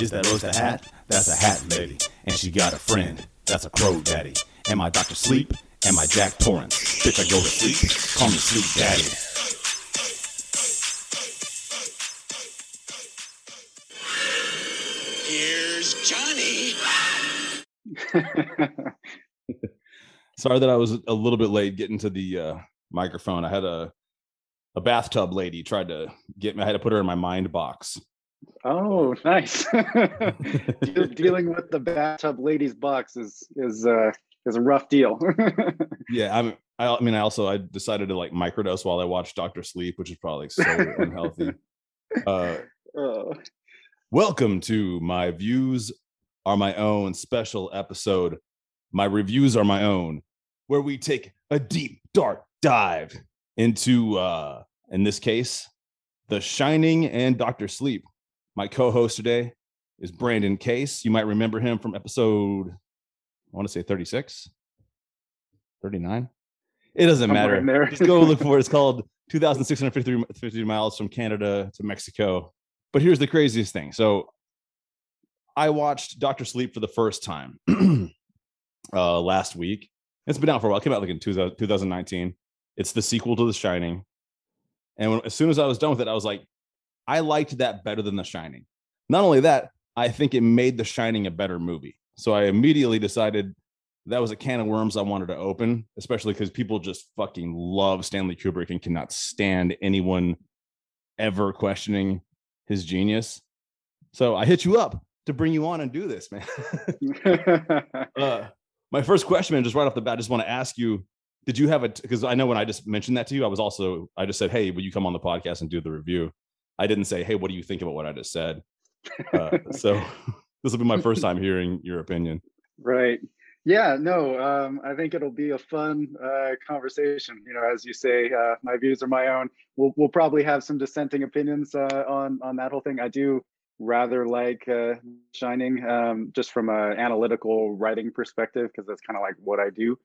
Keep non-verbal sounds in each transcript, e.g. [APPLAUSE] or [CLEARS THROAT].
Is that Rose the hat? That's a hat lady. And she got a friend. That's a crow daddy. Am I Dr. Sleep? Am I Jack Torrance? Bitch, I go to sleep. Call me Sleep Daddy. Here's Johnny. [LAUGHS] Sorry that I was a little bit late getting to the uh, microphone. I had a a bathtub lady tried to get me. I had to put her in my mind box. Oh, [LAUGHS] nice. [LAUGHS] Deal- [LAUGHS] Dealing with the bathtub ladies box is is uh, is a rough deal. Yeah, I'm. I, I mean, I also I decided to like microdose while I watched Doctor Sleep, which is probably so unhealthy. Uh, Oh, welcome to my views are my own special episode. My reviews are my own, where we take a deep, dark dive into, uh, in this case, The Shining and Doctor Sleep. My co-host today is Brandon Case. You might remember him from episode, I want to say 36, 39. It doesn't Somewhere matter. Just go look for it. It's [LAUGHS] called 2,653 50 miles from Canada to Mexico. But here's the craziest thing. So I watched Doctor Sleep for the first time [CLEARS THROAT] uh, last week. It's been out for a while. It came out like in 2000 2019. It's the sequel to The Shining. And when, as soon as I was done with it, I was like, I liked that better than The Shining. Not only that, I think it made The Shining a better movie. So I immediately decided that was a can of worms I wanted to open, especially because people just fucking love Stanley Kubrick and cannot stand anyone ever questioning his genius. So I hit you up to bring you on and do this, man. [LAUGHS] uh, my first question, man, just right off the bat, I just want to ask you: Did you have a? Because I know when I just mentioned that to you, I was also I just said, "Hey, will you come on the podcast and do the review?" I didn't say, "Hey, what do you think about what I just said?" Uh, [LAUGHS] so [LAUGHS] this will be my first time hearing your opinion. right. Yeah, no, um, I think it'll be a fun uh, conversation. You know, as you say, uh, my views are my own. We'll we'll probably have some dissenting opinions uh, on on that whole thing. I do rather like uh, Shining, um, just from an analytical writing perspective, because that's kind of like what I do.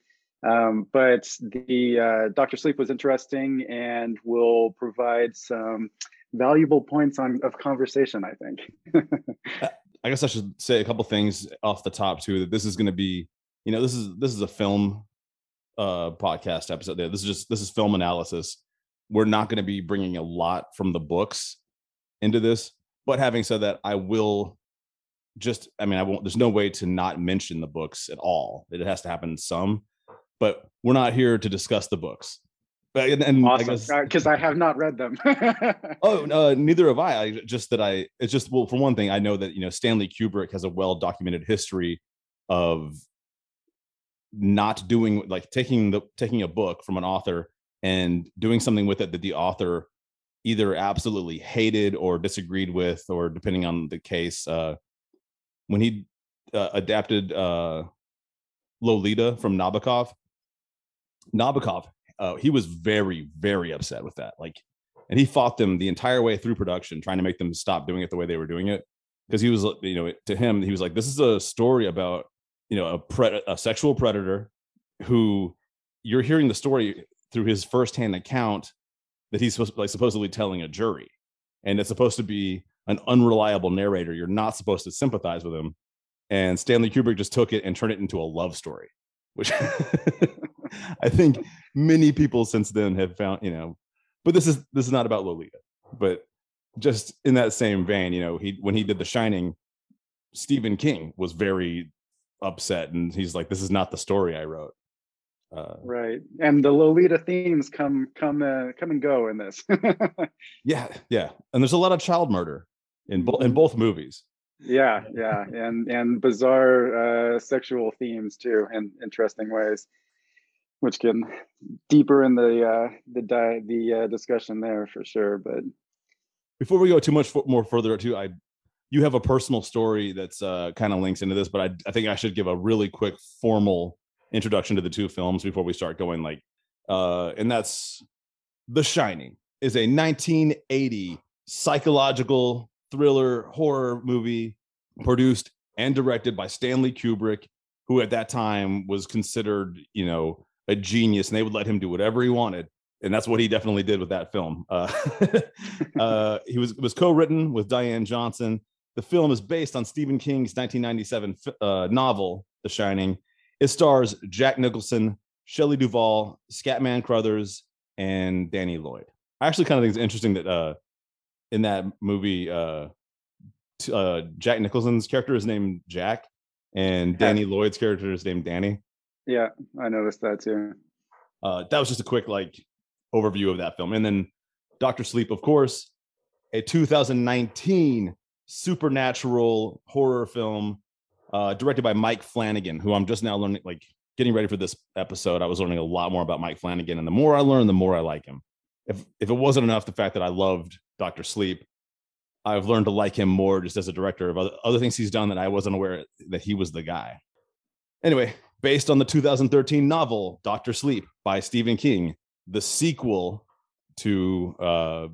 Um, but the uh, Doctor Sleep was interesting and will provide some valuable points on of conversation. I think. [LAUGHS] I guess I should say a couple things off the top too. That this is going to be, you know, this is this is a film uh podcast episode. There, this is just this is film analysis. We're not going to be bringing a lot from the books into this. But having said that, I will just. I mean, I won't. There's no way to not mention the books at all. It has to happen some. But we're not here to discuss the books. But and, and I guess Awesome, because I have not read them. [LAUGHS] Oh, uh, neither have I. I just that I. It's just well, for one thing, I know that you know Stanley Kubrick has a well documented history of not doing like taking the taking a book from an author and doing something with it that the author either absolutely hated or disagreed with, or depending on the case. Uh, when he uh, adapted uh, Lolita from Nabokov, Nabokov, uh, he was very, very upset with that. Like, and he fought them the entire way through production, trying to make them stop doing it the way they were doing it. Because he was, you know, to him, he was like, "This is a story about, you know, a pred- a sexual predator who you're hearing the story through his firsthand account that he's supposed like supposedly telling a jury, and it's supposed to be an unreliable narrator. You're not supposed to sympathize with him." And Stanley Kubrick just took it and turned it into a love story, which [LAUGHS] I think many people since then have found, you know, but this is this is not about Lolita. But just in that same vein, you know, he when he did The Shining, Stephen King was very upset, and he's like, "This is not the story I wrote." Uh, right, and the Lolita themes come come uh, come and go in this. [LAUGHS] yeah, yeah, and there's a lot of child murder in both in both movies. Yeah, yeah, and and bizarre uh, sexual themes too, in interesting ways, which can deeper in the uh, the di- the uh, discussion there for sure. But Before we go too much more further, too, I you have a personal story that's uh, kind of links into this, but I, I think I should give a really quick formal introduction to the two films before we start going like, uh, and that's The Shining is a 1980 psychological thriller horror movie produced and directed by Stanley Kubrick, who at that time was considered, you know, a genius, and they would let him do whatever he wanted. And that's what he definitely did with that film. Uh, [LAUGHS] uh, he was was co-written with Diane Johnson, The film is based on Stephen King's 1997 uh, novel, The Shining. It stars Jack Nicholson, Shelley Duvall, Scatman Crothers, and Danny Lloyd. I actually kind of think it's interesting that uh, in that movie, uh, uh, Jack Nicholson's character is named Jack, and Danny Lloyd's character is named Danny. Yeah, I noticed that too. Uh, that was just a quick like overview of that film, and then Doctor Sleep, of course, a 2019 supernatural horror film uh, directed by Mike Flanagan, who I'm just now learning, like getting ready for this episode. I was learning a lot more about Mike Flanagan, and the more I learn, the more I like him. If if it wasn't enough, the fact that I loved Doctor Sleep, I've learned to like him more just as a director of other, other things he's done that I wasn't aware that he was the guy. Anyway, based on the 2013 novel Doctor Sleep by Stephen King, the sequel to uh,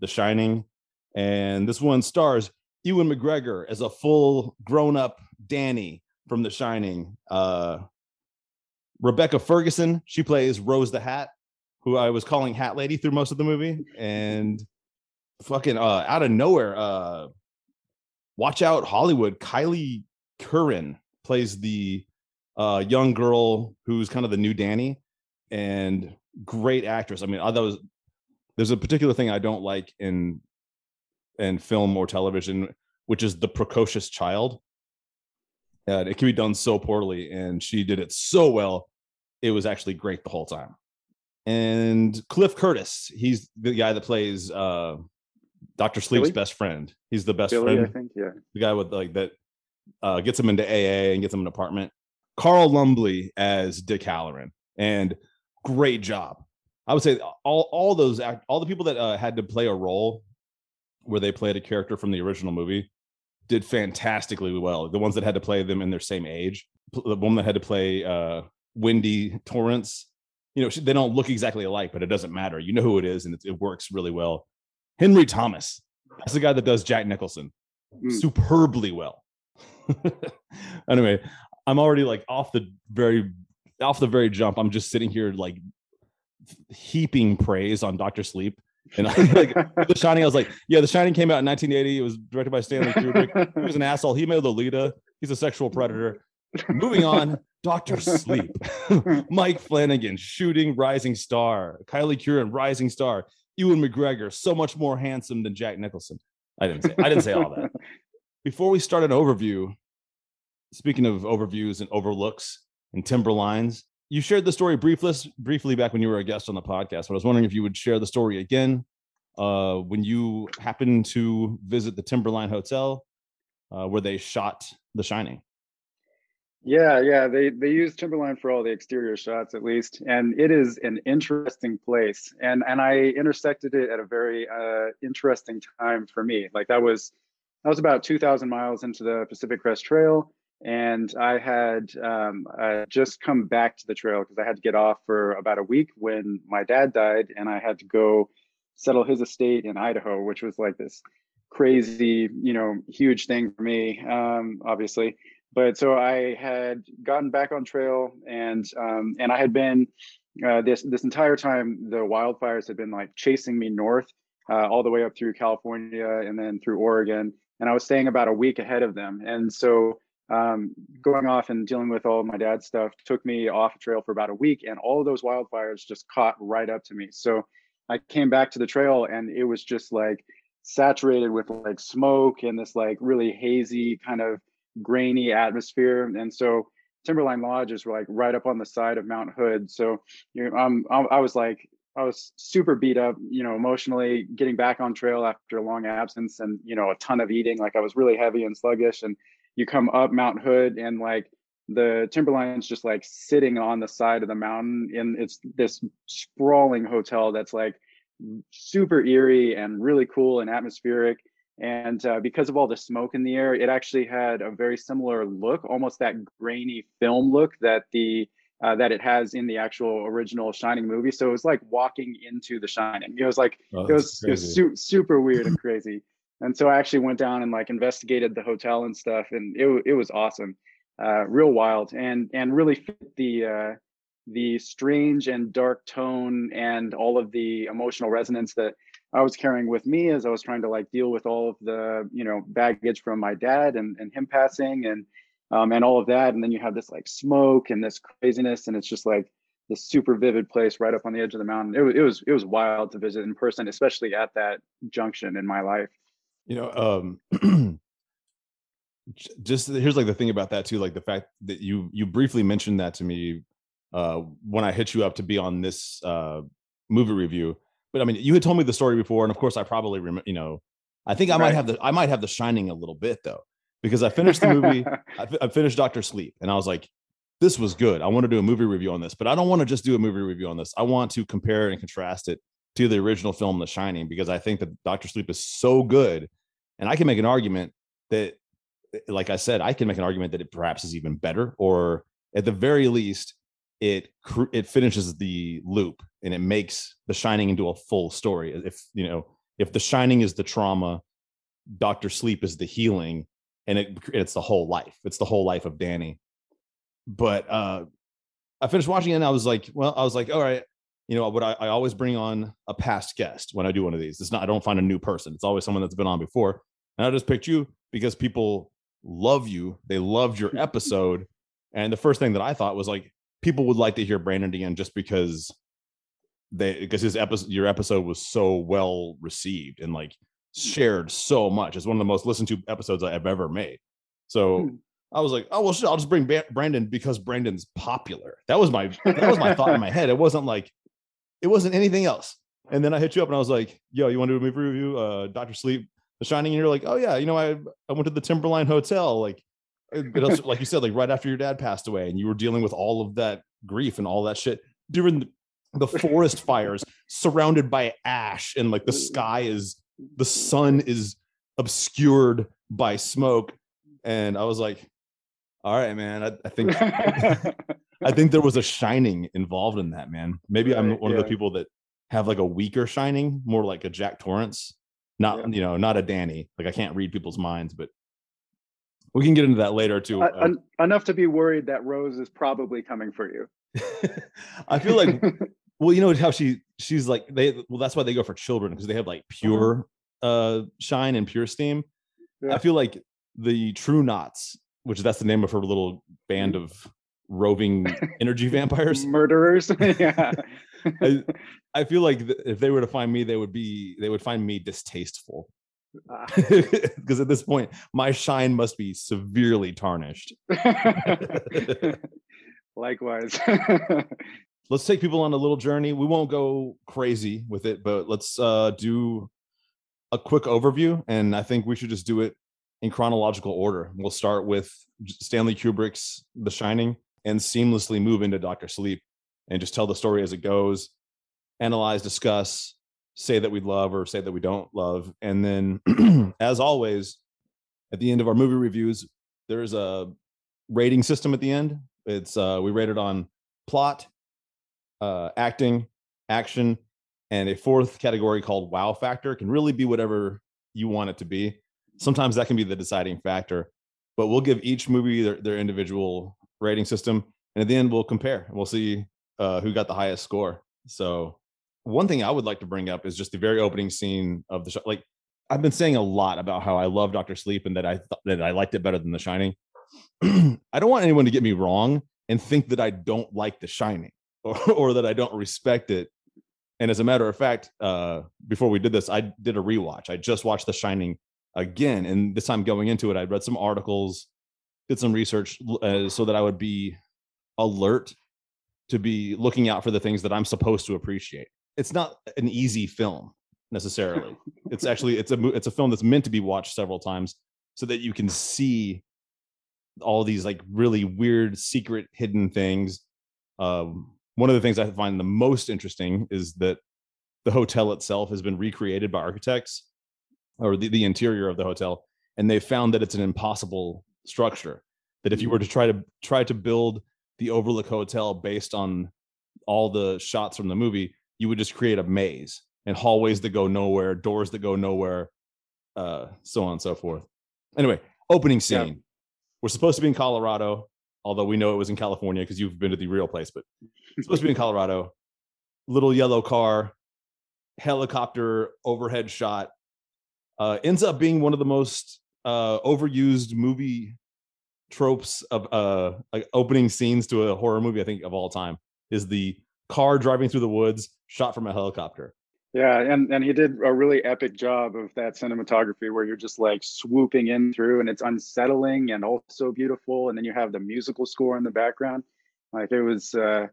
The Shining, and this one stars Ewan McGregor as a full grown-up Danny from The Shining. Uh, Rebecca Ferguson, she plays Rose the Hat, who I was calling Hat Lady through most of the movie, and fucking uh out of nowhere uh watch out hollywood Kyliegh Curran plays the uh young girl who's kind of the new danny and great actress. I mean i thought was there's a particular thing i don't like in in film or television which is the precocious child and it can be done so poorly and she did it so well it was actually great the whole time and cliff curtis he's the guy that plays uh Doctor Sleep's Billy? best friend. He's the best Billy, I friend. think. Yeah. The guy with like that uh, gets him into AA and gets him an apartment. Carl Lumbly as Dick Hallorann, and great job. I would say all all those act, all the people that uh, had to play a role where they played a character from the original movie did fantastically well. The ones that had to play them in their same age, the woman that had to play uh, Wendy Torrance, you know, they don't look exactly alike, but it doesn't matter. You know who it is, and it, it works really well. Henry Thomas, that's the guy that does Jack Nicholson Mm. superbly well. [LAUGHS] anyway, I'm already like off the very off the very jump. I'm just sitting here like heaping praise on Doctor Sleep. And I, [LAUGHS] like The Shining, I was like, yeah, The Shining came out in 1980. It was directed by Stanley Kubrick. He was an asshole. He made Lolita. He's a sexual predator. Moving on, [LAUGHS] Doctor Sleep. [LAUGHS] Mike Flanagan, shooting rising star. Kyliegh Curran, rising star. Ewan McGregor, so much more handsome than Jack Nicholson. I didn't say I didn't say all that. [LAUGHS] Before we start an overview, speaking of overviews and overlooks and timberlines, you shared the story briefly briefly back when you were a guest on the podcast. But I was wondering if you would share the story again uh, when you happened to visit the Timberline Hotel uh, where they shot The Shining. Yeah, yeah, they they use Timberline for all the exterior shots at least, and it is an interesting place. And and I intersected it at a very uh, interesting time for me. Like that was that was about two thousand miles into the Pacific Crest Trail, and I had um, just come back to the trail because I had to get off for about a week when my dad died, and I had to go settle his estate in Idaho, which was like this crazy, you know, huge thing for me, um, obviously but so I had gotten back on trail and um, and I had been uh, this this entire time the wildfires had been like chasing me north uh, all the way up through California and then through Oregon and I was staying about a week ahead of them. And so um, going off and dealing with all my dad's stuff took me off trail for about a week and all those wildfires just caught right up to me. So I came back to the trail and it was just like saturated with like smoke and this like really hazy kind of grainy atmosphere. And so Timberline Lodge is like right up on the side of Mount Hood. So you know, I, I was like, I was super beat up, you know, emotionally getting back on trail after a long absence and, you know, a ton of eating. Like I was really heavy and sluggish. And you come up Mount Hood and like the Timberline's just like sitting on the side of the mountain And it's this sprawling hotel that's like super eerie and really cool and atmospheric and uh, because of all the smoke in the air it actually had a very similar look almost that grainy film look that the uh, that it has in the actual original shining movie. So it was like walking into the shining. It was like Oh, it was, it was su- super weird and crazy. And so i actually went down and like investigated the hotel and stuff and it, it was awesome uh, real wild and and really fit the uh, the strange and dark tone and all of the emotional resonance that I was carrying with me as I was trying to like deal with all of the you know baggage from my dad and and him passing and um, and all of that. And then you have this like smoke and this craziness, and it's just like this super vivid place right up on the edge of the mountain. It was it was it was wild to visit in person, especially at that junction in my life. You know, um, [CLEARS THROAT] just here's like the thing about that too, like the fact that you you briefly mentioned that to me uh, when I hit you up to be on this uh, movie review. But I mean, you had told me the story before, and of course, I probably remember. You know, I think I right. might have the I might have the Shining a little bit though, because I finished the movie. [LAUGHS] I, I finished Doctor Sleep, and I was like, this was good. I want to do a movie review on this, but I don't want to just do a movie review on this. I want to compare and contrast it to the original film, The Shining, because I think that Doctor Sleep is so good, and I can make an argument that, eh, like I said, I can make an argument that it perhaps is even better, or at the very least, it it finishes the loop and it makes The Shining into a full story. If you know, if The Shining is the trauma, Doctor Sleep is the healing, and it it's the whole life. It's the whole life of Danny but uh I finished watching it and I was like, well, I was like, all right, you know, but I, I always bring on a past guest when I do one of these. It's not I don't find a new person. It's always someone that's been on before. And I just picked you because people love you. They loved your [LAUGHS] episode. And the first thing that I thought was like, people would like to hear Brandon again just because they because his episode your episode was so well received and like shared so much. It's one of the most listened to episodes I've ever made. So hmm. I was like, oh well, shit, I'll just bring Brandon because Brandon's popular. That was my that was my thought in my head. It wasn't like it wasn't anything else. And then I hit you up and I was like, yo, you want to do a movie review? Uh, Doctor Sleep, The Shining, and you're like, oh yeah, you know, I I went to the Timberline Hotel, like, also, like you said, like right after your dad passed away, and you were dealing with all of that grief and all that shit during the, the forest fires, surrounded by ash, and like the sky is the sun is obscured by smoke. And I was like, all right, man. I, I think [LAUGHS] I think there was a shining involved in that, man. Maybe right, I'm one yeah. of the people that have like a weaker shining, more like a Jack Torrance, not yeah. you know, not a Danny. Like I can't read people's minds, but we can get into that later too. Uh, en- enough to be worried that Rose is probably coming for you. [LAUGHS] I feel like, [LAUGHS] well, you know how she she's like they well that's why they go for children because they have like uh-huh. pure uh shine and pure steam. Yeah. I feel like the true knots which that's the name of her little band of roving [LAUGHS] energy vampires murderers yeah I, I, feel like if they were to find me they would be they would find me distasteful [LAUGHS] because at this point my shine must be severely tarnished. [LAUGHS] Likewise. [LAUGHS] Let's take people on a little journey. We won't go crazy with it but let's uh do a quick overview and i think we should just do it in chronological order. We'll start with Stanley Kubrick's The Shining and seamlessly move into Doctor Sleep and just tell the story as it goes, analyze, discuss, say that we love or say that we don't love. And then, [CLEARS THROAT] as always, at the end of our movie reviews, there's a rating system at the end. It's uh, we rated on plot, uh, acting, action, and a fourth category called wow factor. It can really be whatever you want it to be sometimes that can be the deciding factor. But we'll give each movie their, their individual rating system, and at the end we'll compare. We'll see uh, who got the highest score. So one thing I would like to bring up is just the very opening scene of the show. Like I've been saying a lot about how I love Doctor Sleep and that I th- that I liked it better than The Shining. [CLEARS THROAT] I don't want anyone to get me wrong and think that I don't like The Shining [LAUGHS] or, or that I don't respect it. And as a matter of fact, uh, before we did this, I did a rewatch. I just watched The Shining again. And this time going into it, I read some articles, did some research uh, so that I would be alert to be looking out for the things that I'm supposed to appreciate. It's not an easy film necessarily. it's [LAUGHS] actually it's a it's a film that's meant to be watched several times so that you can see all these like really weird secret hidden things. Um, one of the things I find the most interesting is that the hotel itself has been recreated by architects or the, the interior of the hotel and they found that it's an impossible structure that if you were to try to try to build the overlook hotel based on all the shots from the movie you would just create a maze and hallways that go nowhere doors that go nowhere uh so on and so forth anyway opening scene yeah. we're supposed to be in colorado although we know it was in california because you've been to the real place but it's supposed to be in colorado little yellow car helicopter overhead shot uh, ends up being one of the most uh, overused movie tropes of uh, like opening scenes to a horror movie. I think of all time is the car driving through the woods shot from a helicopter. Yeah, and and he did a really epic job of that cinematography where you're just like swooping in through and it's unsettling and also beautiful and then you have the musical score in the background. Like it was uh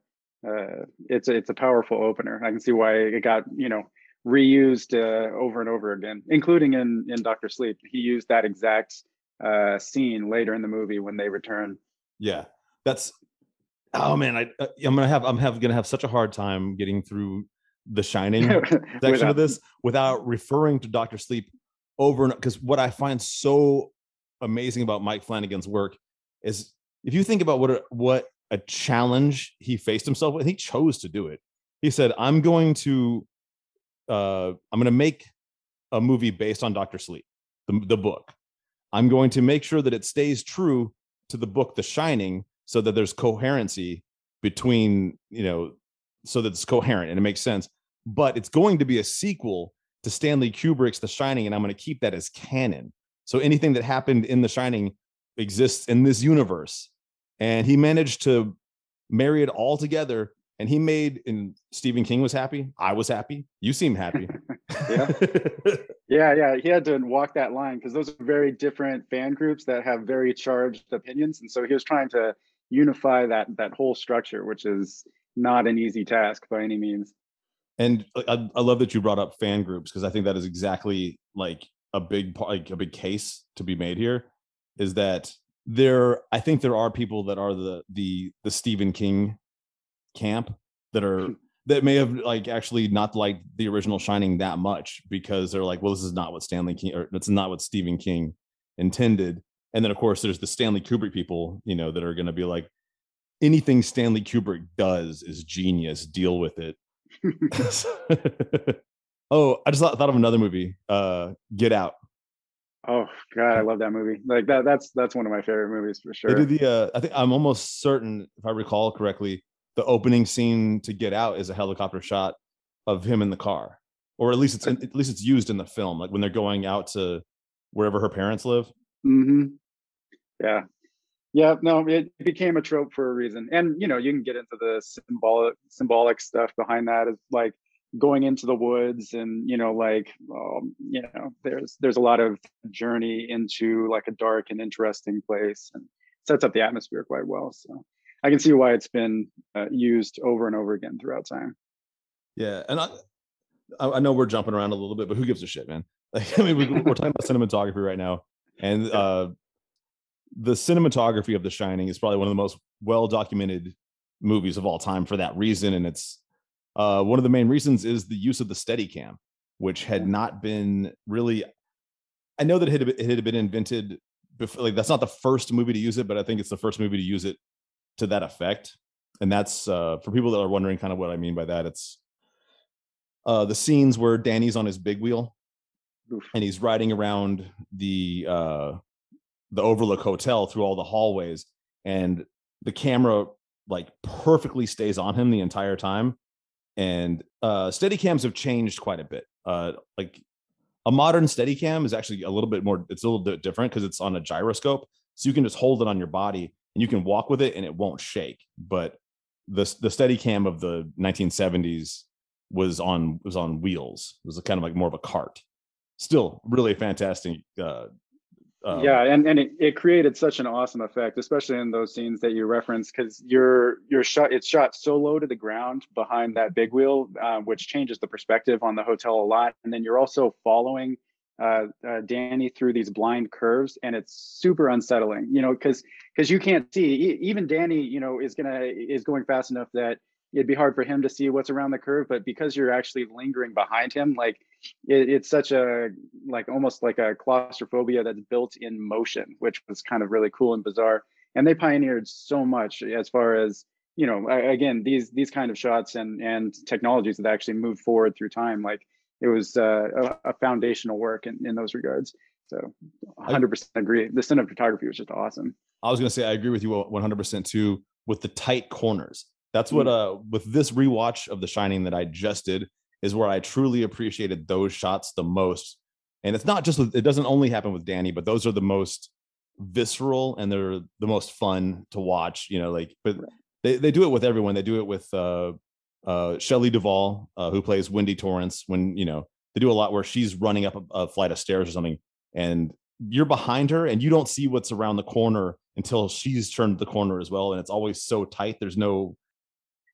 uh it's a, it's a powerful opener. I can see why it got, you know, reused uh, over and over again, including in in Doctor Sleep. He used that exact uh scene later in the movie when they return. Yeah. That's oh man, I uh, I'm gonna have I'm have gonna have such a hard time getting through the shining [LAUGHS] section Without- of this without referring to Dr. Sleep over and because what I find so amazing about Mike Flanagan's work is if you think about what a, what a challenge he faced himself with, he chose to do it. He said, "I'm going to uh I'm going to make a movie based on Dr. Sleep, the, the book. I'm going to make sure that it stays true to the book The Shining so that there's coherency between, you know, so that it's coherent and it makes sense. But it's going to be a sequel to Stanley Kubrick's The Shining, and I'm going to keep that as canon. So anything that happened in The Shining exists in this universe. And he managed to marry it all together. And he made, and Stephen King was happy. I was happy. You seem happy. [LAUGHS] Yeah. Yeah, yeah, he had to walk that line because those are very different fan groups that have very charged opinions, and so he was trying to unify that that whole structure, which is not an easy task by any means. and I, I love that you brought up fan groups because I think that is exactly like a big part, like a big case to be made here. Is that there? I think there are people that are the the the Stephen King camp that are [LAUGHS] that may have like actually not liked the original Shining that much because they're like, well, this is not what Stanley King or it's not what Stephen King intended. And then of course there's the Stanley Kubrick people, you know, that are going to be like, anything Stanley Kubrick does is genius. Deal with it. [LAUGHS] [LAUGHS] oh, I just thought, thought of another movie. Uh, Get Out. Oh God, I love that movie. Like that, that's that's one of my favorite movies for sure. They did the. Uh, I think I'm almost certain, if I recall correctly, the opening scene to Get Out is a helicopter shot of him in the car, or at least it's at least it's used in the film, like when they're going out to wherever her parents live. hmm Yeah. Yeah, no, it became a trope for a reason. And you know, you can get into the symbolic symbolic stuff behind that is like going into the woods and you know like um, you know there's there's a lot of journey into like a dark and interesting place and sets up the atmosphere quite well so i can see why it's been uh, used over and over again throughout time Yeah, and I, I I know we're jumping around a little bit, but who gives a shit, man? [LAUGHS] Like, I mean, we, we're talking about cinematography right now, and uh, the cinematography of The Shining is probably one of the most well documented movies of all time for that reason, and it's uh, one of the main reasons is the use of the Steadicam, which had not been really. I know that it had, it had been invented before, like that's not the first movie to use it, but I think it's the first movie to use it to that effect. And that's uh, for people that are wondering kind of what I mean by that. It's uh, the scenes where Danny's on his big wheel Oof. and he's riding around the uh, the Overlook Hotel through all the hallways, and the camera like perfectly stays on him the entire time. And uh, Steadicams have changed quite a bit. Uh, like a modern Steadicam is actually a little bit more. It's a little bit different because it's on a gyroscope, so you can just hold it on your body and you can walk with it and it won't shake. But the the Steadicam of the 1970s was on was on wheels. It was kind of like more of a cart. Still, really fantastic. Uh, um, yeah and, and it, it created such an awesome effect especially in those scenes that you referenced because you're you're shot it's shot so low to the ground behind that big wheel uh, which changes the perspective on the hotel a lot and then you're also following uh, uh, danny through these blind curves and it's super unsettling you know because because you can't see e- even danny you know is gonna is going fast enough that it'd be hard for him to see what's around the curve but because you're actually lingering behind him like it, it's such a like almost like a claustrophobia that's built in motion which was kind of really cool and bizarre. And they pioneered so much as far as you know again these these kind of shots and and technologies that actually moved forward through time like it was uh, a, a foundational work in, in those regards. So 100% agree. The cinematography was just awesome. I was gonna say I agree with you 100 percent too with the tight corners. That's what uh with this rewatch of The Shining that I just did is where I truly appreciated those shots the most. And it's not just it doesn't only happen with Danny, but those are the most visceral and they're the most fun to watch. You know, like but they they do it with everyone. They do it with uh uh Shelley Duvall, uh, who plays Wendy Torrance. When you know they do a lot where she's running up a, a flight of stairs or something, and you're behind her and you don't see what's around the corner until she's turned the corner as well and it's always so tight there's no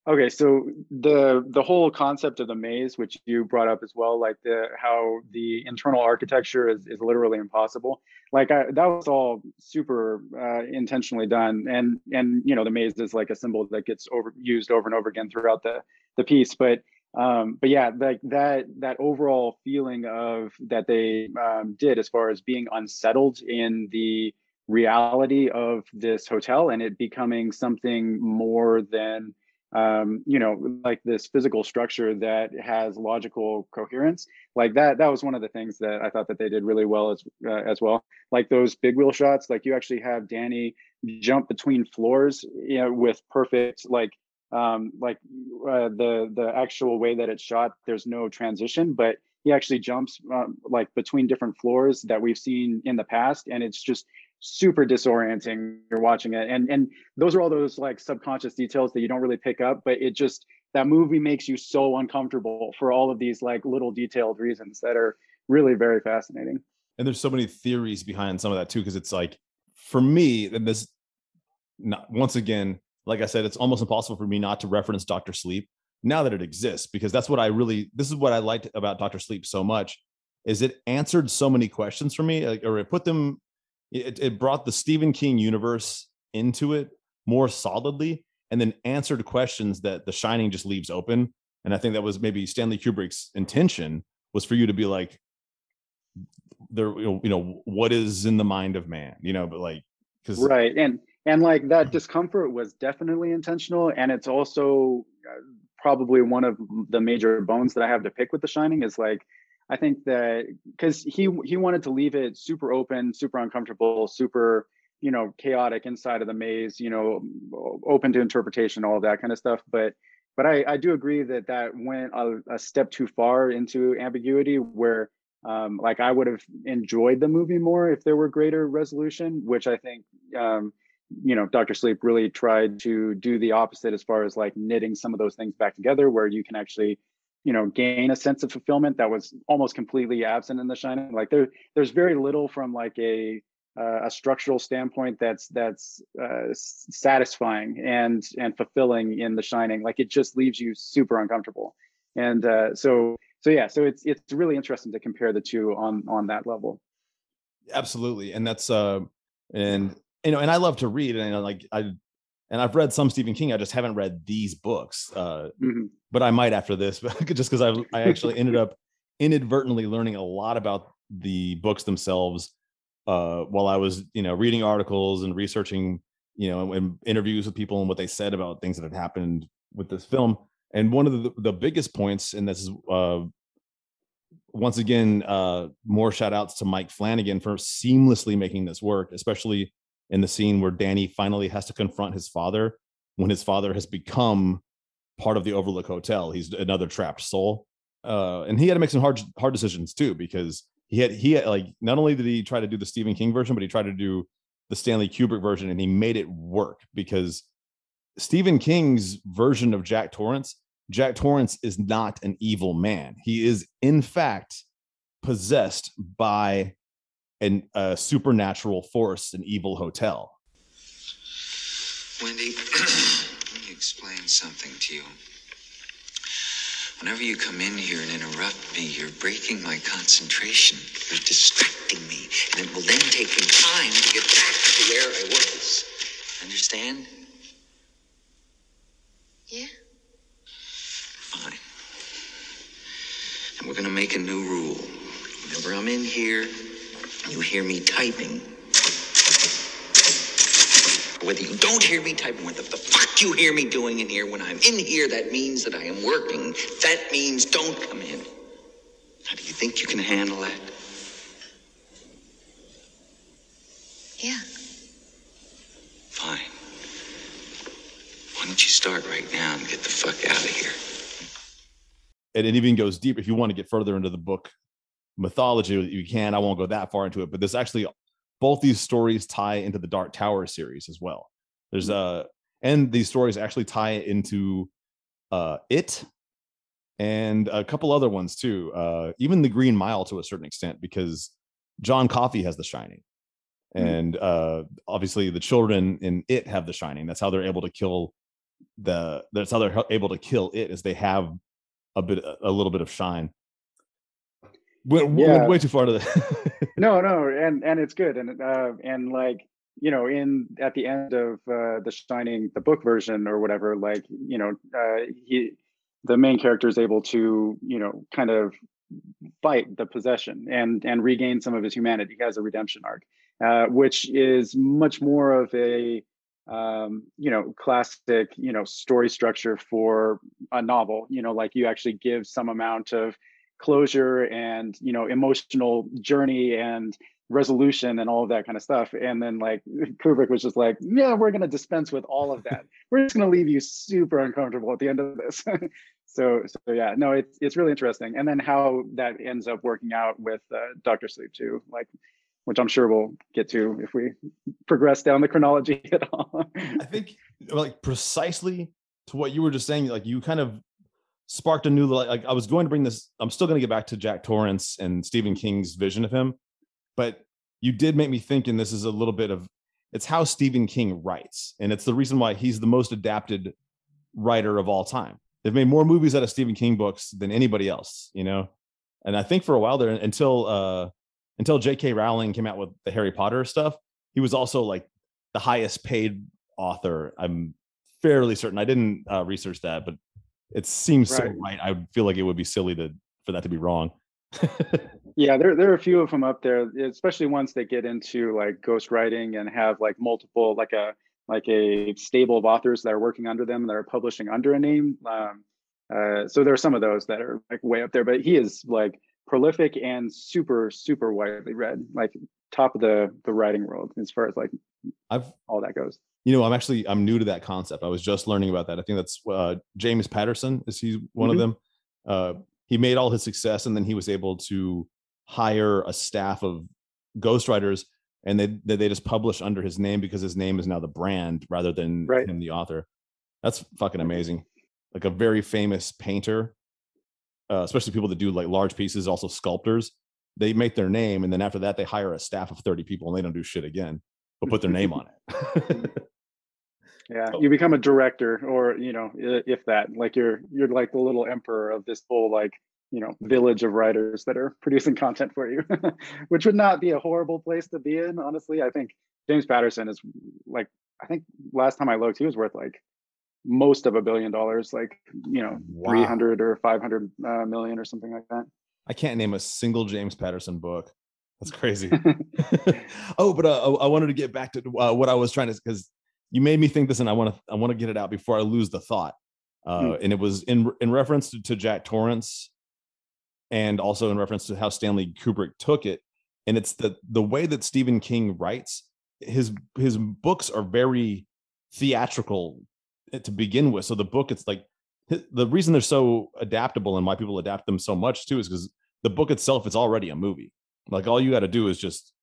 okay so the the whole concept of the maze which you brought up as well like the how the internal architecture is, is literally impossible. Like I, that was all super uh, intentionally done. And and you know the maze is like a symbol that gets over used over and over again throughout the the piece. But um, but yeah, like that that overall feeling of that they um, did as far as being unsettled in the reality of this hotel and it becoming something more than um, you know like this physical structure that has logical coherence like that that was one of the things that i thought that they did really well as uh, as well. Like those big wheel shots like you actually have danny jump between floors you know with perfect like um, like uh, the the actual way that it's shot there's no transition but he actually jumps um, like between different floors that we've seen in the past and it's just super disorienting you're watching it. And and those are all those like subconscious details that you don't really pick up but it just that movie makes you so uncomfortable for all of these like little detailed reasons that are really very fascinating. And there's so many theories behind some of that too because it's like for me and this not once again like I said, it's almost impossible for me not to reference Doctor Sleep now that it exists because that's what I really this is what I liked about Doctor Sleep so much is it answered so many questions for me like, or it put them it, it brought the Stephen King universe into it more solidly and then answered questions that The Shining just leaves open. And I think that was maybe Stanley Kubrick's intention was for you to be like there you know what is in the mind of man? You know but like because right. And and like that discomfort was definitely intentional. And it's also uh, probably one of the major bones that i have to pick with the shining is like i think that because he he wanted to leave it super open super uncomfortable super you know chaotic inside of the maze you know open to interpretation all that kind of stuff. But but i i do agree that that went a, a step too far into ambiguity where um, like I would have enjoyed the movie more if there were greater resolution, which I think um, you know dr sleep really tried to do the opposite as far as like knitting some of those things back together where you can actually you know gain a sense of fulfillment that was almost completely absent in the shining. Like there there's very little from like a uh, a structural standpoint that's that's uh, satisfying and and fulfilling in the shining. Like it just leaves you super uncomfortable. And uh, so so yeah so it's it's really interesting to compare the two on on that level. Absolutely. And that's uh and you know, and I love to read, and you know, like I, and I've read some Stephen King. I just haven't read these books, uh, mm-hmm. but I might after this, [LAUGHS] just because I I actually ended up inadvertently learning a lot about the books themselves uh, while I was, you know, reading articles and researching, you know, and interviews with people and what they said about things that had happened with this film. And one of the the biggest points, and this is uh, once again, uh, more shout outs to Mike Flanagan for seamlessly making this work, especially in the scene where Danny finally has to confront his father when his father has become part of the Overlook Hotel. He's another trapped soul. Uh, and he had to make some hard hard decisions too because he had he had like not only did he try to do the Stephen King version, but he tried to do the Stanley Kubrick version, and he made it work because Stephen King's version of Jack Torrance, Jack Torrance is not an evil man. He is in fact possessed by an, a supernatural force, an evil hotel. Wendy, [CLEARS THROAT] let me explain something to you. Whenever you come in here and interrupt me, you're breaking my concentration. You're distracting me. And it will then take me time to get back to where I was. Understand? Yeah. Fine. And we're going to make a new rule. Whenever I'm in here, you hear me typing. Whether you don't hear me typing, what the, the fuck you hear me doing in here, when I'm in here, that means that I am working. That means don't come in. How do you think you can handle that? Yeah. Fine. Why don't you start right now and get the fuck out of here? and it even goes deep. If you want to get further into the book mythology, you can. I won't go that far into it, but there's actually both these stories tie into the Dark Tower series as well. There's Mm-hmm. uh and these stories actually tie into uh it and a couple other ones too. Uh even the Green Mile to a certain extent because John Coffey has the shining. Mhm. And uh obviously the children in it have the shining. That's how they're able to kill the that's how they're able to kill it is they have a bit a little bit of shine. Went, went way too far to the [LAUGHS] no no and and it's good and uh and like you know in at the end of uh the shining the book version or whatever like you know uh he the main character is able to you know kind of fight the possession and and regain some of his humanity. He has a redemption arc uh which is much more of a um you know classic you know story structure for a novel. You know like you actually give some amount of closure and you know emotional journey and resolution and all of that kind of stuff. And then like [LAUGHS] kubrick was just like yeah we're going to dispense with all of that. We're just going to leave you super uncomfortable at the end of this. [LAUGHS] So so yeah no it's it's really interesting. And then how that ends up working out with uh, dr sleep too like which i'm sure we'll get to if we progress down the chronology [LAUGHS] at all. I think like precisely to what you were just saying, like you kind of sparked a new like, I was going to bring this. I'm still going to get back to Jack Torrance and Stephen King's vision of him, but you did make me think, and this is a little bit of it's how Stephen King writes, and it's the reason why he's the most adapted writer of all time. They've made more movies out of Stephen King books than anybody else, you know. And I think for a while there, until uh until J.K. Rowling came out with the Harry Potter stuff, he was also like the highest paid author. I'm fairly certain. I didn't uh, research that, but it seems so Right. right. I feel like it would be silly to for that to be wrong. [LAUGHS] Yeah, there there are a few of them up there, especially ones that get into like ghostwriting and have like multiple like a like a stable of authors that are working under them that are publishing under a name. Um, uh, so there are some of those that are like way up there, but he is like prolific and super super widely read, like top of the the writing world as far as like I've all that goes. You know i'm actually i'm new to that concept. I was just learning about that. I think that's uh, james patterson is he one of Mhm. them? Uh, he made all his success and then he was able to hire a staff of ghostwriters and they they they just publish under his name because his name is now the brand rather than Right. him the author. That's fucking amazing. Like a very famous painter uh, especially people that do like large pieces also sculptors they make their name and then after that they hire a staff of 30 people and they don't do shit again but put their name on it [LAUGHS] [LAUGHS] Yeah, Oh. you become a director, or you know, if that, like you're you're like the little emperor of this whole like you know village of writers that are [LAUGHS] producing content for you, [LAUGHS] which would not be a horrible place to be in. Honestly, I think James Patterson is like I think last time I looked, he was worth like most of a billion dollars, like you know, Wow. three hundred or five hundred uh, million or something like that. I can't name a single James Patterson book. That's crazy. [LAUGHS] oh, but uh, I I wanted to get back to uh, what I was trying to because you made me think this, and I want to I want to get it out before I lose the thought. Uh, Hmm. And it was in in reference to, to Jack Torrance, and also in reference to how Stanley Kubrick took it. And it's the the way that Stephen King writes his his books are very theatrical eh, to begin with. So the book, it's like the reason they're so adaptable and why people adapt them so much too is because the book itself is already a movie. Like all you got to do is just,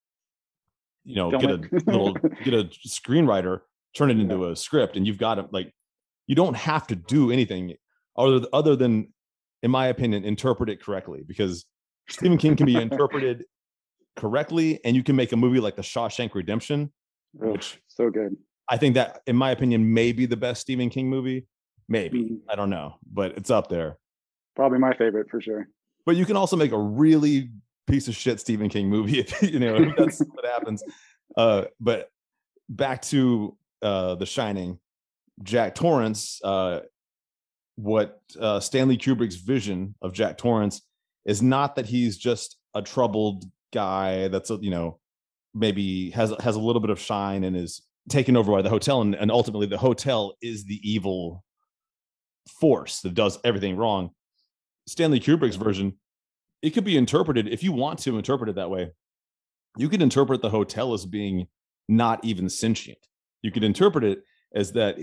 you know, Film get it. a little, [LAUGHS] get a screenwriter, turn it into a script, and you've got it. Like you don't have to do anything other other than, in my opinion, interpret it correctly because Stephen King can be [LAUGHS] interpreted correctly, and you can make a movie like The Shawshank Redemption. Ugh, Which- so good. I think that, in my opinion, may be the best Stephen King movie. Maybe Mhm. I don't know, but it's up there. Probably my favorite for sure. But you can also make a really piece of shit Stephen King movie if [LAUGHS] you know if that's what happens. [LAUGHS] Uh, but back to uh, The Shining, Jack Torrance. Uh, what uh, Stanley Kubrick's vision of Jack Torrance is not that he's just a troubled guy that's you know maybe has has a little bit of shine and is taken over by the hotel and, and ultimately the hotel is the evil force that does everything wrong stanley kubrick's version it could be interpreted if you want to interpret it that way you could interpret the hotel as being not even sentient you could interpret it as that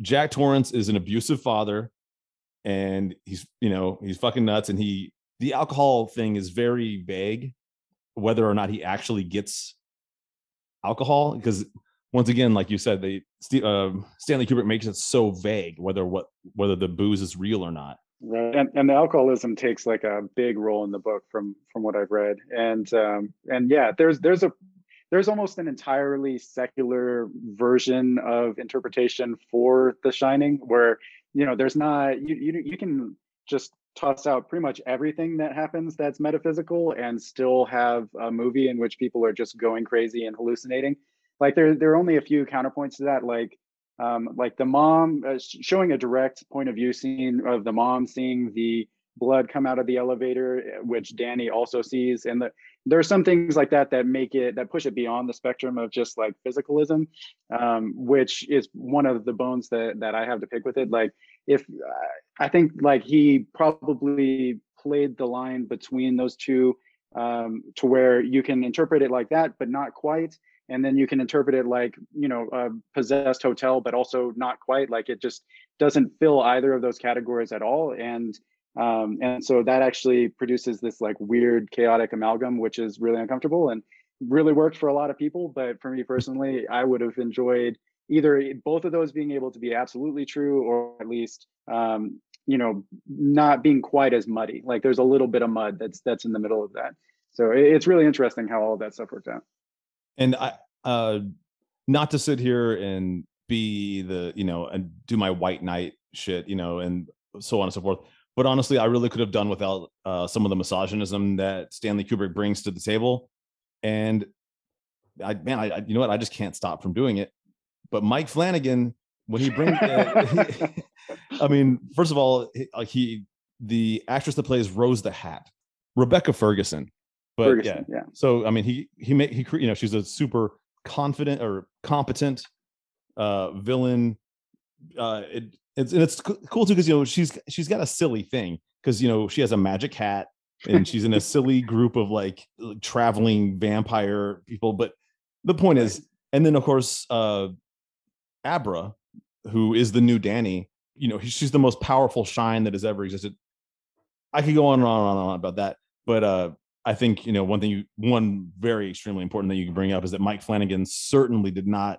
jack torrance is an abusive father and he's you know he's fucking nuts, and he the alcohol thing is very vague, whether or not he actually gets alcohol because once again, like you said, they uh, Stanley Kubrick makes it so vague whether what whether the booze is real or not. Right, and, and the alcoholism takes like a big role in the book from from what I've read, and um, and yeah, there's there's a there's almost an entirely secular version of interpretation for The Shining, where you know there's not you you you can just toss out pretty much everything that happens that's metaphysical and still have a movie in which people are just going crazy and hallucinating. Like there there are only a few counterpoints to that like um, like the mom uh, showing a direct point of view scene of the mom seeing the blood come out of the elevator which danny also sees. And the, there are some things like that that make it that push it beyond the spectrum of just like physicalism um, which is one of the bones that that i have to pick with it. Like if uh, i think like he probably played the line between those two um, to where you can interpret it like that but not quite. And then you can interpret it like you know a possessed hotel but also not quite. Like it just doesn't fill either of those categories at all. And um, and so that actually produces this like weird chaotic amalgam which is really uncomfortable and really worked for a lot of people. But for me personally i would have enjoyed either both of those being able to be absolutely true or at least um, you know not being quite as muddy. Like there's a little bit of mud that's that's in the middle of that. So it's really interesting how all that stuff worked out. And I uh not to sit here and be the, you know, and do my white knight shit, you know, and so on and so forth. But honestly, I really could have done without uh, some of the misogynism that Stanley Kubrick brings to the table. And I, man, I, I you know what? I just can't stop from doing it. But Mike Flanagan, when he brings, uh, [LAUGHS] I mean, first of all, like he, the actress that plays Rose the Hat, Rebecca Ferguson, but Ferguson, yeah, yeah. So I mean, he he made he you know she's a super confident or competent uh villain. Uh, it, it's and it's cool too because you know she's she's got a silly thing because you know she has a magic hat and she's in a [LAUGHS] silly group of like traveling vampire people. But the point is, and then of course, uh Abra, who is the new Danny, you know, she's the most powerful shine that has ever existed. I could go on and on and on about that, but uh I think you know one thing you one very extremely important thing you can bring up is that Mike Flanagan certainly did not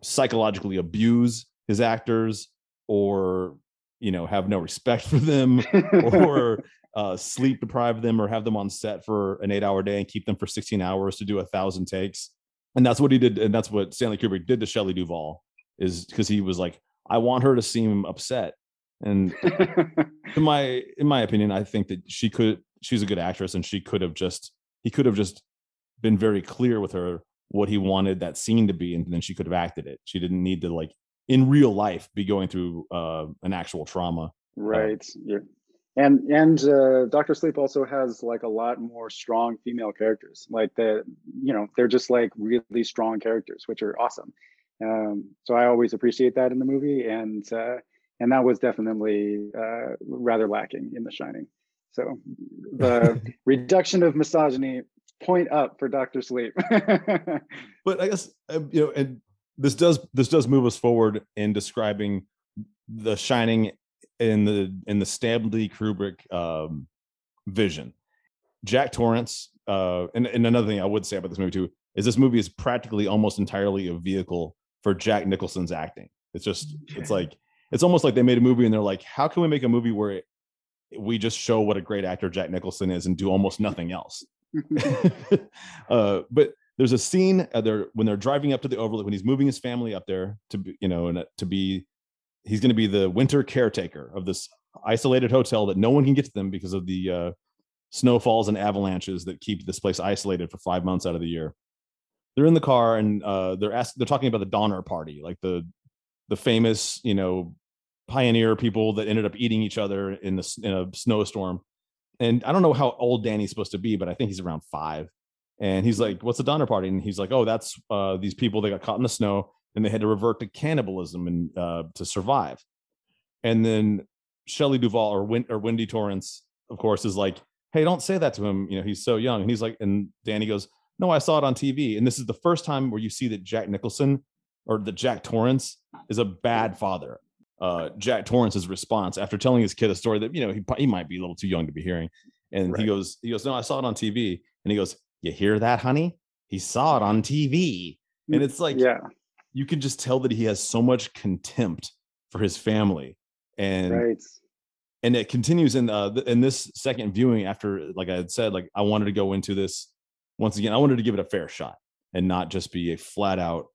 psychologically abuse his actors or you know have no respect [LAUGHS] for them [LAUGHS] or uh, sleep deprive them or have them on set for an eight hour day and keep them for 16 hours to do a thousand takes. And that's what he did and that's what stanley kubrick did to shelley duvall is because he was like i want her to seem upset. And in my in my opinion i think that she could she's a good actress and she could have just he could have just been very clear with her what he wanted that scene to be and then she could have acted it. She didn't need to like in real life be going through uh, an actual trauma uh, right uh, yeah. And and uh, dr sleep also has like a lot more strong female characters like the you know they're just like really strong characters which are awesome. Um, so i always appreciate that in the movie and uh, and that was definitely uh, rather lacking in the shining. So the [LAUGHS] reduction of misogyny point up for Doctor Sleep. [LAUGHS] but I guess um, you know, and this does this does move us forward in describing the Shining in the in the Stanley Kubrick um, vision. Jack Torrance, uh, and, and another thing I would say about this movie too is this movie is practically almost entirely a vehicle for Jack Nicholson's acting. It's just it's like it's almost like they made a movie and they're like, how can we make a movie where it, we just show what a great actor Jack Nicholson is and do almost nothing else. [LAUGHS] [LAUGHS] uh, but there's a scene there when they're driving up to the overlook when he's moving his family up there to be, you know, and to be, he's going to be the winter caretaker of this isolated hotel that no one can get to them because of the uh, snowfalls and avalanches that keep this place isolated for five months out of the year. They're in the car and uh, they're asked, they're talking about the Donner Party, like the the famous, you know, pioneer people that ended up eating each other in the in a snowstorm. And I don't know how old Danny's supposed to be, but I think he's around five. And he's like, "What's the Donner Party?" And he's like, "Oh, that's uh, these people that got caught in the snow and they had to revert to cannibalism and uh, to survive." And then Shelley Duvall or, Win- or Wendy Torrance, of course, is like, "Hey, don't say that to him. You know, he's so young." And he's like, and Danny goes, "No, I saw it on TV." And this is the first time where you see that Jack Nicholson or that Jack Torrance is a bad father uh, Jack Torrance's response after telling his kid a story that you know he he might be a little too young to be hearing, and Right. he goes he goes no I saw it on TV, and he goes you hear that honey? He saw it on TV, and it's like yeah, you can just tell that he has so much contempt for his family, and right. and it continues in uh in this second viewing after like i had said like i wanted to go into this once again i wanted to give it a fair shot and not just be a flat out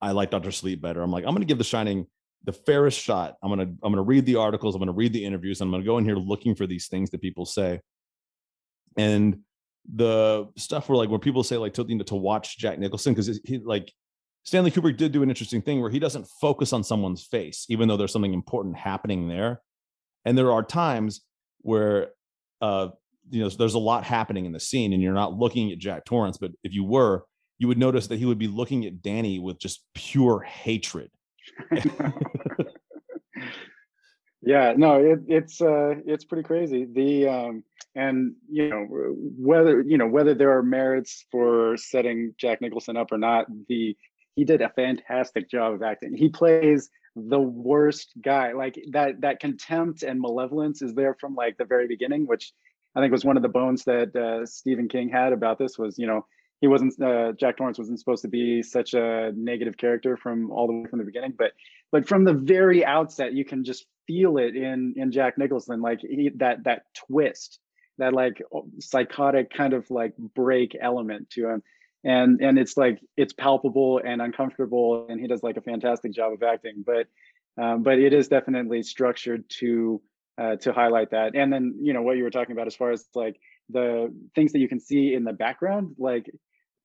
i like dr sleep better. I'm like i'm going to give the shining the fairest shot. I'm to i'm going to read the articles. I'm going to read the interviews. I'm going to go in here looking for these things that people say. And the stuff where like where people say like to, you know, to watch jack nicholson because he like stanley kubrick did do an interesting thing where he doesn't focus on someone's face even though there's something important happening there. And there are times where uh you know there's a lot happening in the scene and you're not looking at jack torrance but if you were you would notice that he would be looking at danny with just pure hatred [LAUGHS] [LAUGHS] yeah no it, it's uh it's pretty crazy. The um and you know whether you know whether there are merits for setting jack nicholson up or not the he did a fantastic job of acting. He plays the worst guy. Like that that contempt and malevolence is there from like the very beginning which i think was one of the bones that uh, stephen king had about this was you know he wasn't uh, jack torrance wasn't supposed to be such a negative character from all the way from the beginning but but from the very outset you can just feel it in in jack nicholson like he, that that twist that like psychotic kind of like break element to him. And and it's like it's palpable and uncomfortable and he does like a fantastic job of acting but um, but it is definitely structured to uh, to highlight that. And then you know what you were talking about as far as like the things that you can see in the background like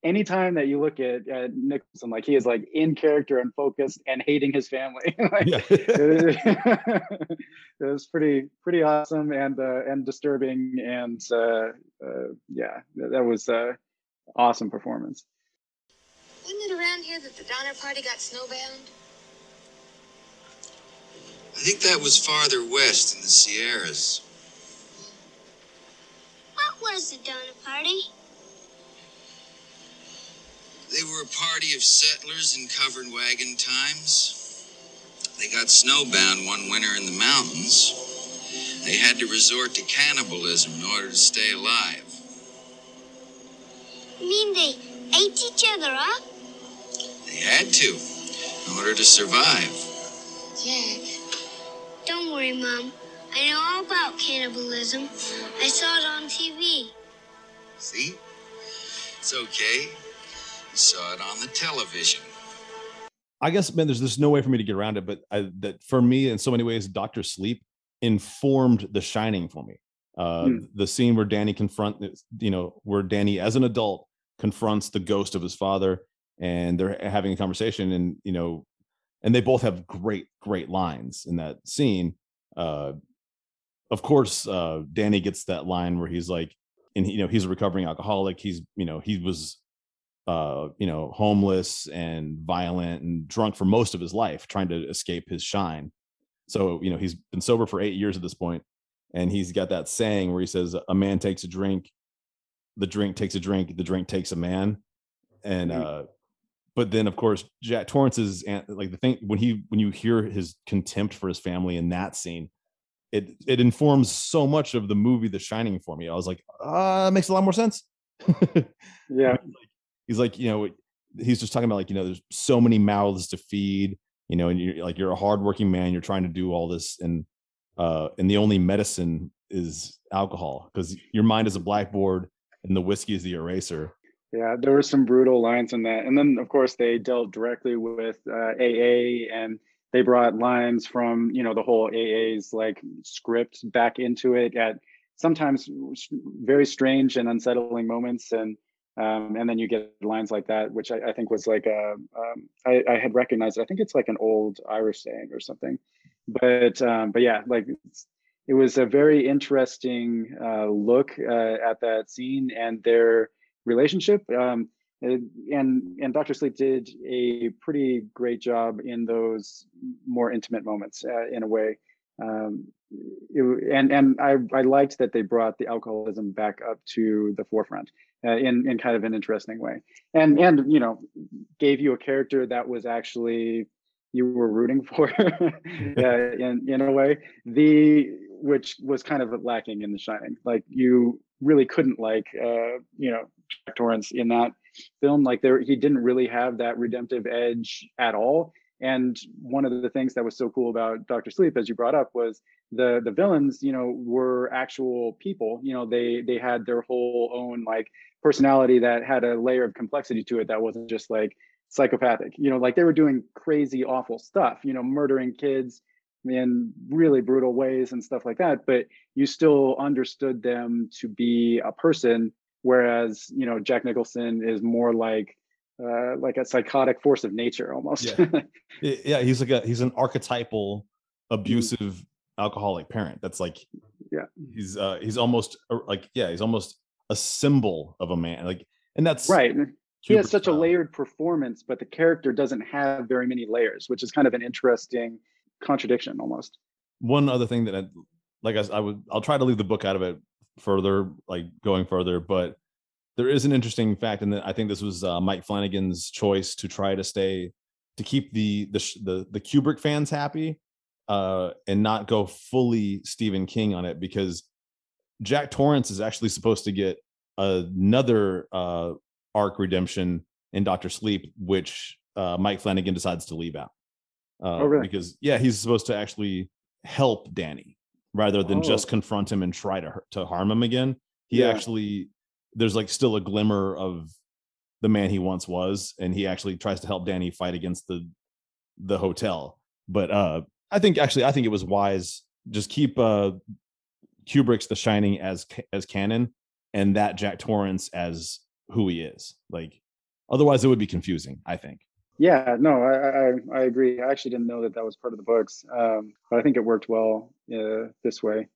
anytime that you look at, at nicholson like he is like in character and focused and hating his family [LAUGHS] like, yeah [LAUGHS] it was pretty pretty awesome and uh, and disturbing and uh, uh, yeah that was uh, awesome performance Wasn't it around here that the Donner Party got snowbound? I think that was farther west in the Sierras. What was the Donner Party? They were a party of settlers in covered wagon times. They got snowbound one winter in the mountains. They had to resort to cannibalism in order to stay alive. You mean they ate each other up? They had to in order to survive. Jack. Don't worry, Mom. I know all about cannibalism. I saw it on TV. See? It's okay. You saw it on the television. I guess, man, there's there's no way for me to get around it, but I, that for me, in so many ways, Doctor Sleep informed The Shining for me. Uh, Hmm. The scene where Danny confront, you know, where Danny as an adult confronts the ghost of his father, and they're having a conversation, and you know, and they both have great, great lines in that scene. Uh, of course, uh, Danny gets that line where he's like, and you know, he's a recovering alcoholic. He's, you know, he was uh you know homeless and violent and drunk for most of his life trying to escape his shine. So you know he's been sober for eight years at this point and he's got that saying where he says a man takes a drink the drink takes a drink the drink takes a man. And Mm. uh but then of course jack torrance's an- like the thing when he when you hear his contempt for his family in that scene it it informs so much of the movie the shining for me. I was like uh makes a lot more sense. [LAUGHS] Yeah he's like you know he's just talking about like you know there's so many mouths to feed you know and you're like you're a hardworking man you're trying to do all this and uh and the only medicine is alcohol because your mind is a blackboard and the whiskey is the eraser. Yeah, there were some brutal lines in that, and then of course they dealt directly with uh, AA, and they brought lines from you know the whole AA's like script back into it at sometimes very strange and unsettling moments, and um, and then you get lines like that, which I, I think was like a um, I, I had recognized. I think it's like an old Irish saying or something, but um, but yeah, like it was a very interesting uh, look uh, at that scene and their relationship um, and and and dr sleep did a pretty great job in those more intimate moments uh, in a way um, it- and and I, I liked that they brought the alcoholism back up to the forefront uh, in in kind of an interesting way. And and you know gave you a character that was actually you were rooting [LAUGHS] for yeah, in in a way the which was kind of lacking in the shining. Like you really couldn't like uh you know Jack torrance in that film. Like there he didn't really have that redemptive edge at all and one of the things that was so cool about dr sleep as you brought up was the the villains you know were actual people. You know they they had their whole own like personality that had a layer of complexity to it that wasn't just like psychopathic. You know like they were doing crazy awful stuff you know murdering kids in really brutal ways and stuff like that. But you still understood them to be a person whereas you know jack nicholson is more like uh, like a psychotic force of nature almost. Yeah. [LAUGHS] yeah he's like a he's an archetypal abusive alcoholic parent that's like yeah. he's uh he's almost uh, like yeah he's almost a symbol of a man like and that's right he has such a layered performance but the character doesn't have very many layers which is kind of an interesting contradiction almost. One other thing that I, like I, I would i'll try to leave the book out of it further like going further but there is an interesting fact and i think this was uh, mike flanagan's choice to try to stay to keep the the the, the kubrick fans happy uh, and not go fully Stephen King on it because Jack Torrance is actually supposed to get another uh, arc redemption in Doctor Sleep, which uh, Mike Flanagan decides to leave out. Uh, oh, really? Because yeah, he's supposed to actually help Danny rather than oh. just confront him and try to to harm him again. He yeah. actually there's like still a glimmer of the man he once was, and he actually tries to help Danny fight against the the hotel. But uh I think actually, I think it was wise. Just keep uh Kubrick's The Shining as as canon, and that Jack Torrance as who he is. Like, otherwise, it would be confusing. I think. Yeah, no, I I, I agree. I actually didn't know that that was part of the books, um, but I think it worked well uh, this way.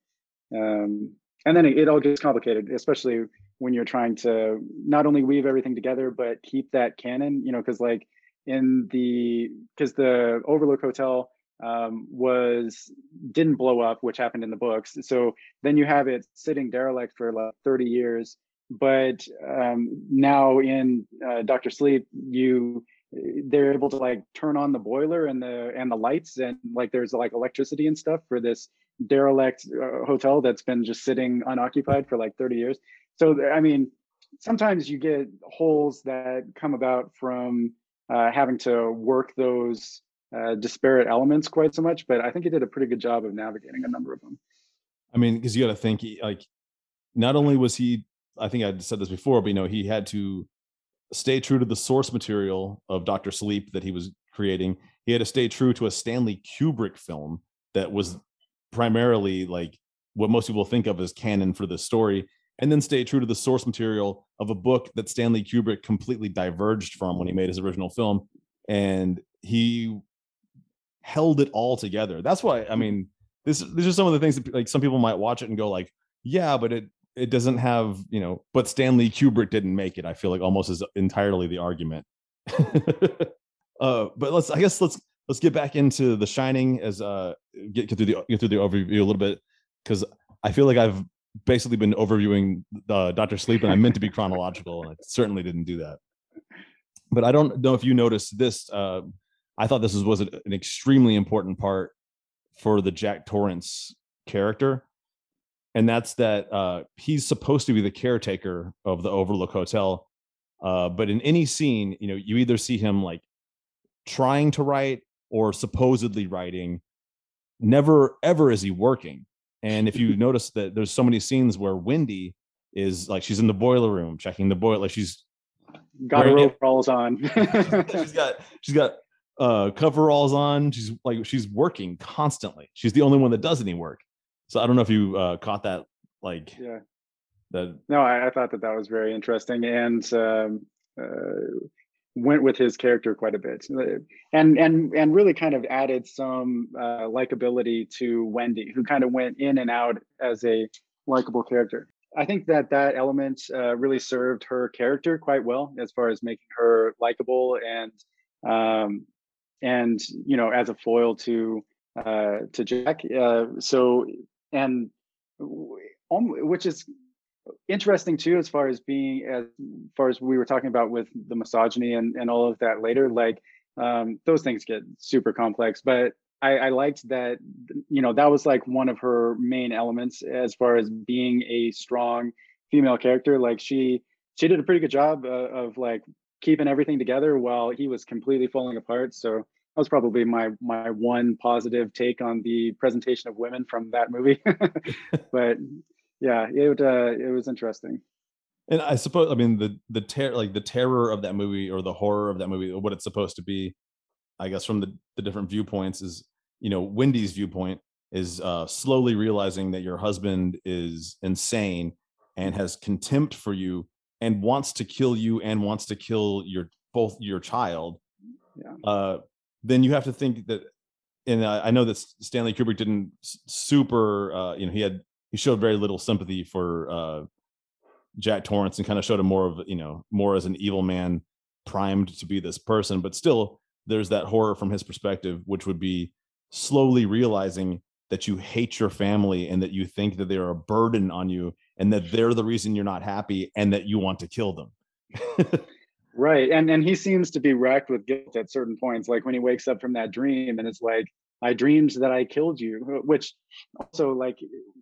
Um, and then it, it all gets complicated, especially when you're trying to not only weave everything together but keep that canon. You know, because like in the because the Overlook Hotel um, was didn't blow up, which happened in the books. So then you have it sitting derelict for like 30 years. But um, now in uh, Doctor Sleep, you they're able to like turn on the boiler and the and the lights and like there's like electricity and stuff for this derelict uh, hotel that's been just sitting unoccupied for like 30 years. So I mean, sometimes you get holes that come about from uh, having to work those uh, disparate elements quite so much, but I think he did a pretty good job of navigating a number of them. I mean, because you got to think, like, not only was he, I think I said this before, but you know, he had to stay true to the source material of Doctor Sleep that he was creating. He had to stay true to a Stanley Kubrick film that was primarily like what most people think of as canon for the story, and then stay true to the source material of a book that Stanley Kubrick completely diverged from when he made his original film. And he held it all together. That's why I mean this these are some of the things that like some people might watch it and go like, yeah, but it it doesn't have, you know, but Stanley Kubrick didn't make it. I feel like almost is entirely the argument. [LAUGHS] uh but let's I guess let's let's get back into the shining as uh get, get through the get through the overview a little bit because I feel like I've basically been overviewing uh, Doctor Sleep and I meant to be chronological and I certainly didn't do that. But I don't know if you noticed this uh I thought this was, was an extremely important part for the Jack Torrance character. And that's that uh, he's supposed to be the caretaker of the Overlook Hotel. Uh, but in any scene, you know, you either see him like trying to write or supposedly writing. Never ever is he working. And if you notice that there's so many scenes where Wendy is like she's in the boiler room checking the boiler, like she's got her overalls on. [LAUGHS] she's got she's got uh coveralls on. She's like she's working constantly. She's the only one that does any work. So i don't know if you uh caught that like yeah. that no i, I thought that that was very interesting and um uh went with his character quite a bit and and and really kind of added some uh likability to wendy who kind of went in and out as a likable character i think that that element uh, really served her character quite well as far as making her likable and um, and you know as a foil to uh, to Jack. Uh, so and which is interesting too as far as being as far as we were talking about with the misogyny and, and all of that later like um, those things get super complex. But I, I liked that, you know, that was like one of her main elements as far as being a strong female character. Like she she did a pretty good job uh, of like keeping everything together while he was completely falling apart. So that was probably my my one positive take on the presentation of women from that movie. [LAUGHS] but yeah, it uh, it was interesting. And I suppose I mean the the terror like the terror of that movie or the horror of that movie, what it's supposed to be, I guess from the, the different viewpoints is, you know, Wendy's viewpoint is uh slowly realizing that your husband is insane and has contempt for you and wants to kill you and wants to kill your both your child. Yeah. Uh then you have to think that and I, I know that Stanley Kubrick didn't super uh you know he had he showed very little sympathy for uh Jack Torrance and kind of showed him more of you know more as an evil man primed to be this person, but still there's that horror from his perspective, which would be slowly realizing that you hate your family and that you think that they're a burden on you and that they're the reason you're not happy and that you want to kill them. [LAUGHS] right. And and he seems to be racked with guilt at certain points, like when he wakes up from that dream and it's like, I dreamed that I killed you, which also like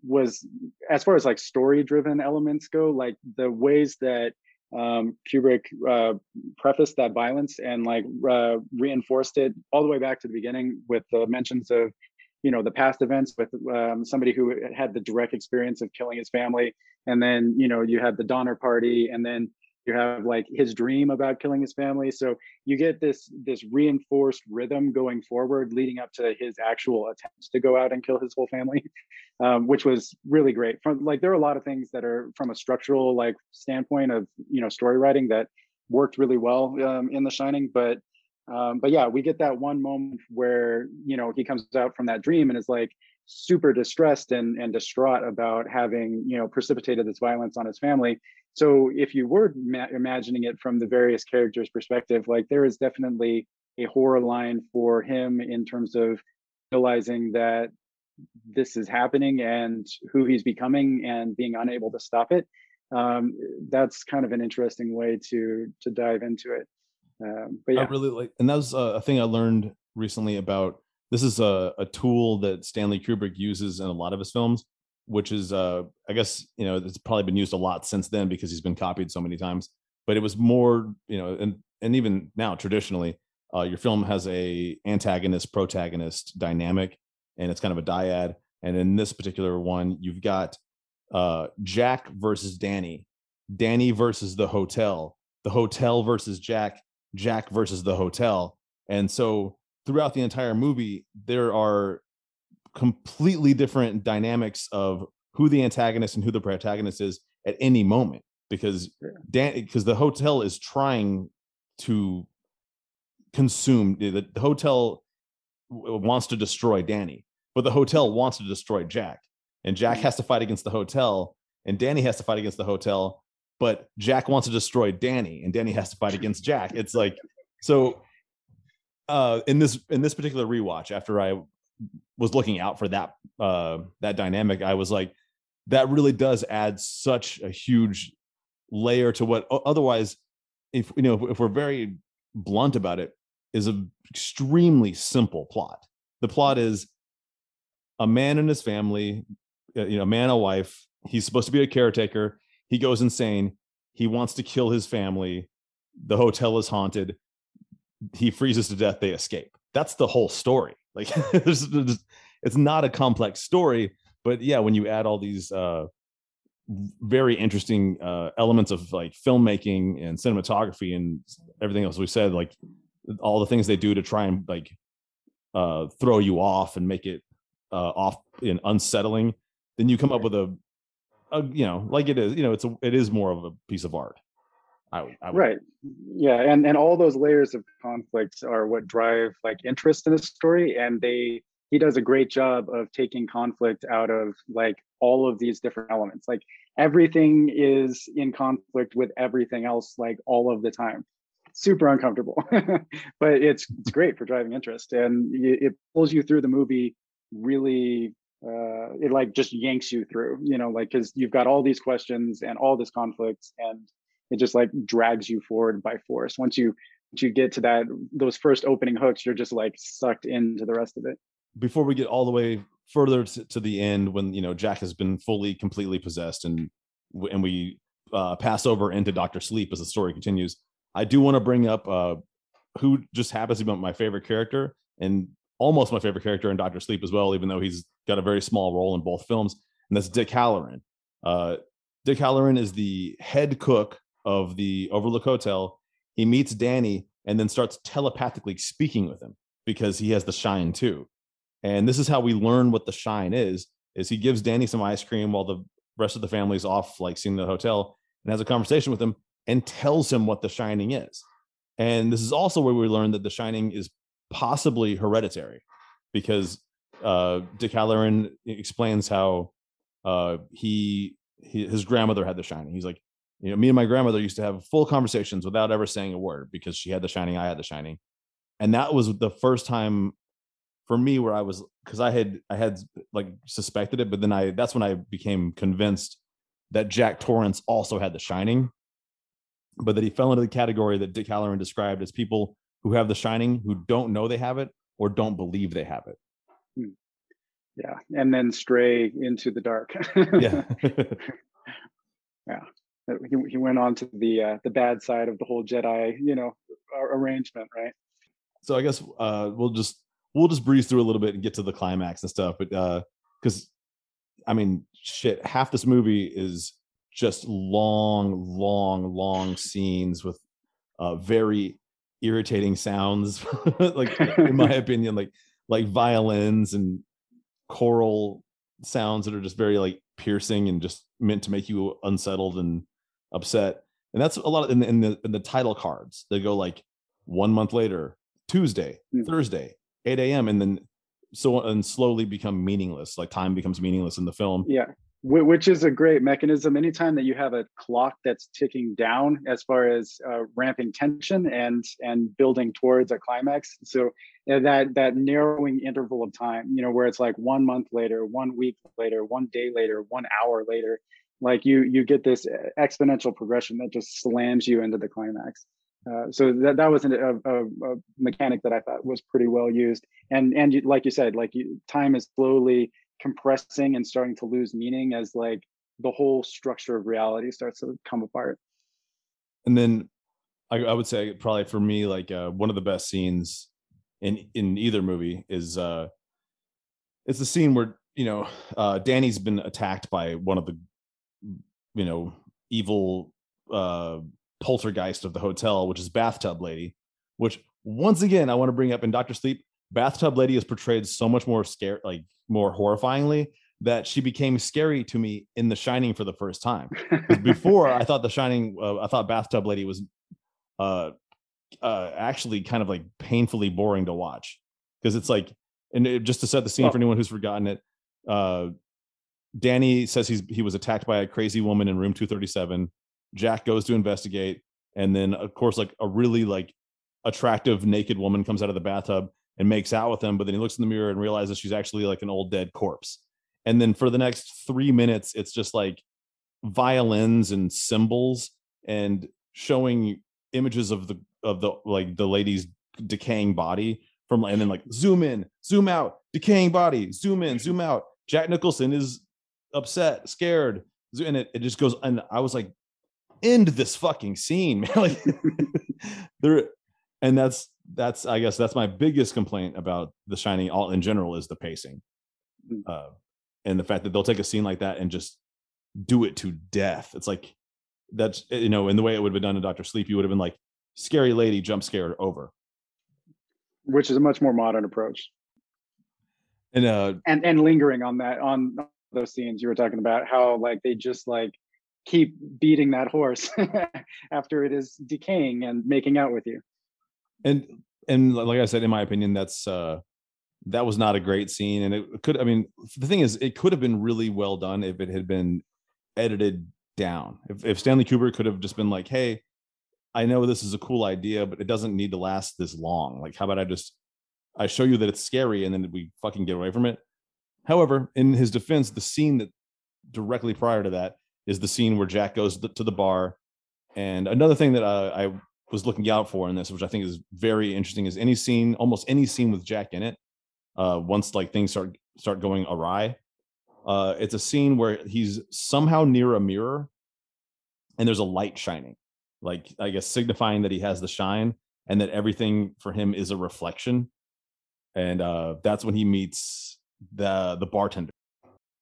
was as far as like story driven elements go, like the ways that um, Kubrick uh, prefaced that violence and like uh, reinforced it all the way back to the beginning with the mentions of, you know, the past events with um, somebody who had the direct experience of killing his family, and then you know you had the Donner Party, and then you have like his dream about killing his family. So you get this this reinforced rhythm going forward leading up to his actual attempts to go out and kill his whole family [LAUGHS] um, which was really great. From like there are a lot of things that are from a structural like standpoint of you know story writing that worked really well um, in the shining but um, but yeah we get that one moment where you know he comes out from that dream and is like super distressed and, and distraught about having you know precipitated this violence on his family. So if you were ma- imagining it from the various characters perspective like there is definitely a horror line for him in terms of realizing that this is happening and who he's becoming and being unable to stop it. Um, that's kind of an interesting way to to dive into it. Um, but yeah. I really like and that was a thing i learned recently about this is a, a tool that Stanley Kubrick uses in a lot of his films, which is uh I guess you know it's probably been used a lot since then because he's been copied so many times. But it was more you know and and even now traditionally uh, your film has a antagonist protagonist dynamic and it's kind of a dyad and in this particular one you've got uh, jack versus danny danny versus the hotel the hotel versus jack jack versus the hotel and so throughout the entire movie, there are completely different dynamics of who the antagonist and who the protagonist is at any moment because Dan because the hotel is trying to consume the, the hotel wants to destroy Danny, but the hotel wants to destroy Jack. And Jack mm-hmm. has to fight against the hotel, and Danny has to fight against the hotel, but Jack wants to destroy Danny, and Danny has to fight against Jack. It's like so uh in this in this particular rewatch after i was looking out for that uh that dynamic i was like that really does add such a huge layer to what otherwise if you know if we're very blunt about it is an extremely simple plot. The plot is a man and his family you know a man a wife he's supposed to be a caretaker he goes insane he wants to kill his family the hotel is haunted he freezes to death they escape. That's the whole story. [LAUGHS] Like there's, there's, it's not a complex story but yeah when you add all these uh very interesting uh elements of like filmmaking and cinematography and everything else we said like all the things they do to try and like uh throw you off and make it uh off and unsettling then you come up with a, a you know like it is you know it's a it is more of a piece of art I I would. Right. Yeah, and and all those layers of conflict are what drive like interest in the story, and they he does a great job of taking conflict out of like all of these different elements. Like everything is in conflict with everything else, like all of the time. Super uncomfortable, [LAUGHS] but it's it's great for driving interest, and it pulls you through the movie really uh, it like just yanks you through, you know, like because you've got all these questions and all this conflict, and it just like drags you forward by force once you once you get to that those first opening hooks, you're just like sucked into the rest of it. Before we get all the way further to, to the end, when you know Jack has been fully, completely possessed, and and we uh, pass over into Doctor Sleep as the story continues. I do want to bring up uh, who just happens to be my favorite character and almost my favorite character in Doctor Sleep as well, even though he's got a very small role in both films, and that's Dick Hallorann. Uh, Dick Hallorann is the head cook of the Overlook Hotel. He meets Danny and then starts telepathically speaking with him because he has the shine too. And this is how we learn what the shine is: is he gives Danny some ice cream while the rest of the family's off, like seeing the hotel, and has a conversation with him and tells him what the shining is. And this is also where we learn that the shining is possibly hereditary because uh, Dick Hallorann explains how uh, he, he his grandmother had the shining. He's like, you know, me and my grandmother used to have full conversations without ever saying a word because she had the shining, I had the shining, and that was the first time for me where I was because I had I had like suspected it, but then I that's when I became convinced that Jack Torrance also had the shining, but that he fell into the category that Dick Hallorann described as people who have the shining who don't know they have it or don't believe they have it. Hmm. Yeah, and then stray into the dark. yeah, [LAUGHS] yeah. He, he went on to the uh, the bad side of the whole Jedi, you know, arrangement, right? So I guess uh, we'll just we'll just breeze through a little bit and get to the climax and stuff. But uh, because I mean, shit, half this movie is just long, long, long scenes with uh, very irritating sounds [LAUGHS] like in my [LAUGHS] opinion like like violins and choral sounds that are just very like piercing and just meant to make you unsettled and upset. And that's a lot of in the in the, in the title cards they go like one month later tuesday mm. thursday 8 a.m and then so and slowly become meaningless like time becomes meaningless in the film. Yeah. Which is a great mechanism. Anytime that you have a clock that's ticking down as far as uh, ramping tension and and building towards a climax so that that narrowing interval of time you know where it's like one month later one week later one day later one hour later like you you get this exponential progression that just slams you into the climax uh, so that that was a, a, a, mechanic that I thought was pretty well used, and and like you said, like you, time is slowly compressing and starting to lose meaning as like the whole structure of reality starts to come apart. And then I, I would say probably for me, like uh, one of the best scenes in in either movie is uh it's the scene where you know uh Danny's been attacked by one of the you know evil uh poltergeist of the hotel, which is bathtub lady, which once again I want to bring up in Doctor Sleep bathtub lady is portrayed so much more scary like more horrifyingly that she became scary to me in the shining for the first time before i [LAUGHS] thought the shining uh, i thought bathtub lady was uh uh actually kind of like painfully boring to watch because it's like and it, just to set the scene oh. for anyone who's forgotten it uh danny says he's he was attacked by a crazy woman in room 237 jack goes to investigate and then of course like a really like attractive naked woman comes out of the bathtub and makes out with him, but then he looks in the mirror and realizes she's actually like an old dead corpse. And then for the next three minutes, it's just like violins and cymbals and showing images of the of the like the lady's decaying body from and then like zoom in, zoom out, decaying body, zoom in, zoom out. Jack Nicholson is upset, scared, and it, it just goes. And I was like, end this fucking scene, [LAUGHS] man. like there, and that's that's I guess that's my biggest complaint about The Shining all in general is the pacing, mm. uh, and the fact that they'll take a scene like that and just do it to death. It's like that's you know in the way it would have been done in Doctor Sleep, you would have been like scary lady jump scare over, which is a much more modern approach. And uh, and and lingering on that on those scenes you were talking about how like they just like keep beating that horse [LAUGHS] after it is decaying and making out with you and and like I said, in my opinion, that's uh that was not a great scene. And it could, I mean, the thing is, it could have been really well done if it had been edited down. If, if Stanley Kubrick could have just been like, hey, I know this is a cool idea, but it doesn't need to last this long. Like, how about I just I show you that it's scary and then we fucking get away from it. However, in his defense, the scene that directly prior to that is the scene where Jack goes to the bar. And another thing that uh, I was looking out for in this, which I think is very interesting, is any scene, almost any scene with Jack in it, uh, once like things start start going awry, uh, it's a scene where he's somehow near a mirror, and there's a light shining, like I guess signifying that he has the shine, and that everything for him is a reflection, and uh, that's when he meets the the bartender.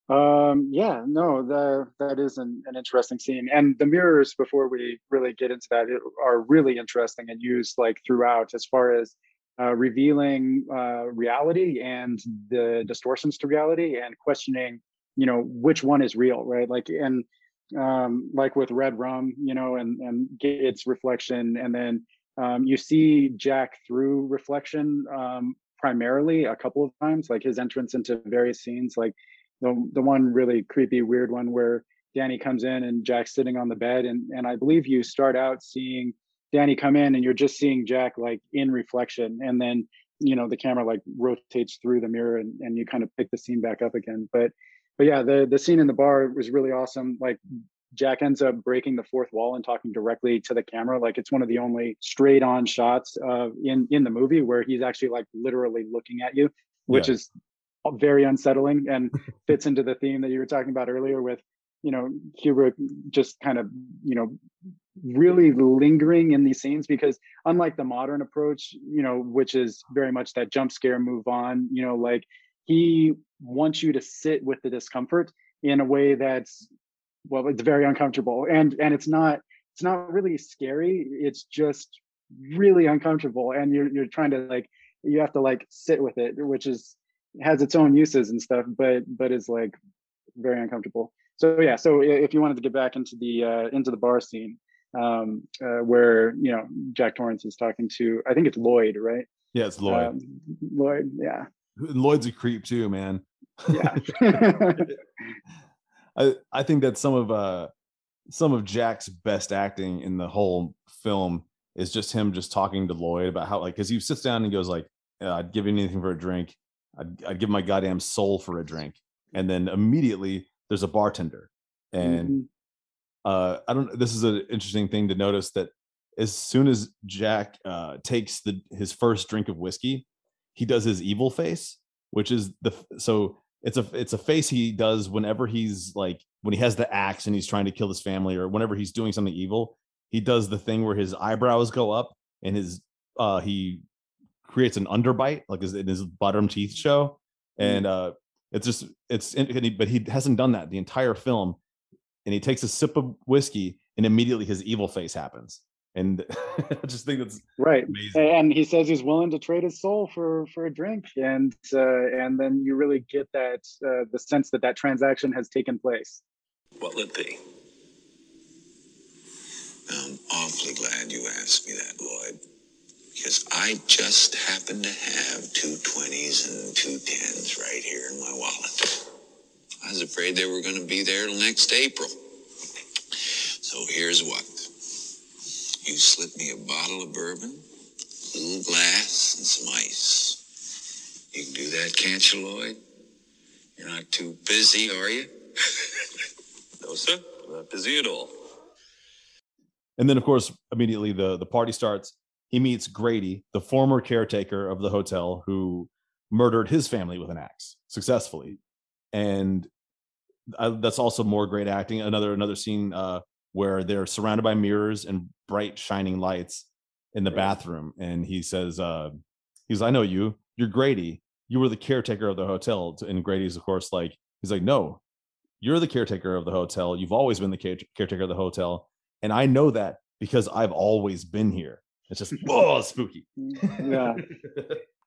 Um, yeah, no, the, that is an, an interesting scene. And the mirrors, before we really get into that, are really interesting and used like throughout as far as uh, revealing uh, reality and the distortions to reality and questioning, you know, which one is real, right? Like, and um, like with Red Rum, you know, and and its reflection, and then um, you see Jack through reflection um, primarily a couple of times, like his entrance into various scenes, like the the one really creepy, weird one where Danny comes in and Jack's sitting on the bed, and and I believe you start out seeing Danny come in and you're just seeing Jack like in reflection, and then you know the camera like rotates through the mirror and, and you kind of pick the scene back up again. But but yeah, the the scene in the bar was really awesome. Like Jack ends up breaking the fourth wall and talking directly to the camera. Like it's one of the only straight on shots uh, in in the movie where he's actually like literally looking at you, which yeah. is very unsettling and [LAUGHS] fits into the theme that you were talking about earlier with you know Kubrick just kind of you know really lingering in these scenes because unlike the modern approach you know which is very much that jump scare move on you know like he wants you to sit with the discomfort in a way that's well it's very uncomfortable and and it's not it's not really scary it's just really uncomfortable and you're you're trying to like you have to like sit with it which is has its own uses and stuff, but but is like very uncomfortable. So yeah, so if you wanted to get back into the uh, into the bar scene, um, uh, where you know Jack Torrance is talking to, I think it's Lloyd, right? Yeah, it's Lloyd. Um, Lloyd, yeah. Lloyd's a creep too, man. Yeah. [LAUGHS] [LAUGHS] [LAUGHS] I I think that some of uh some of Jack's best acting in the whole film is just him just talking to Lloyd about how like because he sits down and goes like I'd give anything for a drink I'd, I'd give my goddamn soul for a drink. And then immediately there's a bartender. And mm-hmm. uh, I don't, this is an interesting thing to notice that as soon as Jack uh, takes the his first drink of whiskey, he does his evil face, which is the so it's a it's a face he does whenever he's like when he has the axe and he's trying to kill his family or whenever he's doing something evil. He does the thing where his eyebrows go up and his uh he creates an underbite, like his, in his bottom teeth show, mm. and uh, it's just it's but he hasn't done that the entire film, and he takes a sip of whiskey, and immediately his evil face happens, and [LAUGHS] I just think that's right. Amazing. And he says he's willing to trade his soul for for a drink, and uh, and then you really get that uh, the sense that that transaction has taken place. What'll it be? I'm awfully glad you asked me that, Lloyd because I just happen to have two 20s and two 10s right here in my wallet. I was afraid they were going to be there till next April. So here's what. You slip me a bottle of bourbon, a little glass, and some ice. You can do that, can't you, Lloyd? You're not too busy, are you? [LAUGHS] no, sir. I'm Not busy at all. And then, of course, immediately the, the party starts he meets Grady, the former caretaker of the hotel who murdered his family with an axe successfully. And I, that's also more great acting. Another another scene uh, where they're surrounded by mirrors and bright shining lights in the bathroom, and he says, uh, "He's I know you. You're Grady. You were the caretaker of the hotel." And Grady's of course like he's like, "No, you're the caretaker of the hotel. You've always been the caretaker of the hotel, and I know that because I've always been here." It's just oh spooky. yeah.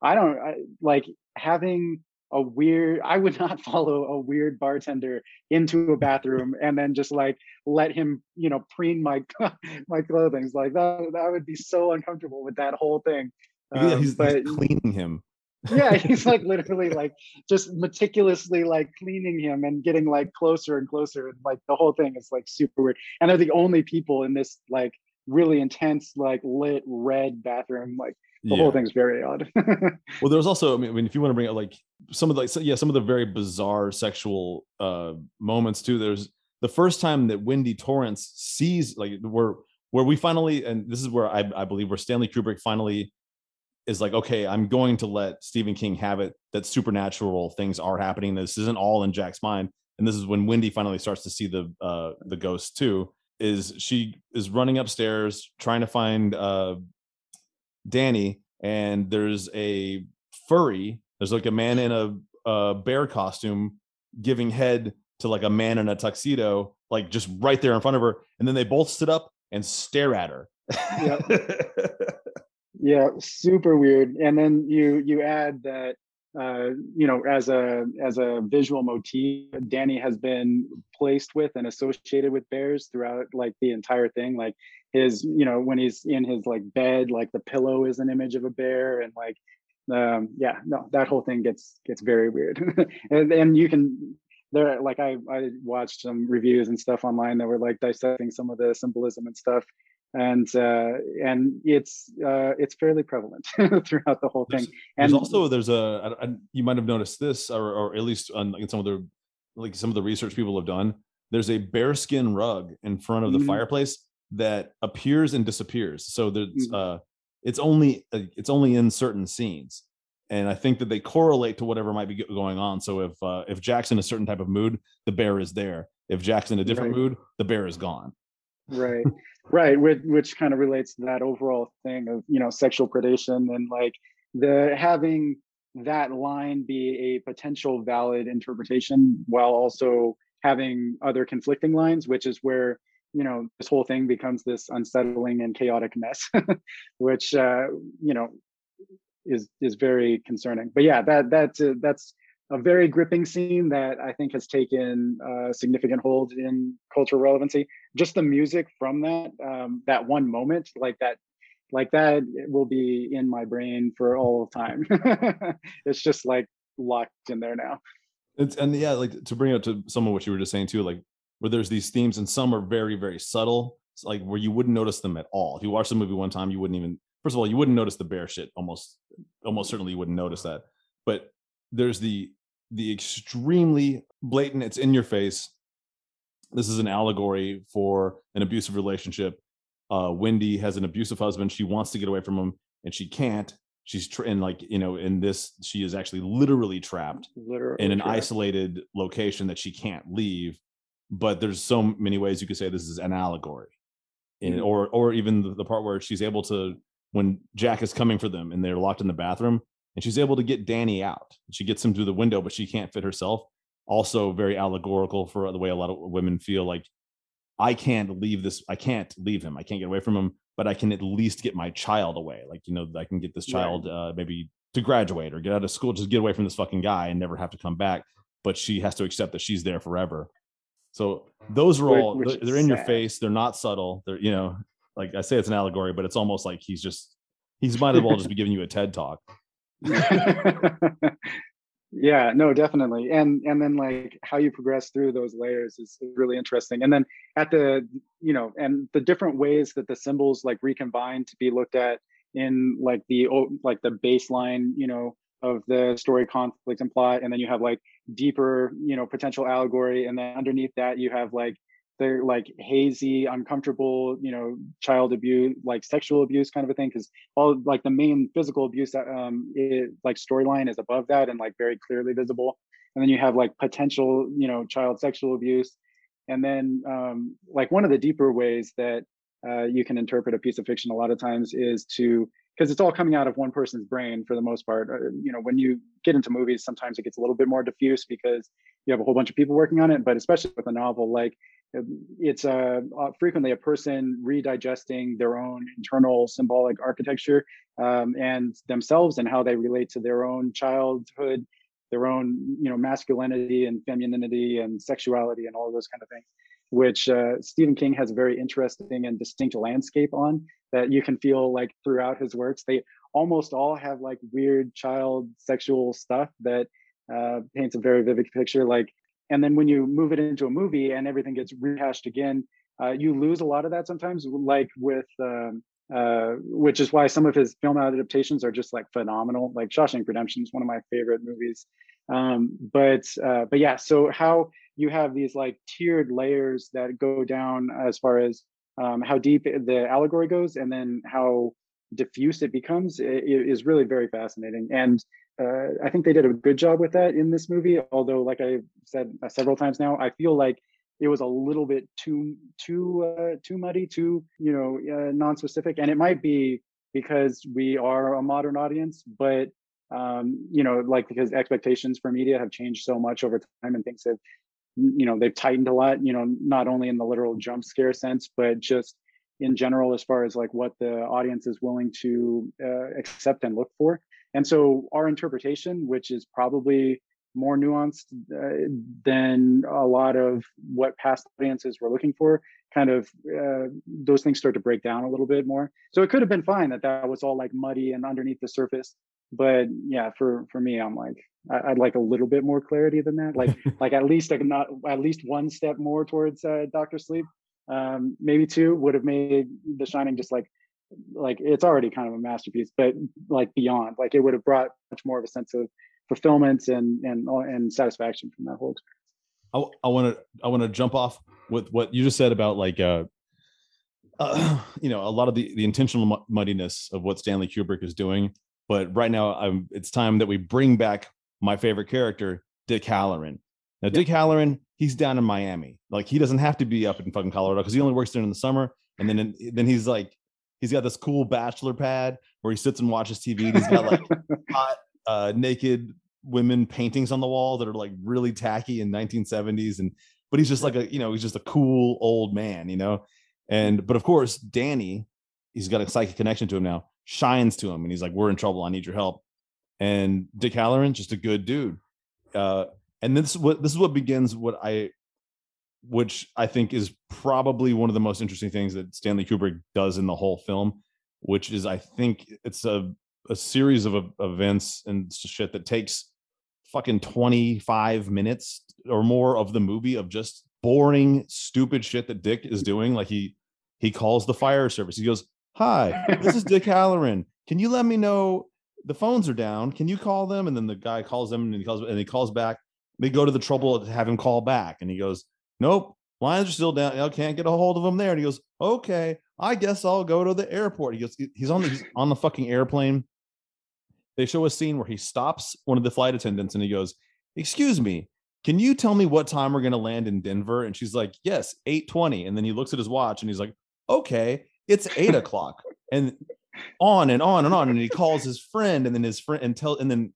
I don't I, like having a weird I would [LAUGHS] not follow a weird bartender into a bathroom and then just like let him, you know, preen my [LAUGHS] my clothing. Like that that would be so uncomfortable with that whole thing. Um, yeah, he's, but, he's cleaning him. yeah, [LAUGHS] he's like literally like just meticulously like cleaning him and getting like closer and closer. And like the whole thing is like super weird. And they're the only people in this like really intense, like lit red bathroom. Like the yeah. whole thing's very odd. [LAUGHS] well, there's also, I mean, I mean, if you want to bring up like some of the, like, yeah, some of the very bizarre sexual uh moments too. There's the first time that Wendy Torrance sees, like, where where we finally, and this is where I, I believe where Stanley Kubrick finally is like, okay, I'm going to let Stephen King have it that supernatural things are happening. This isn't all in Jack's mind. And this is when Wendy finally starts to see the uh the ghost too. Is she is running upstairs trying to find uh Danny, and there's a furry, there's like a man in mm-hmm. a, a bear costume giving head to like a man in a tuxedo, like just right there in front of her. And then they both sit up and stare at her. [LAUGHS] yeah super weird and then you you add that uh, you know as a as a visual motif danny has been placed with and associated with bears throughout like the entire thing. Like his you know when he's in his like bed like the pillow is an image of a bear and like um yeah no that whole thing gets gets very weird. [LAUGHS] And, and you can there like i i watched some reviews and stuff online that were like dissecting some of the symbolism and stuff and uh, and it's uh, it's fairly prevalent [LAUGHS] throughout the whole thing. There's, and there's also there's a, you might have noticed this, or, or at least on in some of the like some of the research people have done. There's a bearskin rug in front of the Mhm. fireplace that appears and disappears. So there's Mhm. uh, it's only uh, it's only in certain scenes, and I think that they correlate to whatever might be going on. So if uh, if Jack's in a certain type of mood, the bear is there. If Jack's in a different Right. mood, the bear is gone. Right. Right which, which kind of relates to that overall thing of you know sexual predation and like the having that line be a potential valid interpretation while also having other conflicting lines which is where you know this whole thing becomes this unsettling and chaotic mess [LAUGHS] which uh you know is is very concerning. But yeah that that's uh, that's a very gripping scene that I think has taken uh, significant hold in cultural relevancy. Just the music from that, um, that one moment, like that, like that, will be in my brain for all time. [LAUGHS] it's just like locked in there now. It's and yeah, like to bring it to some of what you were just saying too, like where there's these themes and some are very, very subtle. It's like where you wouldn't notice them at all. If you watch the movie one time, you wouldn't even first of all, you wouldn't notice the bear shit. Almost almost certainly you wouldn't notice that. But there's the the extremely blatant, it's in your face. This is an allegory for an abusive relationship. Uh Wendy has an abusive husband. She wants to get away from him and she can't. She's tra- and like, you know, in this, she is actually literally trapped Literally, in an correct. isolated location that she can't leave but there's so many ways you could say this is an allegory and, Mhm. or or even the, the part where she's able to when jack is coming for them and they're locked in the bathroom and she's able to get danny out. She gets him through the window but she can't fit herself. Also very allegorical for the way a lot of women feel like i can't leave this i can't leave him. I can't get away from him but i can at least get my child away. Like you know i can get this child uh, maybe to graduate or get out of school just get away from this fucking guy and never have to come back but she has to accept that she's there forever. So those are all which they're in your face. They're not subtle. They're you know like i say it's an allegory but it's almost like he's just he's might as well just be giving you a ted talk [LAUGHS] yeah no definitely. And and then like how you progress through those layers is really interesting. And then at the you know and the different ways that the symbols like recombine to be looked at in like the like the baseline you know of the story conflict and plot and then you have like deeper you know potential allegory and then underneath that you have like the like hazy uncomfortable you know child abuse like sexual abuse kind of a thing because all like the main physical abuse that um it, like storyline is above that and like very clearly visible. And then you have like potential you know child sexual abuse. And then um like one of the deeper ways that uh, you can interpret a piece of fiction a lot of times is to because it's all coming out of one person's brain for the most part uh, you know when you get into movies sometimes it gets a little bit more diffuse because you have a whole bunch of people working on it but especially with a novel like it's uh, uh, frequently a person redigesting their own internal symbolic architecture um, and themselves and how they relate to their own childhood their own you know masculinity and femininity and sexuality and all those kind of things which uh, stephen king has a very interesting and distinct landscape on that you can feel like throughout his works. They almost all have like weird child sexual stuff that uh, paints a very vivid picture like and then when you move it into a movie and everything gets rehashed again uh, you lose a lot of that sometimes like with um, uh, which is why some of his film adaptations are just like phenomenal. Like shawshank redemption is one of my favorite movies. Um, but uh, but yeah so how you have these like tiered layers that go down as far as um, how deep the allegory goes and then how diffuse it becomes is really very fascinating. And uh, I think they did a good job with that in this movie. Although, like I said uh, several times now, I feel like it was a little bit too too uh, too muddy, too you know uh, non-specific. And it might be because we are a modern audience, but um, you know, like because expectations for media have changed so much over time, and things have you know they've tightened a lot. You know, not only in the literal jump scare sense, but just in general as far as like what the audience is willing to uh, accept and look for. And so our interpretation, which is probably more nuanced uh, than a lot of what past audiences were looking for, kind of uh, those things start to break down a little bit more. So it could have been fine that that was all like muddy and underneath the surface. But yeah, for for me, I'm like I, I'd like a little bit more clarity than that. Like [LAUGHS] like at least like not at least one step more towards uh, Doctor Sleep. Um, maybe two would have made The Shining just like like it's already kind of a masterpiece, but like beyond, like it would have brought much more of a sense of fulfillment and and and satisfaction from that whole experience. I want to I want to jump off with what you just said about like uh, uh [CLEARS THROAT] you know a lot of the the intentional muddiness of what Stanley Kubrick is doing, but right now I'm it's time that we bring back my favorite character, Dick Hallorann. Now Dick Hallorann, he's down in Miami. Like he doesn't have to be up in fucking Colorado because he only works there in the summer, and then then he's like he's got this cool bachelor pad where he sits and watches TV. And he's got like [LAUGHS] hot uh, naked women paintings on the wall that are like really tacky in 1970s and but he's just like a you know he's just a cool old man you know? And but of course danny he's got a psychic connection to him now shines to him and he's like we're in trouble. I need your help. And dick hallorann just a good dude. Uh and this is what this is what begins what i which i think is probably one of the most interesting things that stanley kubrick does in the whole film which is i think it's a a series of ev- events and shit that takes fucking 25 minutes or more of the movie of just boring stupid shit that dick is doing. Like he he calls the fire service. He goes hi this is dick [LAUGHS] hallorann. Can you let me know the phones are down. Can you call them? And then the guy calls them and he calls and he calls back they go to the trouble to have him call back and he goes nope lines are still down i can't get a hold of him there and he goes okay i guess i'll go to the airport he goes he's on the he's on the fucking airplane they show a scene where he stops one of the flight attendants and he goes, "Excuse me, can you tell me what time we're going to land in Denver?" And she's like, "Yes, 8:20." And then he looks at his watch and he's like, "Okay, it's eight o'clock." And on and on and on. And he calls his friend, and then his friend and tell and then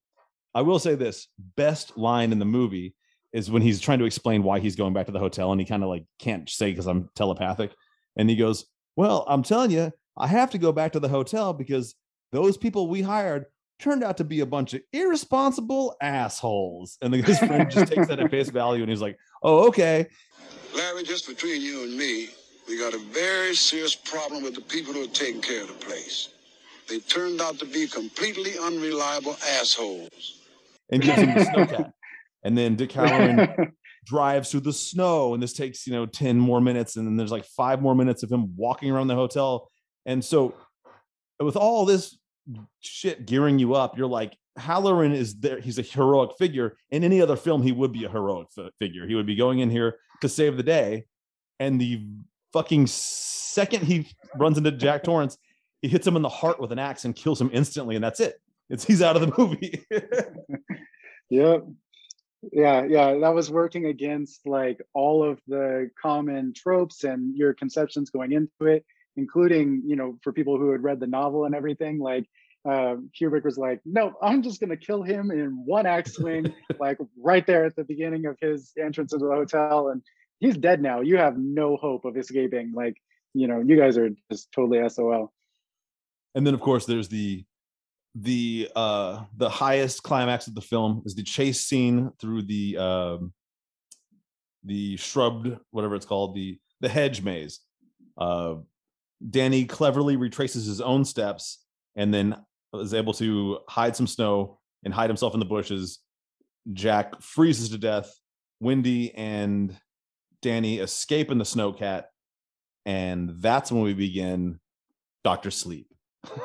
I will say this: best line in the movie is when he's trying to explain why he's going back to the hotel, and he kind of like can't say because I'm telepathic, and he goes, "Well, I'm telling you, I have to go back to the hotel because those people we hired." Turned out to be a bunch of irresponsible assholes. And then his friend just takes that at [LAUGHS] face value and he's like, Oh, okay. Larry, just between you and me, we got a very serious problem with the people who are taking care of the place. They turned out to be completely unreliable assholes. And gives him the snowcat. [LAUGHS] And then Dick Hallorann [LAUGHS] drives through the snow, and this takes you know ten more minutes, and then there's like five more minutes of him walking around the hotel. And so, with all this shit gearing you up, you're like, Hallorann is there. He's a heroic figure. In any other film, he would be a heroic fi- figure. He would be going in here to save the day. And the fucking second he runs into Jack Torrance, he hits him in the heart with an axe and kills him instantly, and that's it. It's he's out of the movie. [LAUGHS] Yep. Yeah, yeah, that was working against like all of the common tropes and your conceptions going into it, including, you know, for people who had read the novel and everything, like uh, Kubrick was like, no, I'm just gonna kill him in one axe swing, [LAUGHS] like right there at the beginning of his entrance into the hotel, and he's dead now. You have no hope of escaping. Like, you know, you guys are just totally SOL. and then of course there's the the uh the highest climax of the film is the chase scene through the um the shrubbed whatever it's called the the hedge maze. Uh danny cleverly retraces his own steps and then is able to hide some snow and hide himself in the bushes. Jack freezes to death. Wendy and danny escape in the snowcat and that's when we begin dr sleep [LAUGHS]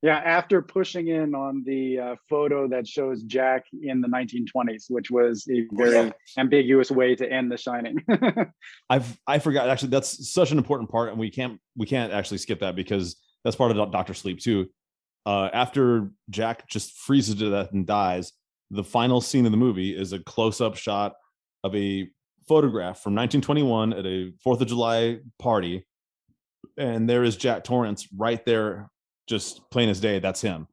Yeah, after pushing in on the uh, photo that shows Jack in the 1920s, which was a very yeah. ambiguous way to end The Shining. [LAUGHS] I've I forgot actually that's such an important part, and we can't we can't actually skip that because that's part of Doctor Sleep too. Uh, after Jack just freezes to death and dies, the final scene of the movie is a close-up shot of a photograph from 1921 at a Fourth of July party, and there is Jack Torrance right there, just plain as day. That's him.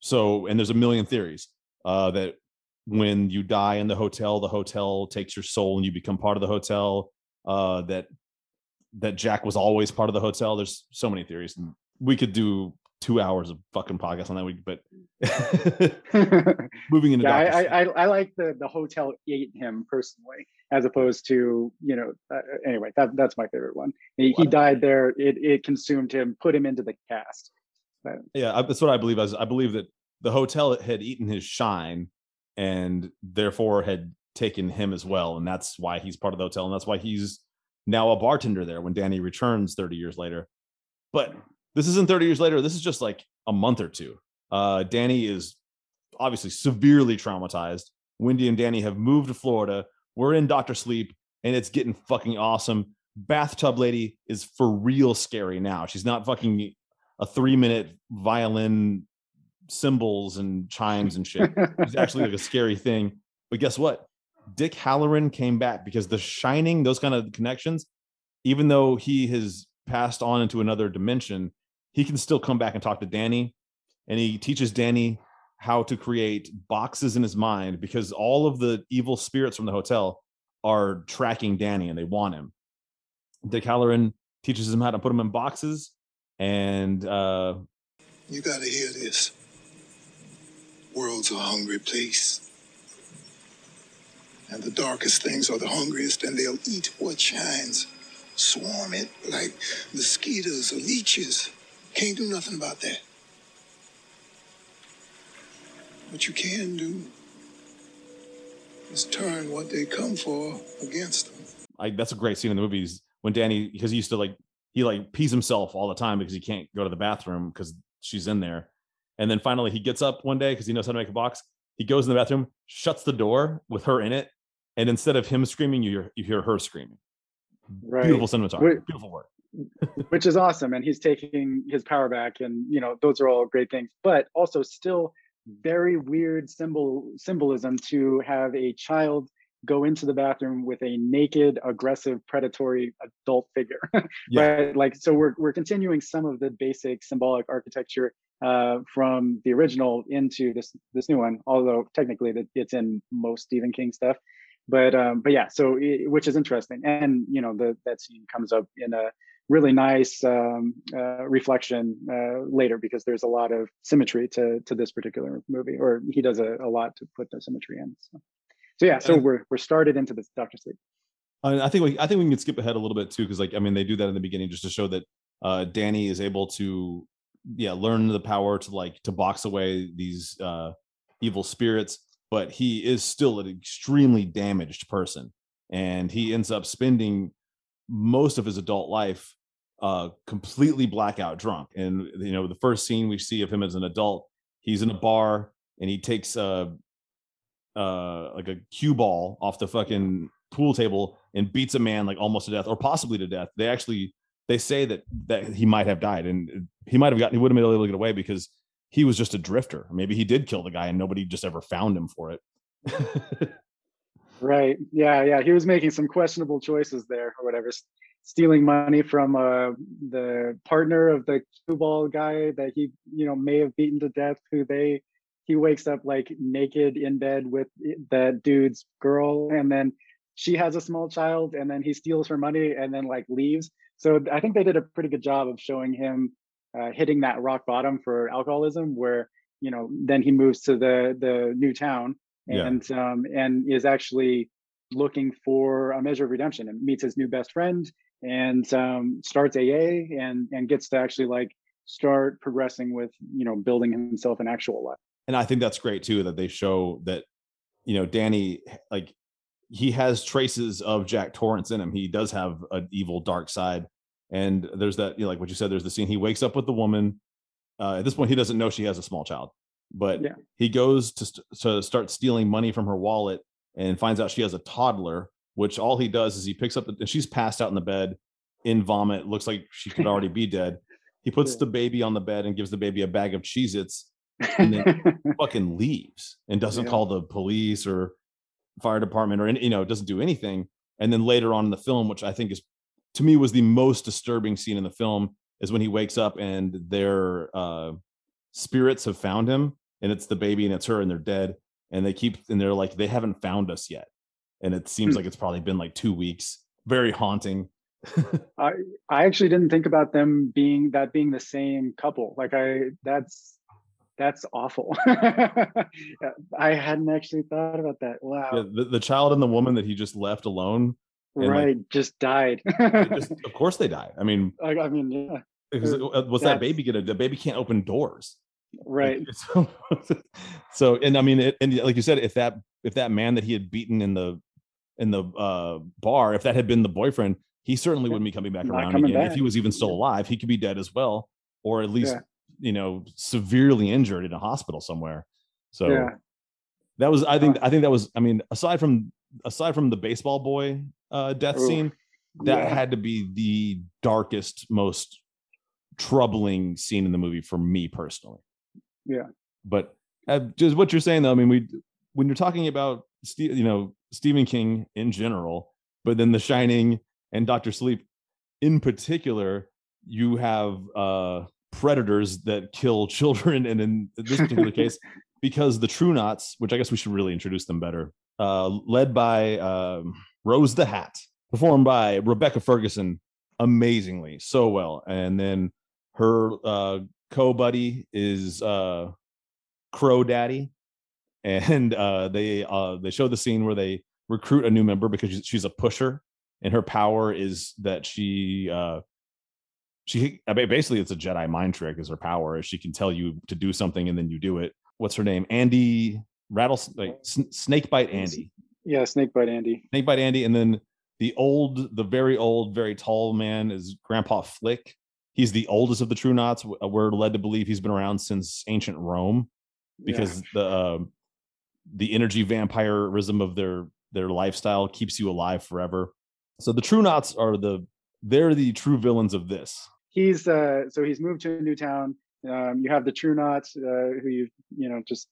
So, and there's a million theories uh, that when you die in the hotel, the hotel takes your soul and you become part of the hotel. Uh, that that Jack was always part of the hotel. There's so many theories. We could do two hours of fucking podcast on that week, but [LAUGHS] moving into yeah, I, I, I I like the the hotel ate him personally, as opposed to you know. Uh, anyway, that that's my favorite one. He, he died there. It it consumed him, put him into the cast. Yeah that's what i believe as i believe that the hotel had eaten his shine and therefore had taken him as well and that's why he's part of the hotel and that's why he's now a bartender there when danny returns 30 years later. But this isn't 30 years later this is just like a month or two. Uh danny is obviously severely traumatized. Wendy and danny have moved to florida. We're in dr sleep and it's getting fucking awesome. Bathtub lady is for real scary now. She's not fucking a three minute violin cymbals and chimes and shit. It's actually like a scary thing. But guess what? Dick Hallorann came back because The Shining, those kind of connections, even though he has passed on into another dimension, he can still come back and talk to Danny. And he teaches Danny how to create boxes in his mind because all of the evil spirits from the hotel are tracking Danny and they want him. Dick Hallorann teaches him how to put them in boxes and uh You gotta hear this. World's a hungry place. And the darkest things are the hungriest, and they'll eat what shines. Swarm it like mosquitoes or leeches. Can't do nothing about that. What you can do is turn what they come for against them. I, that's a great scene in the movies when Danny because he used to like he like pees himself all the time because he can't go to the bathroom because she's in there. And then finally he gets up one day because he knows how to make a box. He goes in the bathroom, shuts the door with her in it, and instead of him screaming, you hear you hear her screaming. Right. Beautiful cinematography. Wait. Beautiful work. [LAUGHS] which is awesome and he's taking his power back and you know those are all great things but also still very weird symbol symbolism to have a child go into the bathroom with a naked aggressive predatory adult figure [LAUGHS] Yeah. right like so we're, we're continuing some of the basic symbolic architecture uh, from the original into this this new one although technically that it's in most stephen king stuff but um but yeah so i which is interesting and you know the that scene comes up in a really nice um, uh, reflection uh, later because there's a lot of symmetry to to this particular movie, or he does a, a lot to put the symmetry in. So, so yeah, so we're we're started into this Doctor Sleep. I think we, I think we can skip ahead a little bit too because like I mean they do that in the beginning just to show that uh, Danny is able to yeah learn the power to like to box away these uh, evil spirits, but he is still an extremely damaged person, and he ends up spending most of his adult life uh, completely blackout drunk. And you know the first scene we see of him as an adult, he's in a bar and he takes a uh like a cue ball off the fucking pool table and beats a man like almost to death or possibly to death. They actually they say that that he might have died and he might have gotten he would have been able to get away because he was just a drifter. Maybe he did kill the guy and nobody just ever found him for it. [LAUGHS] Right. Yeah. Yeah. He was making some questionable choices there, or whatever. Stealing money from uh, the partner of the cue ball guy that he, you know, may have beaten to death. Who they, he wakes up like naked in bed with that dude's girl, and then she has a small child, and then he steals her money and then like leaves. So I think they did a pretty good job of showing him uh, hitting that rock bottom for alcoholism, where you know then he moves to the the new town Yeah. and um, and is actually looking for a measure of redemption and meets his new best friend and um, starts AA and and gets to actually like start progressing with you know building himself an actual life. And I think that's great too that they show that you know Danny like he has traces of Jack Torrance in him. He does have an evil dark side, and there's that you know, like what you said. There's the scene he wakes up with the woman. uh, at this point he doesn't know she has a small child, but Yeah. he goes to st- to start stealing money from her wallet and finds out she has a toddler. Which all he does is he picks up the, and she's passed out in the bed in vomit. Looks like she could already be dead. He puts [LAUGHS] Yeah. the baby on the bed and gives the baby a bag of Cheez Its and then [LAUGHS] fucking leaves and doesn't Yeah. call the police or fire department or any, you know doesn't do anything and then later on in the film which i think is to me was the most disturbing scene in the film is when he wakes up and their uh spirits have found him and it's the baby and it's her and they're dead and they keep and they're like they haven't found us yet and it seems Hmm. like it's probably been like two weeks very haunting [LAUGHS] I I actually didn't think about them being that being the same couple. Like I that's that's awful. [LAUGHS] I hadn't actually thought about that. Wow. yeah, the, the child and the woman that he just left alone and, like, right. just died. [LAUGHS] just, of course they die. i mean I, I mean, yeah. because Uh, what's that baby gonna the baby can't open doors Right. [LAUGHS] so, so and i mean it, and like you said if that if that man that he had beaten in the in the uh bar if that had been the boyfriend he certainly wouldn't be coming back Not around coming again if he was even still alive he could be dead as well or at least Yeah. You know severely injured in a hospital somewhere so Yeah. that was i think i think that was i mean aside from aside from the baseball boy uh death Oof. scene that Yeah. had to be the darkest most troubling scene in the movie for me personally Yeah. but uh, just what you're saying though i mean we when you're talking about Ste- you know stephen king in general but then the shining and dr sleep in particular you have uh predators that kill [LAUGHS] children and in this particular [LAUGHS] case because the true knots which i guess we should really introduce them better uh led by um rose the hat performed by rebecca ferguson amazingly so well. And then her uh co-buddy is uh crow daddy. And uh they uh they show the scene where they recruit a new member because she's, she's a pusher and her power is that she uh she I mean, basically it's a jedi mind trick is her power is she can tell you to do something and then you do it what's her name andy rattlesnake snake bite andy Yeah, Snakebite Andy. Snake Bite Andy, and then the old, the very old, very tall man is Grandpa Flick. He's the oldest of the True Knots. We're led to believe he's been around since ancient Rome because the uh, the energy vampirism of their their lifestyle keeps you alive forever. So the True Knots are the they're the true villains of this. He's uh so he's moved to a new town um you have the true knots uh who you you know just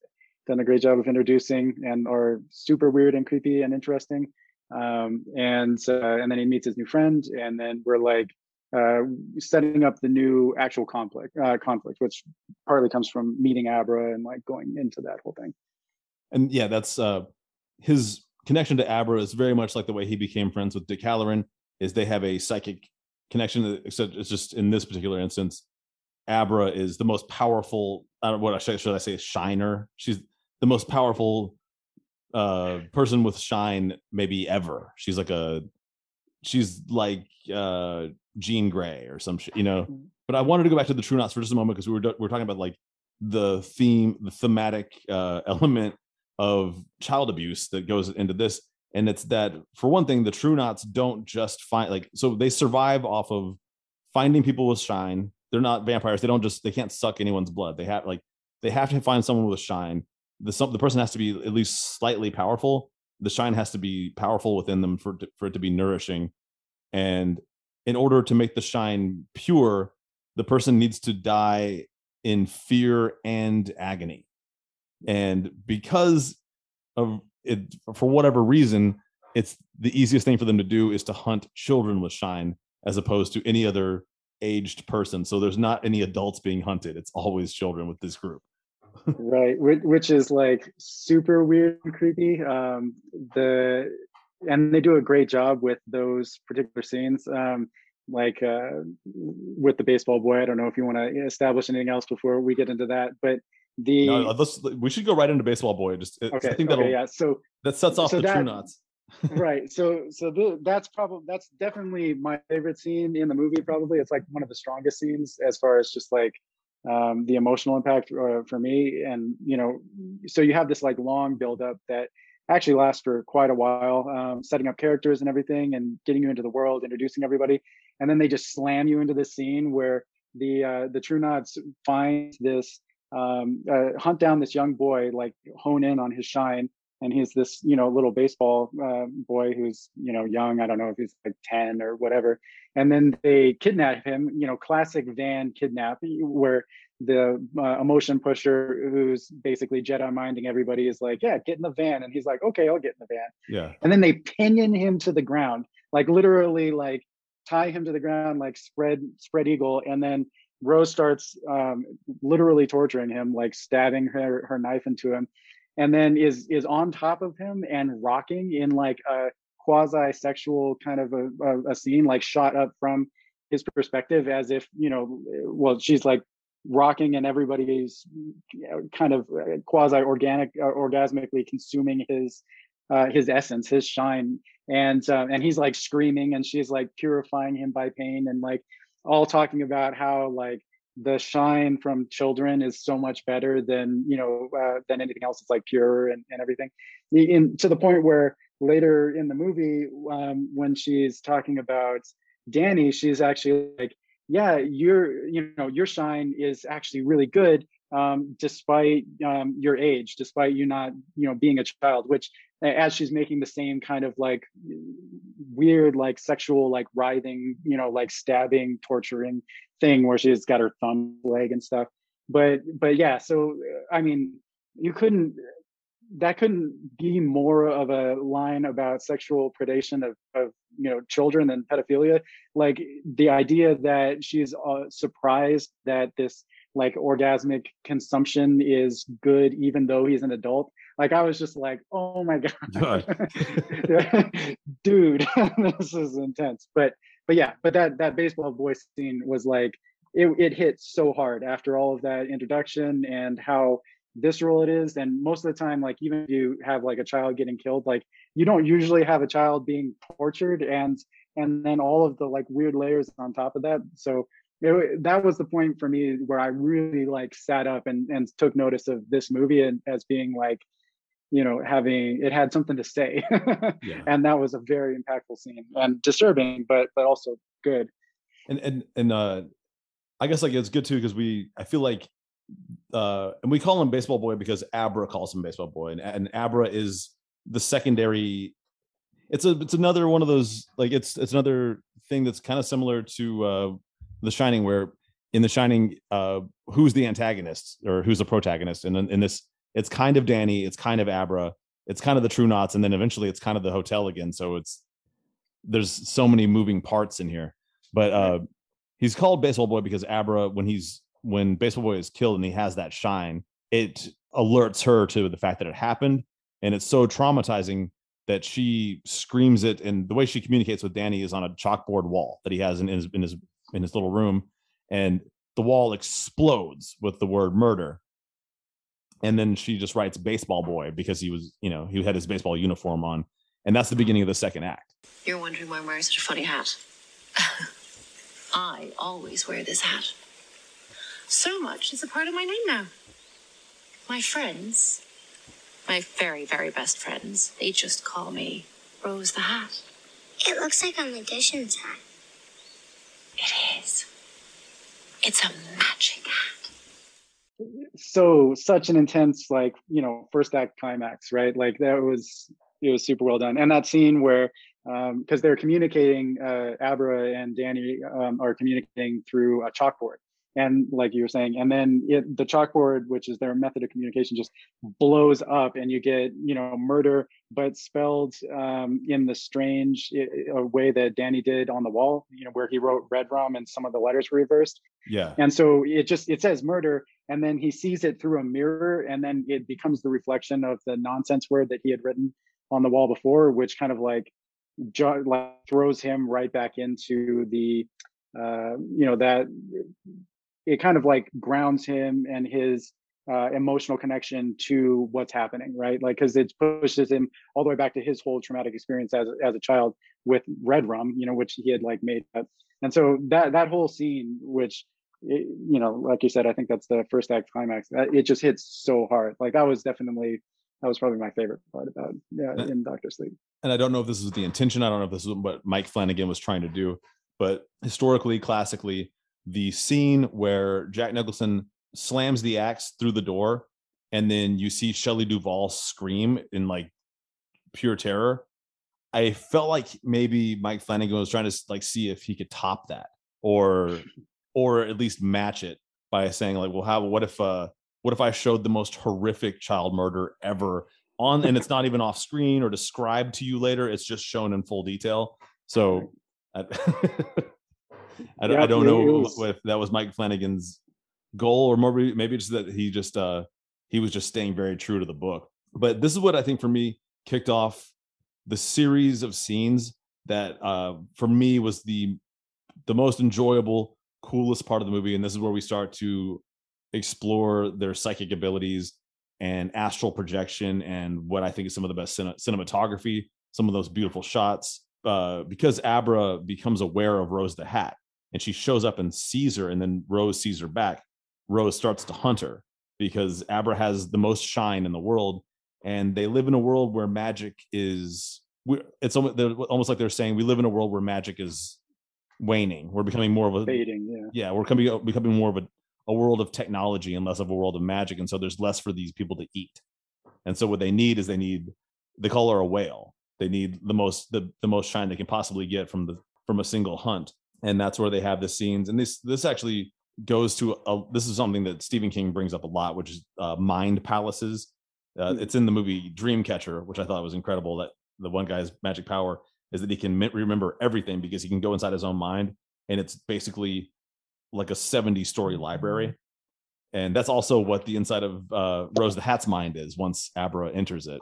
done a great job of introducing and are super weird and creepy and interesting um and uh, and then he meets his new friend and then we're like uh setting up the new actual conflict uh conflict which partly comes from meeting abra and like going into that whole thing and yeah, that's uh his connection to Abra is very much like the way he became friends with Dick Hallorann. Is they have a psychic connection, except it's just in this particular instance, Abra is the most powerful. I don't what should, should I say, shiner. She's the most powerful uh person with shine maybe ever. She's like a she's like uh Jean Grey or some shit, you know. But I wanted to go back to the True Knots for just a moment because we were we we're talking about like the theme, the thematic uh, [LAUGHS] element of child abuse that goes into this, and it's that for one thing, the True Knots don't just find like so they survive off of finding people with shine. They're not vampires. They don't just they can't suck anyone's blood. They have like they have to find someone with shine. The some the person has to be at least slightly powerful. The shine has to be powerful within them for for it to be nourishing, and in order to make the shine pure, the person needs to die in fear and agony. And because of it, for whatever reason, it's the easiest thing for them to do is to hunt children with shine as opposed to any other aged person. So there's not any adults being hunted. It's always children with this group. right which, is like super weird and creepy um the and they do a great job with those particular scenes um like uh with the baseball boy i don't know if you want to establish anything else before we get into that but the No, let's, we should go right into baseball boy. Just okay I think that'll okay yeah so that sets off so the true that- knots. [LAUGHS] right so so the, that's probably that's definitely my favorite scene in the movie probably it's like one of the strongest scenes as far as just like um the emotional impact uh, for me and you know so you have this like long build up that actually lasts for quite a while um, setting up characters and everything and getting you into the world introducing everybody and then they just slam you into this scene where the uh, the True Knots find this um, uh, hunt down this young boy, like hone in on his shine, and he's this you know little baseball uh, boy who's you know young. I don't know if he's like ten or whatever, and then they kidnap him. You know, classic van kidnap where the uh, emotion pusher who's basically Jedi minding everybody is like, yeah, get in the van, and he's like, okay, I'll get in the van. Yeah, and then they pinion him to the ground, like literally like tie him to the ground like spread spread eagle and then Rose starts um, literally torturing him, like stabbing her her knife into him, and then is is on top of him and rocking in like a quasi sexual kind of a, a, a scene, like shot up from his perspective, as if you know, well, she's like rocking and everybody's kind of uh, quasi organic, uh, orgasmically consuming his uh, his essence, his shine, and uh, and he's like screaming, and she's like purifying him by pain, and like all talking about how like the shine from children is so much better than you know uh, than anything else. It's like pure and, and everything. In, to the point where later in the movie um, when she's talking about danny she's actually like yeah your you know your shine is actually really good um, despite um, your age despite you not you know being a child which as she's making the same kind of like weird like sexual like writhing you know like stabbing torturing thing where she's got her thumb leg and stuff. But but yeah so i mean you couldn't that couldn't be more of a line about sexual predation of, of you know children than pedophilia. Like the idea that she's uh, surprised that this like orgasmic consumption is good even though he's an adult like I was just like, oh my [LAUGHS] god, [LAUGHS] dude, [LAUGHS] this is intense. But but yeah, but that that baseball voice scene was like it it hit so hard after all of that introduction and how visceral it is. And most of the time, like even if you have like a child getting killed, like you don't usually have a child being tortured and and then all of the like weird layers on top of that. So it, that was the point for me where I really like sat up and, and took notice of this movie and as being like you know having it had something to say [LAUGHS] yeah. and that was a very impactful scene and disturbing but but also good and and and uh i guess like it's good too because we i feel like uh and we call him baseball boy because abra calls him baseball boy and, and abra is the secondary it's a it's another one of those like it's it's another thing that's kind of similar to uh the shining where in the shining uh who's the antagonist or who's the protagonist and in, in this it's kind of Danny, it's kind of Abra, it's kind of the True Knots, and then eventually it's kind of the hotel again. So it's there's so many moving parts in here. But uh he's called Baseball Boy because Abra, when he's when Baseball Boy is killed and he has that shine, it alerts her to the fact that it happened. And it's so traumatizing that she screams it. And the way she communicates with Danny is on a chalkboard wall that he has in his in his in his little room. And the wall explodes with the word murder and then she just writes baseball boy because he was you know he had his baseball uniform on. And that's the beginning of the second act. You're wondering why i'm wearing such a funny hat. [LAUGHS] I always wear this hat. So much it's a part of my name now. My friends my very very best friends they just call me rose the hat. It looks like a magician's hat. It is. It's a magic hat so such an intense like you know first act climax right? Like that was it was super well done. And that scene where because um, they're communicating uh, abra and danny um, are communicating through a chalkboard and like you were saying and then it, the chalkboard which is their method of communication just blows up and you get you know murder but spelled um, in the strange uh, way that danny did on the wall you know where he wrote red rum and some of the letters were reversed. Yeah. And so it just it says murder and then he sees it through a mirror and then it becomes the reflection of the nonsense word that he had written on the wall before which kind of like like throws him right back into the uh, you know that it kind of like grounds him and his uh, emotional connection to what's happening, right? Like, because it pushes him all the way back to his whole traumatic experience as as a child with Red Rum, you know, which he had like made up. And so that that whole scene, which it, you know, like you said, I think that's the first act climax. It just hits so hard. Like that was definitely that was probably my favorite part about yeah in Doctor Sleep. And I don't know if this is the intention. I don't know if this is what Mike Flanagan was trying to do, but historically, classically, the scene where Jack Nicholson slams the axe through the door, and then you see Shelley Duvall scream in like pure terror. I felt like maybe Mike Flanagan was trying to like see if he could top that, or or at least match it by saying like, well, how what if uh what if I showed the most horrific child murder ever on and it's not even off screen or described to you later, it's just shown in full detail. So I, [LAUGHS] I, don't- I don't know if that was Mike Flanagan's goal or maybe maybe it's that he just uh he was just staying very true to the book. But this is what I think for me kicked off the series of scenes that uh for me was the the most enjoyable coolest part of the movie. And this is where we start to explore their psychic abilities and astral projection and what i think is some of the best cine- cinematography some of those beautiful shots uh because abra becomes aware of rose the hat and she shows up and sees her and then rose sees her back rose starts to hunt her because abra has the most shine in the world and they live in a world where magic is it's almost, almost like they're saying we live in a world where magic is waning. We're becoming more of a Fading, yeah. yeah we're coming becoming more of a, a world of technology and less of a world of magic and so there's less for these people to eat. And so what they need is they need they call her a whale. They need the most the, the most shine they can possibly get from the from a single hunt and that's where they have the scenes and this this actually goes to a, this is something that stephen king brings up a lot which is uh, mind palaces. Uh, it's in the movie dreamcatcher which i thought was incredible that the one guy's magic power is that he can remember everything because he can go inside his own mind and it's basically like a 70 story library. And that's also what the inside of uh, rose the hat's mind is once abra enters it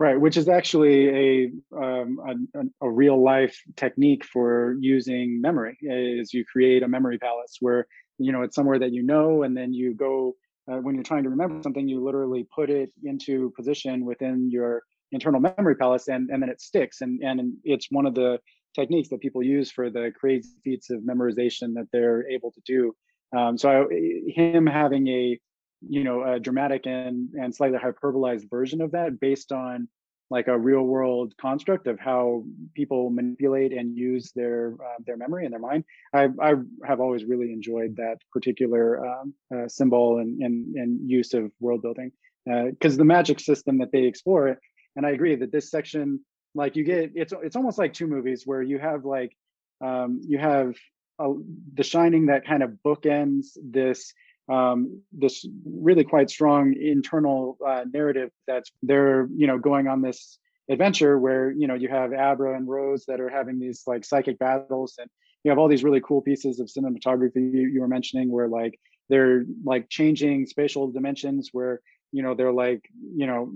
Right, which is actually a um, a, a- real life technique for using memory. Is you create a memory palace where you know it's somewhere that you know, and then you go uh, when you're trying to remember something, you literally put it into position within your internal memory palace, and and then it sticks. And and it's one of the techniques that people use for the crazy feats of memorization that they're able to do. Um, so I, him having a you know a dramatic and and slightly hyperbolized version of that based on like a real world construct of how people manipulate and use their uh, their memory and their mind. I i have always really enjoyed that particular um, uh, symbol and, and and use of world building because the magic system that they explore and i agree that this section like you get it's it's almost like two movies where you have like um, you have uh, the shining that kind of bookends this um, this really quite strong internal uh, narrative that's they're you know going on this adventure where you know you have Abra and Rose that are having these like psychic battles and you have all these really cool pieces of cinematography you, you were mentioning where like they're like changing spatial dimensions where you know they're like you know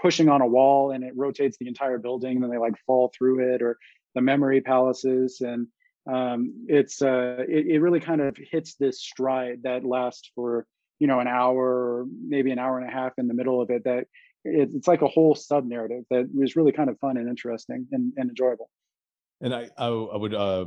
pushing on a wall and it rotates the entire building and then they like fall through it or the memory palaces and um, it's uh, it, it really kind of hits this stride that lasts for you know an hour maybe an hour and a half in the middle of it that it, it's like a whole sub narrative that was really kind of fun and interesting and, and enjoyable and I, I I would uh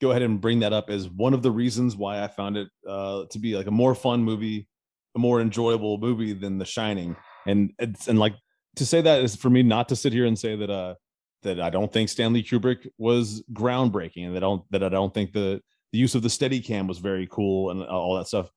go ahead and bring that up as one of the reasons why I found it uh to be like a more fun movie, a more enjoyable movie than The Shining. And it's and like to say that is for me not to sit here and say that uh that I don't think Stanley Kubrick was groundbreaking and that I don't that I don't think the the use of the steady cam was very cool and all that stuff.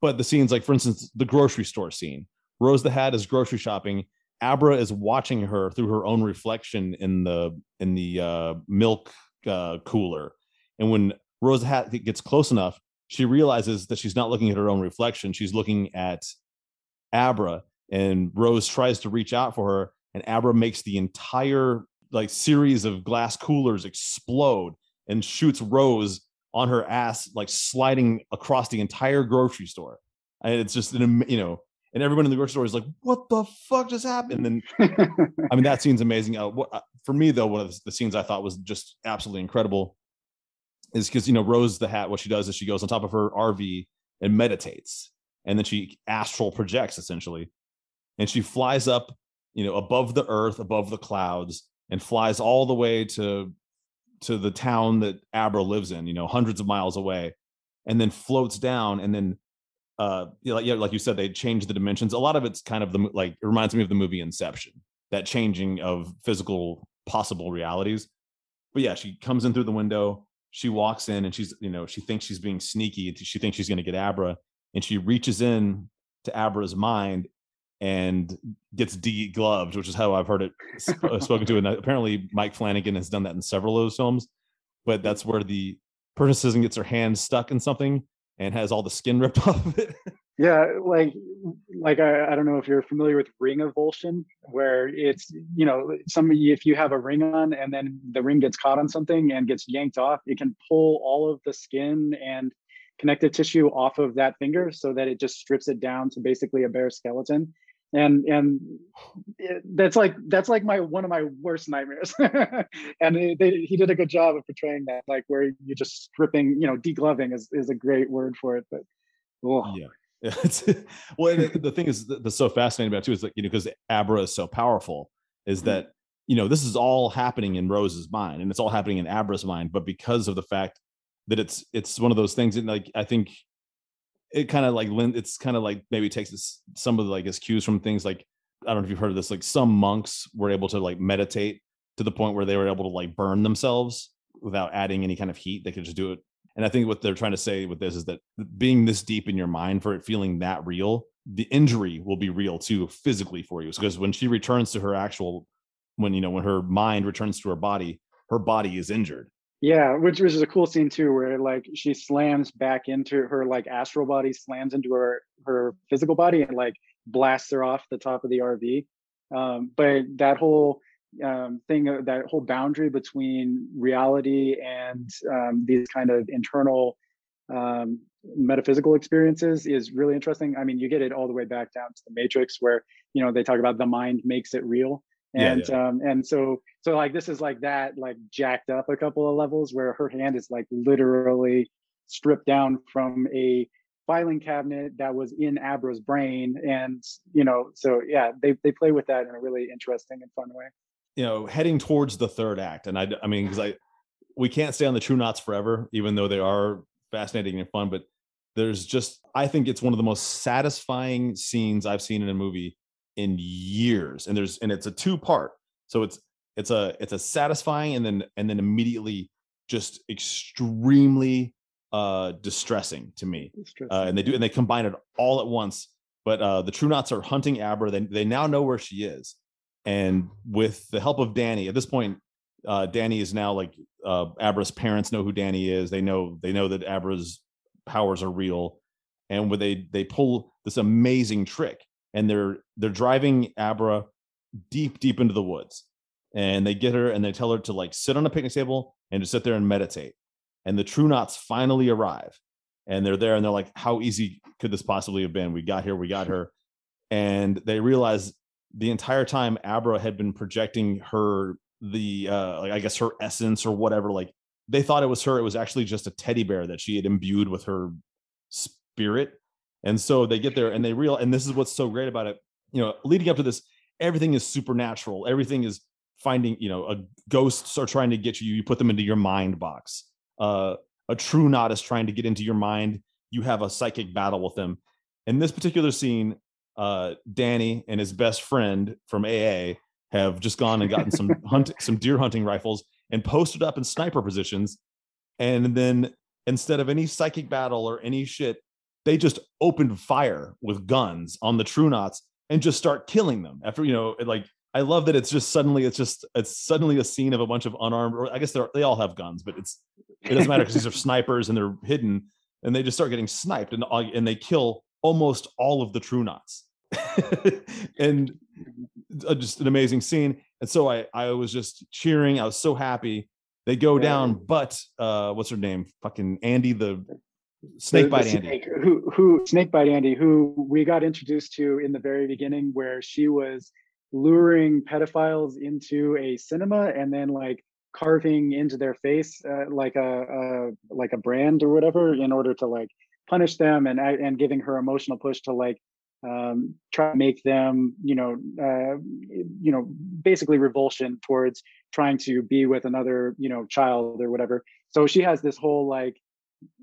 But the scenes like for instance the grocery store scene. Rose the Hat is grocery shopping Abra is watching her through her own reflection in the in the uh, milk uh, cooler, and when Rose the Hat gets close enough, she realizes that she's not looking at her own reflection; she's looking at Abra. And Rose tries to reach out for her, and Abra makes the entire like series of glass coolers explode and shoots Rose on her ass, like sliding across the entire grocery store. And it's just an you know and everyone in the grocery store is like, "What the fuck just happened?" And then, I mean, that scene's amazing. Uh, what, uh, for me, though, one of the, the scenes I thought was just absolutely incredible is because you know Rose the Hat. What she does is she goes on top of her RV and meditates, and then she astral projects essentially, and she flies up, you know, above the earth, above the clouds, and flies all the way to to the town that Abra lives in. You know, hundreds of miles away, and then floats down, and then uh you know, like, yeah, like you said they change the dimensions a lot of it's kind of the like it reminds me of the movie inception that changing of physical possible realities but yeah she comes in through the window she walks in and she's you know she thinks she's being sneaky she thinks she's to get abra and she reaches in to abra's mind and gets degloved which is how i've heard it sp- uh, spoken to and apparently mike flanagan has done that in several of those films but that's where the person gets her hand stuck in something and has all the skin [LAUGHS] ripped off of it. Yeah like like I, I don't know if you're familiar with ring avulsion where it's you know some if you have a ring on and then the ring gets caught on something and gets yanked off it can pull all of the skin and connective tissue off of that finger so that it just strips it down to basically a bare skeleton and and it, that's like that's like my one of my worst nightmares [LAUGHS] and it, they, he did a good job of portraying that like where you're just stripping you know degloving is, is a great word for it but oh. yeah [LAUGHS] well, the, the, thing is that's so fascinating about it too is like you know because Abra is so powerful is mm-hmm. that you know this is all happening in Rose's mind and it's all happening in Abra's mind, but because of the fact that it's it's one of those things and like I think it kind of like it's kind of like maybe takes some of like his cues from things like I don't know if you've heard of this like some monks were able to like meditate to the point where they were able to like burn themselves without adding any kind of heat they could just do it and I think what they're trying to say with this is that being this deep in your mind for it feeling that real, the injury will be real too physically for you. Because when she returns to her actual, when you know when her mind returns to her body, her body is injured. Yeah, which, which is a cool scene too, where like she slams back into her like astral body, slams into her her physical body, and like blasts her off the top of the RV. Um, but that whole um, thing, that whole boundary between reality and um, these kind of internal um, metaphysical experiences is really interesting. I mean, you get it all the way back down to the Matrix, where you know they talk about the mind makes it real, and yeah, yeah. Um, and so so like this is like that, like jacked up a couple of levels, where her hand is like literally stripped down from a filing cabinet that was in Abra's brain, and you know, so yeah, they they play with that in a really interesting and fun way you know heading towards the third act and i i mean because i we can't stay on the true knots forever even though they are fascinating and fun but there's just i think it's one of the most satisfying scenes i've seen in a movie in years and there's and it's a two part so it's it's a it's a satisfying and then and then immediately just extremely uh distressing to me uh, and they do and they combine it all at once. But uh the true knots are hunting abra. They, they now know where she is. And with the help of Danny, at this point, uh, Danny is now like uh, Abra's parents know who Danny is. They know they know that Abra's powers are real, and when they they pull this amazing trick, and they're they're driving Abra deep deep into the woods, and they get her and they tell her to like sit on a picnic table and just sit there and meditate. And the True Knots finally arrive, and they're there and they're like, "How easy could this possibly have been? We got here, we got her." And they realize the entire time Abra had been projecting her the uh like I guess her essence or whatever like they thought it was her it was actually just a teddy bear that she had imbued with her spirit and so they get there and they real and this is what's so great about it you know leading up to this everything is supernatural. Everything is finding you know a ghosts are trying to get you you put them into your mind box. Uh a true knot is trying to get into your mind. You have a psychic battle with them. In this particular scene uh, Danny and his best friend from AA have just gone and gotten some [LAUGHS] hunt some deer hunting rifles and posted up in sniper positions. And then instead of any psychic battle or any shit, they just opened fire with guns on the True Knots and just start killing them. After you know, like I love that it's just suddenly it's just it's suddenly a scene of a bunch of unarmed, or I guess they they all have guns, but it's it doesn't matter because these are [LAUGHS] snipers and they're hidden, and they just start getting sniped and and they kill almost all of the True Knots. [LAUGHS] and uh, just an amazing scene. And so I I was just cheering. I was so happy. They go yeah. down, but uh, what's her name? Fucking Andy the Snake Bite Andy. Snake, who who Snake Bite Andy, who we got introduced to in the very beginning, where she was luring pedophiles into a cinema and then like carving into their face uh, like a, a like a brand or whatever in order to like punish them and and giving her emotional push to like um, try to make them, you know, uh, you know, basically revulsion towards trying to be with another, you know, child or whatever. So she has this whole like,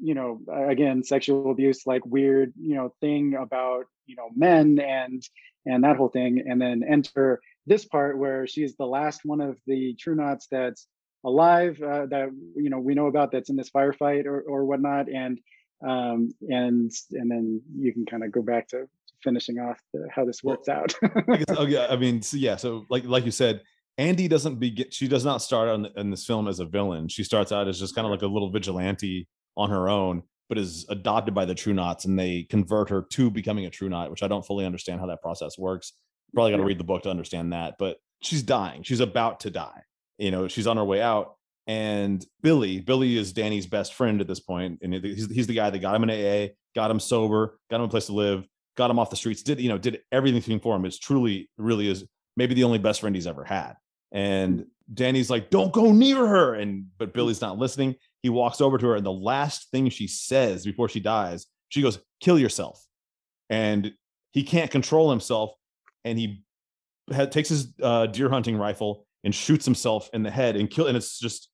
you know, again, sexual abuse, like weird, you know, thing about, you know, men and and that whole thing, and then enter this part where she's the last one of the True Knots that's alive uh, that you know we know about that's in this firefight or or whatnot, and um, and and then you can kind of go back to finishing off the, how this works out. I guess, [LAUGHS] oh yeah, I mean, so yeah, so like like you said, Andy doesn't begin. She does not start on in this film as a villain. She starts out as just kind of like a little vigilante on her own, but is adopted by the True Knots, and they convert her to becoming a True Knot, which I don't fully understand how that process works. Probably got to mm-hmm. read the book to understand that. But she's dying. She's about to die. You know, she's on her way out, and Billy, Billy is Danny's best friend at this point, and he's, he's the guy that got him an AA, got him sober, got him a place to live, got him off the streets, did you know, did everything for him. It's truly, really is maybe the only best friend he's ever had. And Danny's like, "Don't go near her," and but mm. Billy's not listening. He walks over to her, and the last thing she says before she dies, she goes, "Kill yourself," and he can't control himself, and he takes his uh, deer hunting rifle and shoots himself in the head and kill. And it's just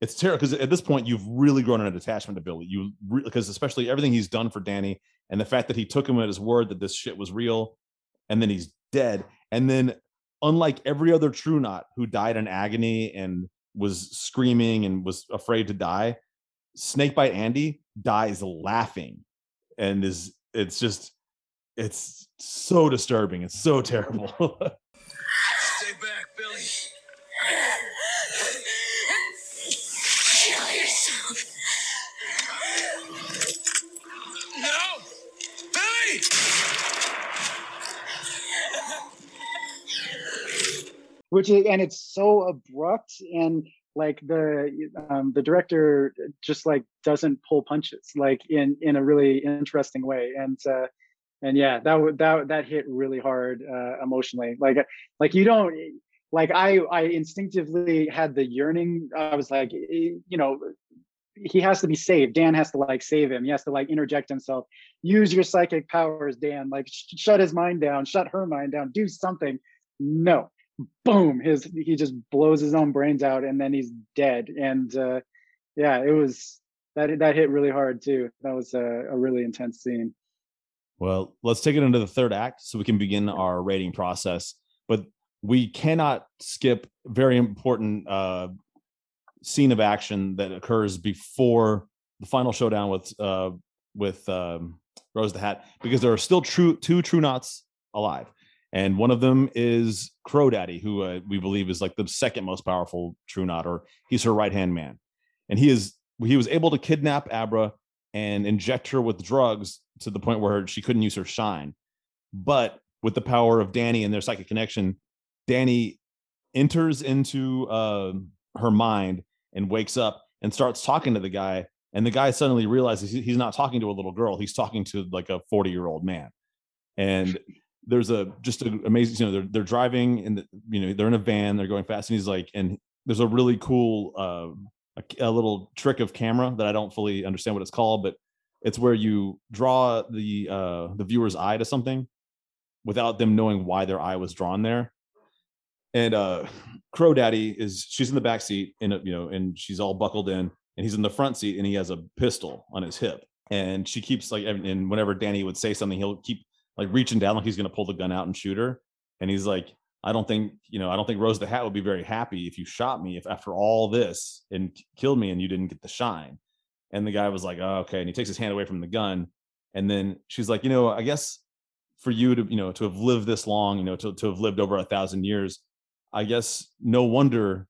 it's terrible because at this point you've really grown an attachment to Billy. You because re- especially everything he's done for Danny and the fact that he took him at his word that this shit was real, and then he's dead. And then unlike every other true knot who died in agony and was screaming and was afraid to die, Snakebite Andy dies laughing and is it's just it's so disturbing. It's so [LAUGHS] terrible. Stay back, Billy. Kill yourself. No! Billy! Which is and it's so abrupt and like the um, the director just like doesn't pull punches like in in a really interesting way. And uh and yeah that would that that hit really hard uh emotionally. Like like you don't like i i instinctively had the yearning. I was like you know he has to be saved. Dan has to like save him. He has to like interject himself. Use your psychic powers dan. Like sh- shut his mind down. Shut her mind down. Do something. No boom his he just blows his own brains out and then he's dead. And uh yeah it was that that hit really hard too. That was a, a really intense scene. Well let's take it into the third act so we can begin our rating process. But we cannot skip very important uh scene of action that occurs before the final showdown with uh with um rose the hat because there are still true two true knots alive and one of them is Crow Daddy, who uh, we believe is like the second most powerful True Knot, or he's her right hand man. And he is he was able to kidnap Abra and inject her with drugs to the point where she couldn't use her shine. But with the power of Danny and their psychic connection, Danny enters into uh, her mind and wakes up and starts talking to the guy. And the guy suddenly realizes he's not talking to a little girl; he's talking to like a forty year old man. And there's a just an amazing you know they're, they're driving and the, you know they're in a van they're going fast and he's like and there's a really cool uh, a, a, little trick of camera that i don't fully understand what it's called but it's where you draw the uh the viewer's eye to something without them knowing why their eye was drawn there. And uh crow daddy is she's in the back seat and you know and she's all buckled in and he's in the front seat and he has a pistol on his hip. And she keeps like and whenever danny would say something he'll keep like reaching down like he's going to pull the gun out and shoot her. And he's like, I don't think, you know, I don't think Rose the Hat would be very happy if you shot me if after all this and killed me and you didn't get the shine. And the guy was like, oh, okay. And he takes his hand away from the gun. And then she's like, you know, I guess for you to, you know, to have lived this long, you know, to, to have lived over a thousand years, I guess no wonder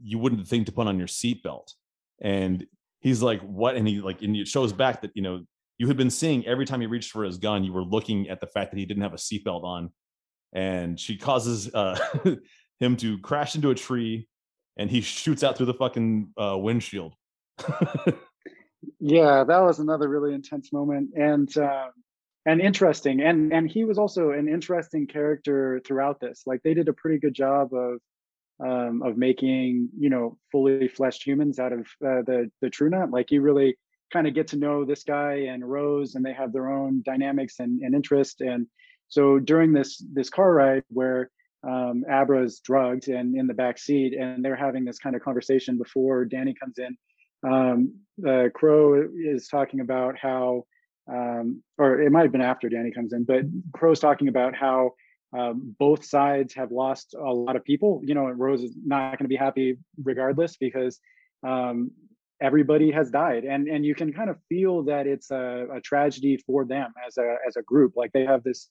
you wouldn't think to put on your seatbelt. And he's like, what? And he like, and it shows back that, you know, you had been seeing every time he reached for his gun, you were looking at the fact that he didn't have a seatbelt on, and she causes uh, [LAUGHS] him to crash into a tree, and he shoots out through the fucking uh, windshield. [LAUGHS] yeah, that was another really intense moment, and um, and interesting, and and he was also an interesting character throughout this. Like they did a pretty good job of um, of making you know fully fleshed humans out of uh, the the True Knot. Like you really kind of get to know this guy and Rose, and they have their own dynamics and, and interest. And so during this this car ride where um, Abra's drugged and in the back seat, and they're having this kind of conversation before Danny comes in. Um, uh, Crow is talking about how, um, or it might have been after Danny comes in, but Crow's talking about how um, both sides have lost a lot of people. You know, and Rose is not going to be happy regardless because um, everybody has died, and and you can kind of feel that it's a, a tragedy for them as a as a group. Like they have this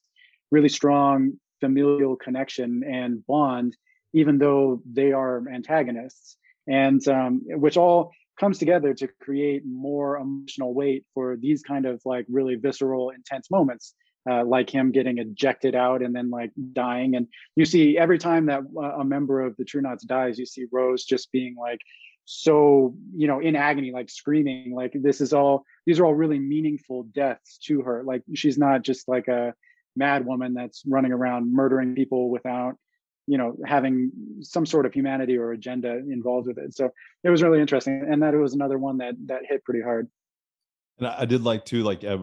really strong familial connection and bond, even though they are antagonists, and um, which all comes together to create more emotional weight for these kind of like really visceral, intense moments uh, like him getting ejected out and then like dying. And you see every time that uh, a member of the True Knots dies, you see Rose just being like so, you know, in agony, like screaming, like this is all, these are all really meaningful deaths to her. Like she's not just like a mad woman that's running around murdering people without, you know, having some sort of humanity or agenda involved with it. So it was really interesting. And that it was another one that, that hit pretty hard. And I did like to like uh,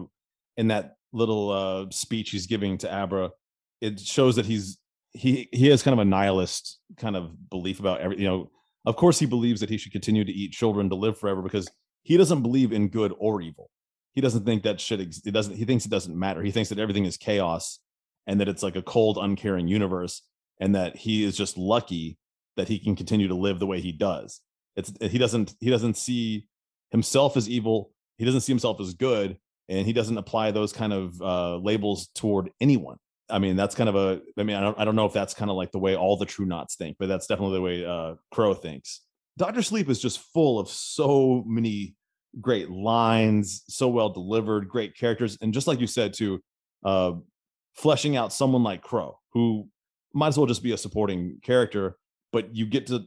in that little uh, speech he's giving to Abra, it shows that he's he he has kind of a nihilist kind of belief about every you know. Of course, he believes that he should continue to eat children to live forever because he doesn't believe in good or evil. He doesn't think that shit. Ex- it doesn't. He thinks it doesn't matter. He thinks that everything is chaos and that it's like a cold, uncaring universe, and that he is just lucky that he can continue to live the way he does. It's he doesn't he doesn't see himself as evil. He doesn't see himself as good and he doesn't apply those kind of uh, labels toward anyone. I mean, that's kind of a. I mean, I don't. I don't know if that's kind of like the way all the True Knots think, but that's definitely the way uh, Crow thinks. Doctor Sleep is just full of so many great lines, so well delivered, great characters, and just like you said too, uh, fleshing out someone like Crow, who might as well just be a supporting character, but you get to.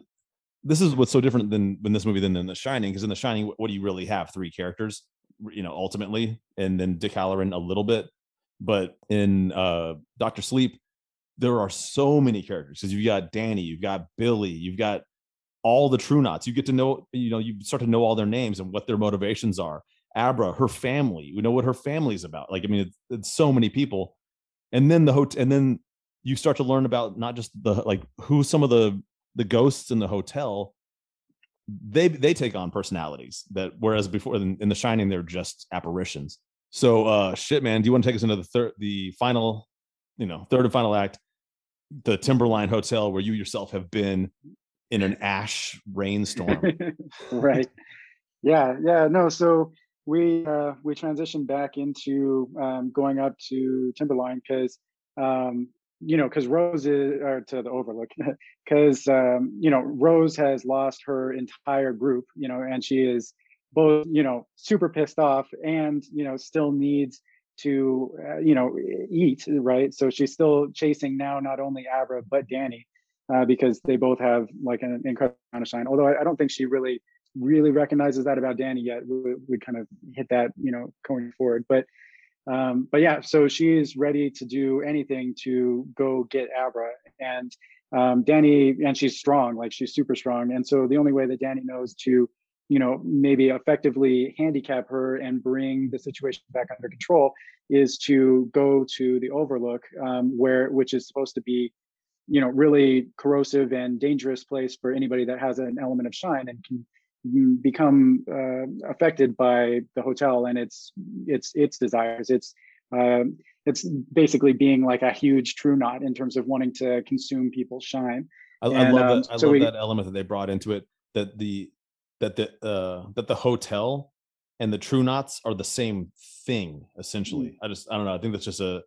This is what's so different than in this movie than in The Shining, because in The Shining, what do you really have? Three characters you know, ultimately, and then Dick Hallorann a little bit. But in uh Doctor Sleep, there are so many characters because you've got Danny, you've got Billy, you've got all the True Knots. You get to know, you know, you start to know all their names and what their motivations are. Abra, her family, we know what her family's about. Like, I mean, it's, it's so many people. And then the hotel, and then you start to learn about not just the like who some of the the ghosts in the hotel they they take on personalities that whereas before in, in the shining they're just apparitions so uh shit man do you want to take us into the third the final you know third and final act? The timberline hotel where you yourself have been in an ash rainstorm. [LAUGHS] Right. Yeah yeah no so we uh we transitioned back into um going up to timberline because um you know, because Rose is, or to the Overlook, [LAUGHS] because um, you know Rose has lost her entire group, you know, and she is both, you know, super pissed off and you know still needs to, uh, you know, eat, right? So she's still chasing now not only Abra but Danny, uh, because they both have like an incredible amount of shine. Although I, I don't think she really really recognizes that about Danny yet. We, we kind of hit that, you know, going forward, but um, but yeah, so she is ready to do anything to go get Abra. And um, Danny, and she's strong, like she's super strong. And so the only way that Danny knows to, you know, maybe effectively handicap her and bring the situation back under control is to go to the Overlook, um, where which is supposed to be, you know, really corrosive and dangerous place for anybody that has an element of shine and can become uh, affected by the hotel and its its its desires. It's uh, it's basically being like a huge true knot in terms of wanting to consume people's shine. I, and, I love that. Um, I so love we, that element that they brought into it. That the that the uh, that the hotel and the true knots are the same thing essentially. Mm. I just I don't know. I think that's just a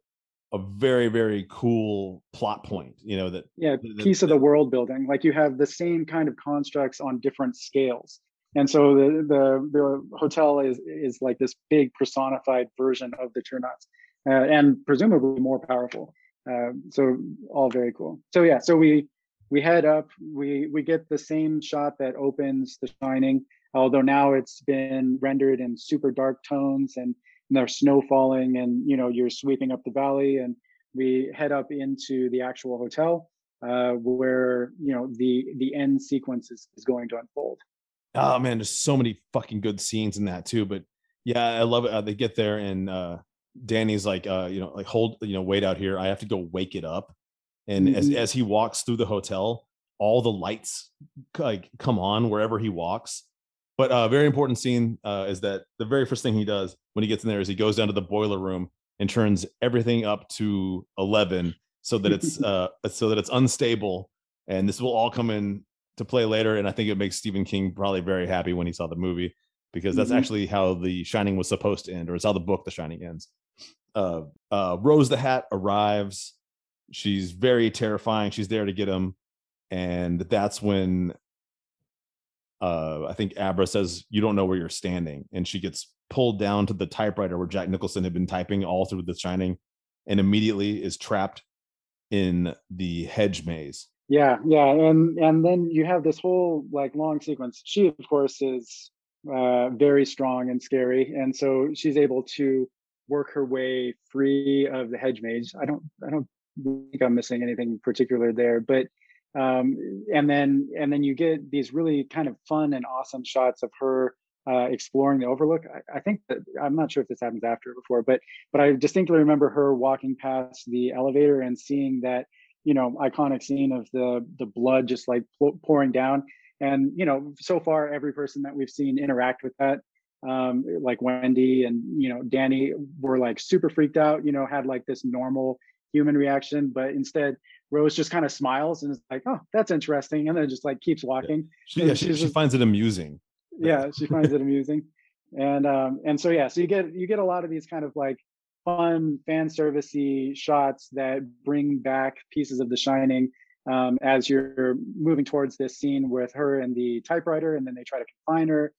a very very cool plot point you know that yeah piece of the world building like you have the same kind of constructs on different scales and so the the, the hotel is is like this big personified version of the True Knots uh, and presumably more powerful uh, so all very cool so yeah so we we head up we we get the same shot that opens the shining although now it's been rendered in super dark tones and and there's snow falling and you know you're sweeping up the valley. And we head up into the actual hotel uh, where you know the the end sequence is, is going to unfold. Oh man there's so many fucking good scenes in that too. But yeah i love it uh, they get there and uh danny's like uh you know like hold you know wait out here. I have to go wake it up and mm-hmm. as as he walks through the hotel all the lights like come on wherever he walks but a uh, very important scene uh, is that the very first thing he does when he gets in there is he goes down to the boiler room and turns everything up to 11 so that it's [LAUGHS] uh so that it's unstable and this will all come in to play later and i think it makes stephen king probably very happy when he saw the movie because that's Mhm. actually how the shining was supposed to end or it's how the book the shining ends uh uh rose the hat arrives she's very terrifying she's there to get him and that's when uh i think abra says you don't know where you're standing and she gets pulled down to the typewriter where jack nicholson had been typing all through the shining and immediately is trapped in the hedge maze Yeah, yeah, and and then you have this whole like long sequence. She, of course, is uh, very strong and scary, and so she's able to work her way free of the hedge maze. I don't, I don't think I'm missing anything particular there, but um, and then and then you get these really kind of fun and awesome shots of her uh, exploring the overlook. I, I think that I'm not sure if this happens after or before, but but I distinctly remember her walking past the elevator and seeing that you know iconic scene of the the blood just like pouring down and you know so far every person that we've seen interact with that um like wendy and you know danny were like super freaked out you know had like this normal human reaction but instead rose just kind of smiles and is like oh that's interesting and then just like keeps walking. She, yeah, she, she's she finds it amusing. Yeah she finds it amusing. And um and so yeah so you get you get a lot of these kind of like fun fan servicey shots that bring back pieces of the shining um as you're moving towards this scene with her and the typewriter and then they try to confine her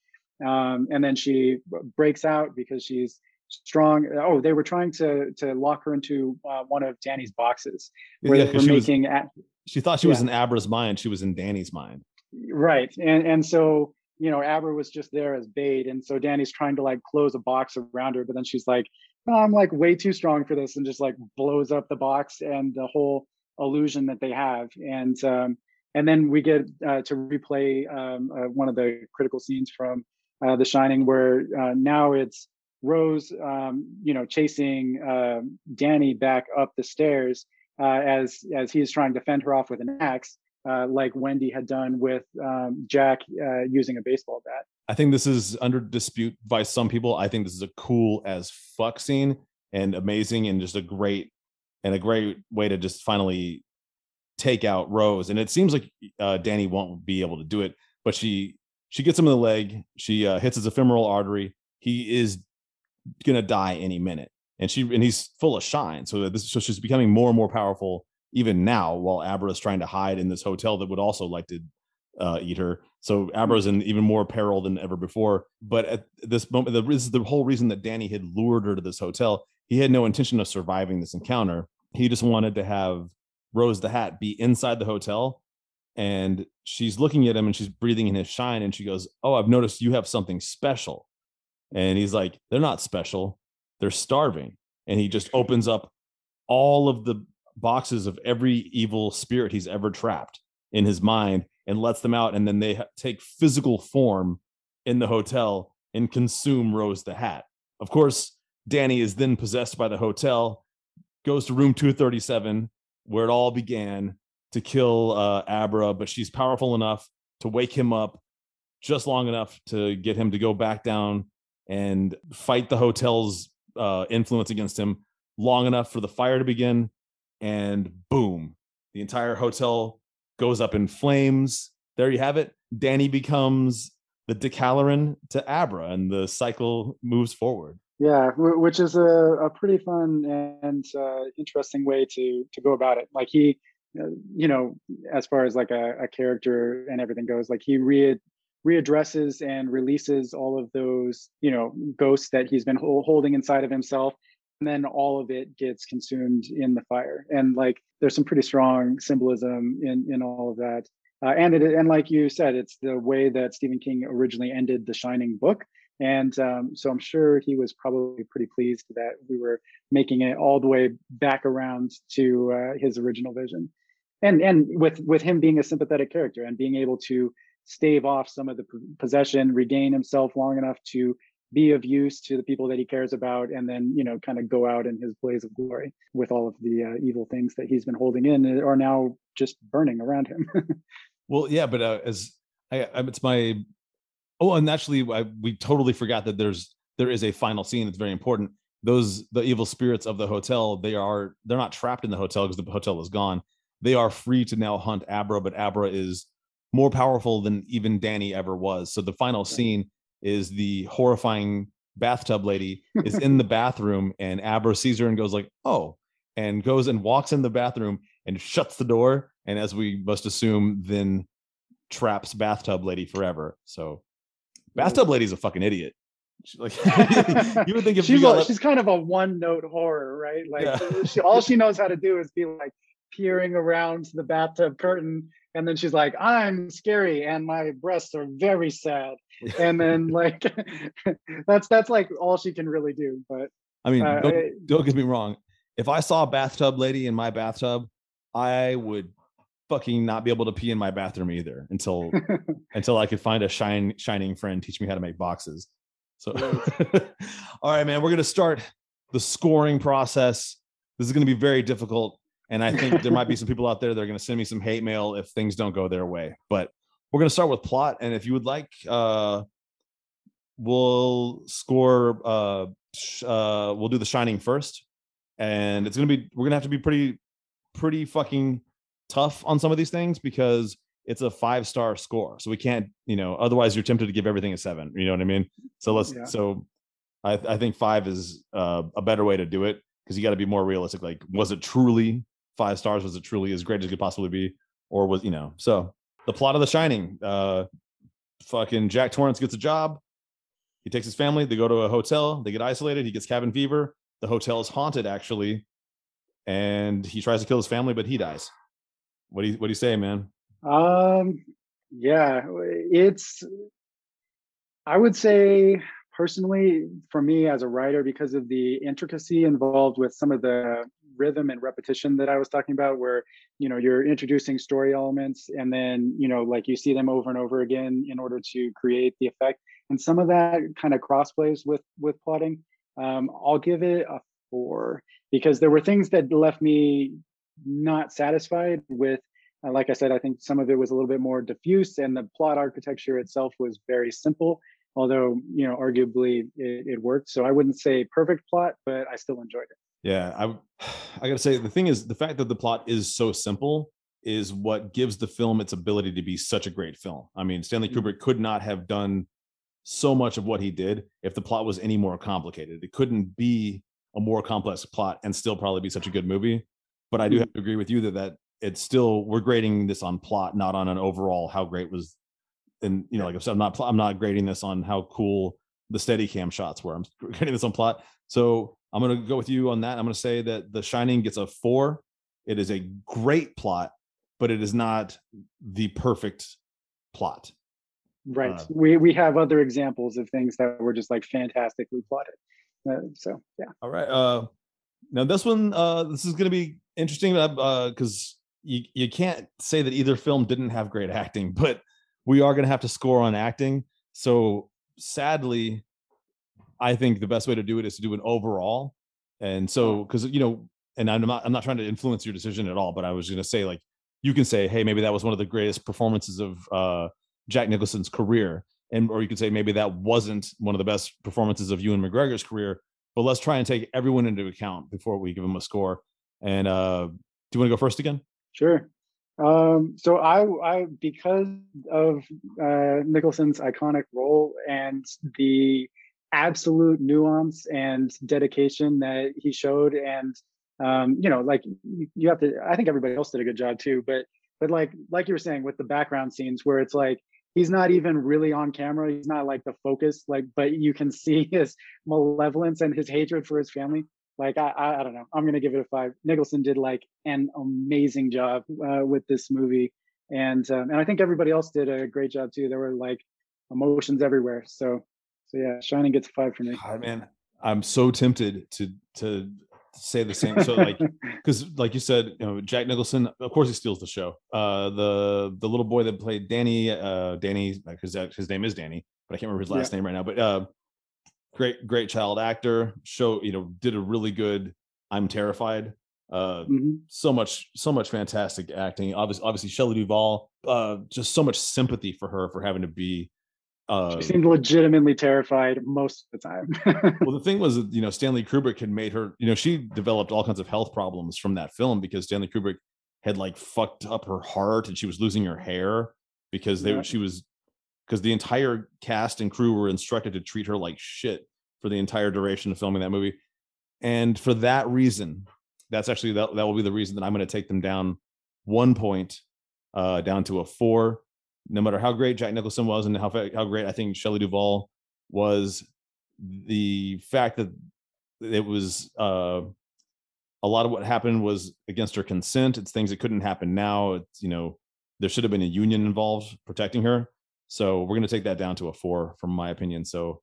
um and then she breaks out because she's strong oh they were trying to to lock her into uh, one of danny's boxes where Yeah, they were she was- making at, she thought she was in abra's mind she was in danny's mind. Right and and so you know abra was just there as bait and so danny's trying to like close a box around her but then she's like "No, i'm like way too strong for this and just like blows up the box and the whole illusion that they have and um and then we get uh, to replay um, uh, one of the critical scenes from uh, the shining where uh, now it's rose um, you know chasing uh, danny back up the stairs uh, as as he's trying to fend her off with an axe uh, like Wendy had done with um, Jack uh, using a baseball bat. I think this is under dispute by some people. I think this is a cool as fuck scene and amazing and just a great and a great way to just finally take out Rose. And it seems like uh, Danny won't be able to do it, but she she gets him in the leg. She uh, hits his ephemeral artery. He is gonna die any minute, and she and he's full of shine. So this so she's becoming more and more powerful even now, while Abra is trying to hide in this hotel that would also like to uh, eat her. So Abra's in even more peril than ever before. But at this moment, the, this is the whole reason that Danny had lured her to this hotel. He had no intention of surviving this encounter. He just wanted to have Rose the Hat be inside the hotel. And she's looking at him and she's breathing in his shine. And she goes, Oh, I've noticed you have something special. And he's like, They're not special. They're starving. And he just opens up all of the boxes of every evil spirit he's ever trapped in his mind and lets them out and then they take physical form in the hotel and consume rose the hat of course danny is then possessed by the hotel goes to room 237 where it all began to kill uh, abra but she's powerful enough to wake him up just long enough to get him to go back down and fight the hotel's uh, influence against him long enough for the fire to begin and boom the entire hotel goes up in flames. There you have it. Danny becomes the Dick Hallorann to abra and the cycle moves forward. Yeah, which is a, a pretty fun and uh, interesting way to to go about it. Like he, uh, you know, as far as like a, a character and everything goes, like he re readdresses and releases all of those, you know, ghosts that he's been holding inside of himself, and then all of it gets consumed in the fire. And like, there's some pretty strong symbolism in in all of that. Uh, and it and like you said, it's the way that Stephen King originally ended the Shining book. And um, so I'm sure he was probably pretty pleased that we were making it all the way back around to uh, his original vision. And and with with him being a sympathetic character and being able to stave off some of the possession, regain himself long enough to be of use to the people that he cares about, and then you know kind of go out in his blaze of glory with all of the uh, evil things that he's been holding in are now just burning around him. [LAUGHS] well yeah but uh, as I, I it's my oh and actually I, we totally forgot that there's there is a final scene that's very important those the evil spirits of the hotel they are they're not trapped in the hotel because the hotel is gone they are free to now hunt abra but abra is more powerful than even danny ever was. So the final scene is the horrifying bathtub lady is in the [LAUGHS] bathroom and abra sees her and goes like oh and goes and walks in the bathroom and shuts the door and as we must assume then traps bathtub lady forever. So bathtub lady's a fucking idiot. She- like [LAUGHS] you would think if she's a, she's kind of a one note horror, right? Like Yeah. she, all she knows how to do is be like peering around the bathtub curtain, and then she's like, "I'm scary, and my breasts are very sad," and then [LAUGHS] like [LAUGHS] that's that's like all she can really do. But I mean, Uh, don't, don't get me wrong. If I saw a bathtub lady in my bathtub, I would fucking not be able to pee in my bathroom either until [LAUGHS] until I could find a shine shining friend teach me how to make boxes. So, all right, man, we're gonna start the scoring process. This is gonna be very difficult, and I think there might be some people out there that are gonna send me some hate mail if things don't go their way. But we're gonna start with plot, and if you would like, uh, we'll score. Uh, sh- uh, we'll do the shining first, and it's gonna be we're gonna have to be pretty pretty fucking tough on some of these things because it's a five star score. So we can't, you know, otherwise you're tempted to give everything a seven. You know what I mean? So let's, Yeah. so I, I think five is uh, a better way to do it because you got to be more realistic. Like, was it truly five stars? Was it truly as great as it could possibly be? Or was, you know, so the plot of The Shining, uh, fucking Jack Torrance gets a job. He takes his family, they go to a hotel, they get isolated, he gets cabin fever. The hotel is haunted actually. And he tries to kill his family, but he dies. What do you what do you say, man? Um, yeah, it's, I would say personally, for me as a writer, because of the intricacy involved with some of the rhythm and repetition that I was talking about, where, you know, you're introducing story elements and then, you know, like you see them over and over again in order to create the effect. And some of that kind of crossplays with, with plotting. Um, I'll give it a four because there were things that left me not satisfied with uh, like I said, I think some of it was a little bit more diffuse, and the plot architecture itself was very simple. Although you know, arguably it, it worked. So I wouldn't say perfect plot, but I still enjoyed it. Yeah, I [SIGHS] I gotta say the thing is the fact that the plot is so simple is what gives the film its ability to be such a great film. I mean, Stanley Mhm. Kubrick could not have done so much of what he did if the plot was any more complicated. It couldn't be a more complex plot and still probably be such a good movie. But I do Mhm. have to agree with you that that it's still we're grading this on plot, not on an overall how great was. And you know, like I said, I'm not I'm not grading this on how cool the steady cam shots were. I'm [LAUGHS] grading this on plot. So I'm gonna go with you on that. I'm gonna say that The Shining gets a four. It is a great plot, but it is not the perfect plot. Right. Uh, we we have other examples of things that were just like fantastically plotted. Uh, so yeah. All right. Uh, now this one, uh, this is going to be interesting because you you can't say that either film didn't have great acting, [LAUGHS] but we are going to have to score on acting. So sadly, I think the best way to do it is to do an overall. And so, because you know, and I'm not I'm not trying to influence your decision at all, but I was going to say like you can say, hey, maybe that was one of the greatest performances of uh, Jack Nicholson's career, and or you could say maybe that wasn't one of the best performances of Ewan McGregor's career. But let's try and take everyone into account before we give them a score. And uh, do you want to go first again? Sure. Um, so I, I because of uh, Nicholson's iconic role and the absolute nuance and dedication that he showed, and um, you know, like you have to. I think everybody else did a good job too, but but like like you were saying with the background scenes where it's like he's not even really on camera. He's not like the focus, like, but you can [LAUGHS] see his malevolence and his hatred for his family. Like I, I, I don't know. I'm gonna give it a five. Nicholson did like an amazing job uh, with this movie. And um, and i think everybody else did a great job too. There were like emotions everywhere. So so yeah shining gets a five for me God, man, I'm so tempted to to say the same. So like, [LAUGHS] because like you said, you know, Jack Nicholson, of course, he steals the show. Uh, the the little boy that played Danny, uh, Danny, because his name is Danny, but I can't remember his last name right now. But uh, great great child actor. Show you know did a really good. I'm terrified. Uh, Mhm. so much so much fantastic acting. Obviously, obviously Shelley Duvall. Uh, just so much sympathy for her for having to be uh, she seemed legitimately terrified most of the time. well, the [LAUGHS] thing was, you know, Stanley Kubrick had made her, you know, she developed all kinds of health problems from that film because Stanley Kubrick had like fucked up her heart and she was losing her hair because they Yeah. she was because the entire cast and crew were instructed to treat her like shit for the entire duration of filming that movie. And for that reason, that's actually that, that will be the reason that I'm going to take them down one point uh down to a four no matter how great Jack Nicholson was and how how great I think Shelley Duvall was, the fact that it was uh, a lot of what happened was against her consent. It's things that couldn't happen now. It's you know there should have been a union involved protecting her. So we're gonna take that down to a four, from my opinion. So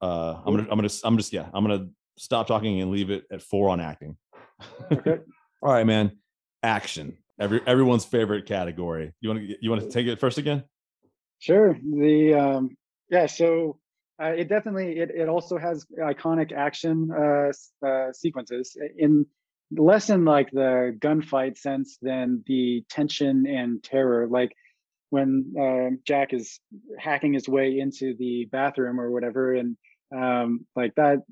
uh, I'm gonna I'm gonna I'm just yeah I'm gonna stop talking and leave it at four on acting. Okay. [LAUGHS] All right, man. Action. Every everyone's favorite category. You want to you want to take it first again? Sure. The um, yeah. So uh, it definitely it it also has iconic action uh, uh, sequences in less in like the gunfight sense than the tension and terror. Like when uh, Jack is hacking his way into the bathroom or whatever, and um, like that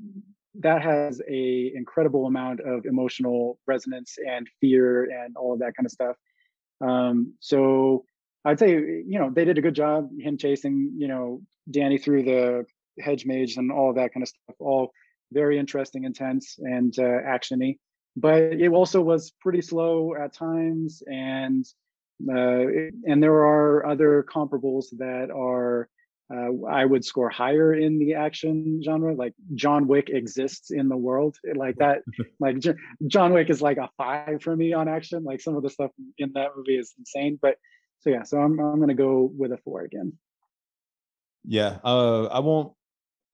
that has a incredible amount of emotional resonance and fear and all of that kind of stuff. Um, so I'd say you know they did a good job. Him chasing you know Danny through the hedge maze and all of that kind of stuff. All very interesting, intense, and uh, actiony. But it also was pretty slow at times, and uh, and there are other comparables that are uh, I would score higher in the action genre. Like John Wick exists in the world, like that. [LAUGHS] like J- John Wick is like a five for me on action. Like some of the stuff in that movie is insane. But so yeah, so I'm I'm gonna go with a four again. Yeah, uh, I won't.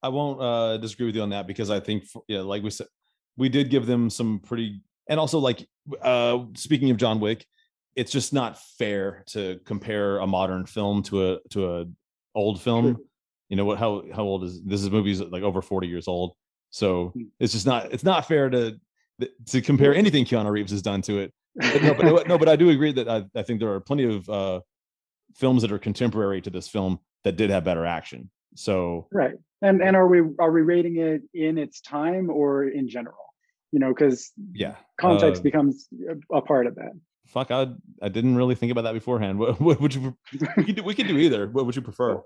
I won't uh, disagree with you on that because I think, yeah, like we said, we did give them some pretty, and also like uh, speaking of John Wick, it's just not fair to compare a modern film to a to a old film. You know what? How how old is this? Is movie's like over forty years old, so it's just not it's not fair to to compare anything Keanu Reeves has done to it. But no, but [LAUGHS] no, but I do agree that I, I think there are plenty of uh, films that are contemporary to this film that did have better action. So Right. And and are we are we rating it in its time or in general? You know, because yeah, context uh, becomes a, a part of that. Fuck. I I didn't really think about that beforehand. [LAUGHS] What, what would you? We could do, we could do either. What would you prefer?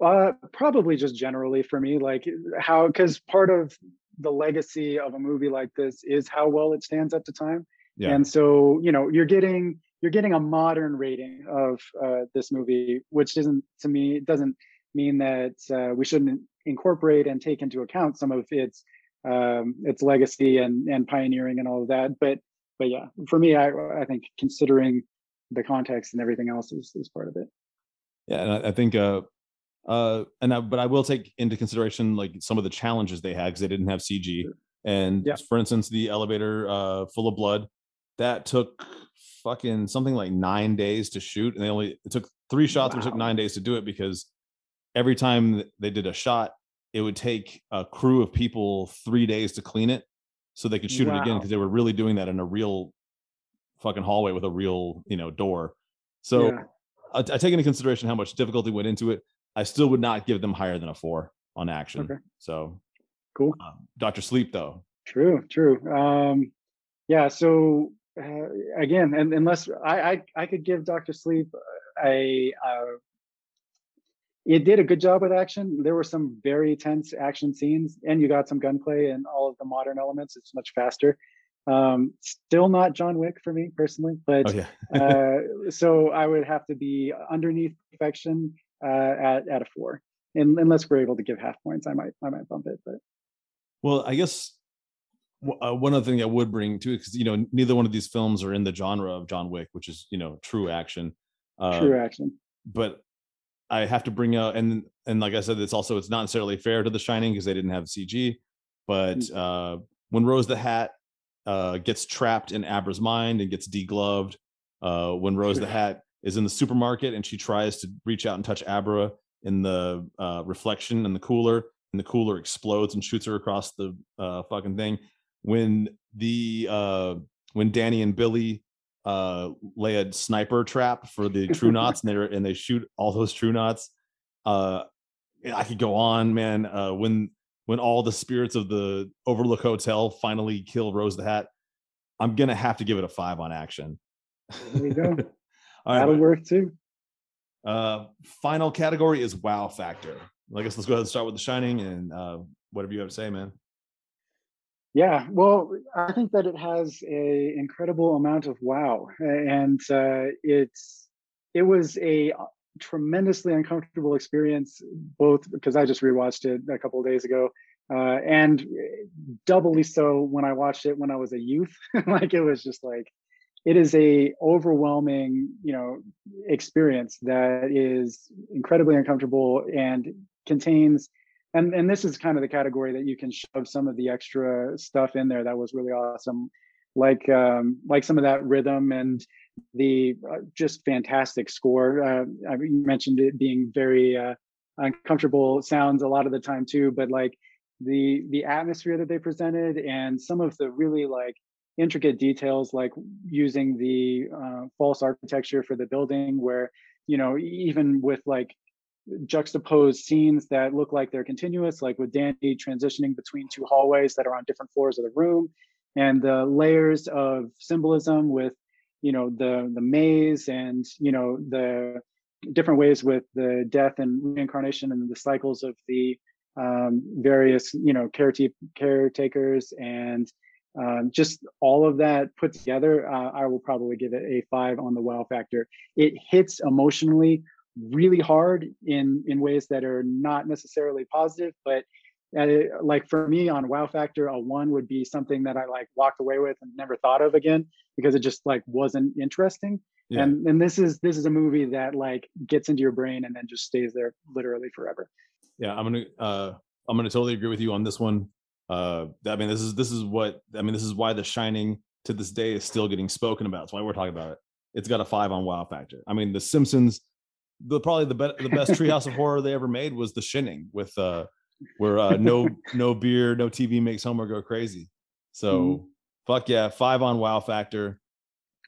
Uh, probably just generally for me, like how because part of the legacy of a movie like this is how well it stands up to time. Yeah. And so you know you're getting you're getting a modern rating of uh, this movie, which isn't to me it doesn't mean that uh, we shouldn't incorporate and take into account some of its um, its legacy and and pioneering and all of that. But but yeah, for me, I I think considering the context and everything else is is part of it. Yeah, and I, I think uh uh and I, but I will take into consideration like some of the challenges they had because they didn't have CG. And for instance, the elevator uh full of blood that took fucking something like nine days to shoot, and they only it took three shots, but it took nine days to do it because every time they did a shot, it would take a crew of people three days to clean it so they could shoot it again because they were really doing that in a real fucking hallway with a real you know door. So Yeah. I, I take into consideration how much difficulty went into it. I still would not give them higher than a four on action. Okay. So Cool. Doctor Sleep though. True, true. Um, yeah. So uh, again, and unless I, I I could give Doctor Sleep a uh, it did a good job with action. There were some very tense action scenes, and you got some gunplay and all of the modern elements. It's much faster. Um, still not John Wick for me personally, but Oh, [LAUGHS] yeah. uh, so I would have to be underneath perfection uh, at at a four. And unless we're able to give half points, I might I might bump it. But Well, I guess uh, one other thing I would bring to it because you know neither one of these films are in the genre of John Wick, which is you know true action. Uh, true action. but I have to bring out and and like I said, it's also it's not necessarily fair to The Shining because they didn't have CG. But Mm. uh, when Rose the Hat uh, gets trapped in Abra's mind and gets degloved, uh, when Rose the Hat is in the supermarket and she tries to reach out and touch Abra in the uh, reflection in the cooler, and the cooler explodes and shoots her across the uh, fucking thing. When the uh, when Danny and Billy uh lay a sniper trap for the true [LAUGHS] knots and they and they shoot all those true knots Uh, I could go on, man. Uh, when when all the spirits of the Overlook Hotel finally kill Rose the Hat, I'm gonna have to give it a five on action. There you go. [LAUGHS] All right, That'll but, work too. uh, final category is wow factor. I guess let's go ahead and start with The Shining and uh, whatever you have to say, man. Yeah, well, I think that it has a incredible amount of wow, and uh, it's it was a tremendously uncomfortable experience, both because I just rewatched it a couple of days ago, uh, and doubly so when I watched it when I was a youth. [LAUGHS] like it was just like it is a overwhelming, you know, experience that is incredibly uncomfortable and contains and and this is kind of the category that you can shove some of the extra stuff in there that was really awesome. Like um like some of that rhythm and the uh, just fantastic score. Uh, I you mentioned it being very uh, uncomfortable sounds a lot of the time too but like the the atmosphere that they presented and some of the really like intricate details like using the uh, false architecture for the building where you know even with like juxtaposed scenes that look like they're continuous, like with Danny transitioning between two hallways that are on different floors of the room, and the layers of symbolism with, you know, the the maze and you know the different ways with the death and reincarnation and the cycles of the um, various, you know, careta- caretakers and um, just all of that put together, uh, I will probably give it a five on the wow factor. It hits emotionally really hard in in ways that are not necessarily positive but uh, like for me on wow factor a one would be something that i like walked away with and never thought of again because it just like wasn't interesting Yeah. and and this is this is a movie that like gets into your brain and then just stays there literally forever Yeah, I'm gonna uh I'm gonna totally agree with you on this one. Uh I mean this is this is what I mean this is why The Shining to this day is still getting spoken about. it's why we're talking about it. It's got a five on wow factor. I mean The Simpsons, the probably the be- the best treehouse of horror they ever made was The Shinning with uh where uh no [LAUGHS] no beer, no TV makes Homer go crazy. So Mhm. fuck yeah, five on wow factor.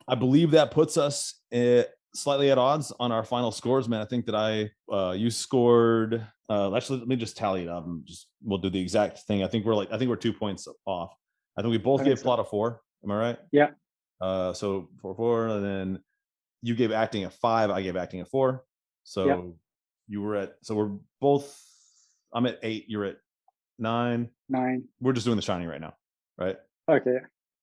I believe that puts us eh, slightly at odds on our final scores, man. I think that I uh you scored uh actually let me just tally it up and just we'll do the exact thing. I think we're like I think we're two points off. I think we both think gave so. plot a four. Am I right? Yeah. Uh so four four and then you gave acting a five, I gave acting a four. So you were at so we're both I'm at eight, you're at nine. nine We're just doing the shining right now, right? okay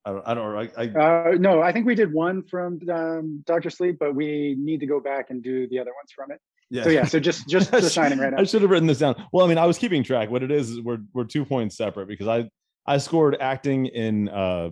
I don't I don't I, I uh no i think we did one from um dr sleep but we need to go back and do the other ones from it yeah. so yeah so just [LAUGHS] just the shining right now I should have written this down. Well, I mean, I was keeping track. What it is is we're we're two points separate because I I scored acting in uh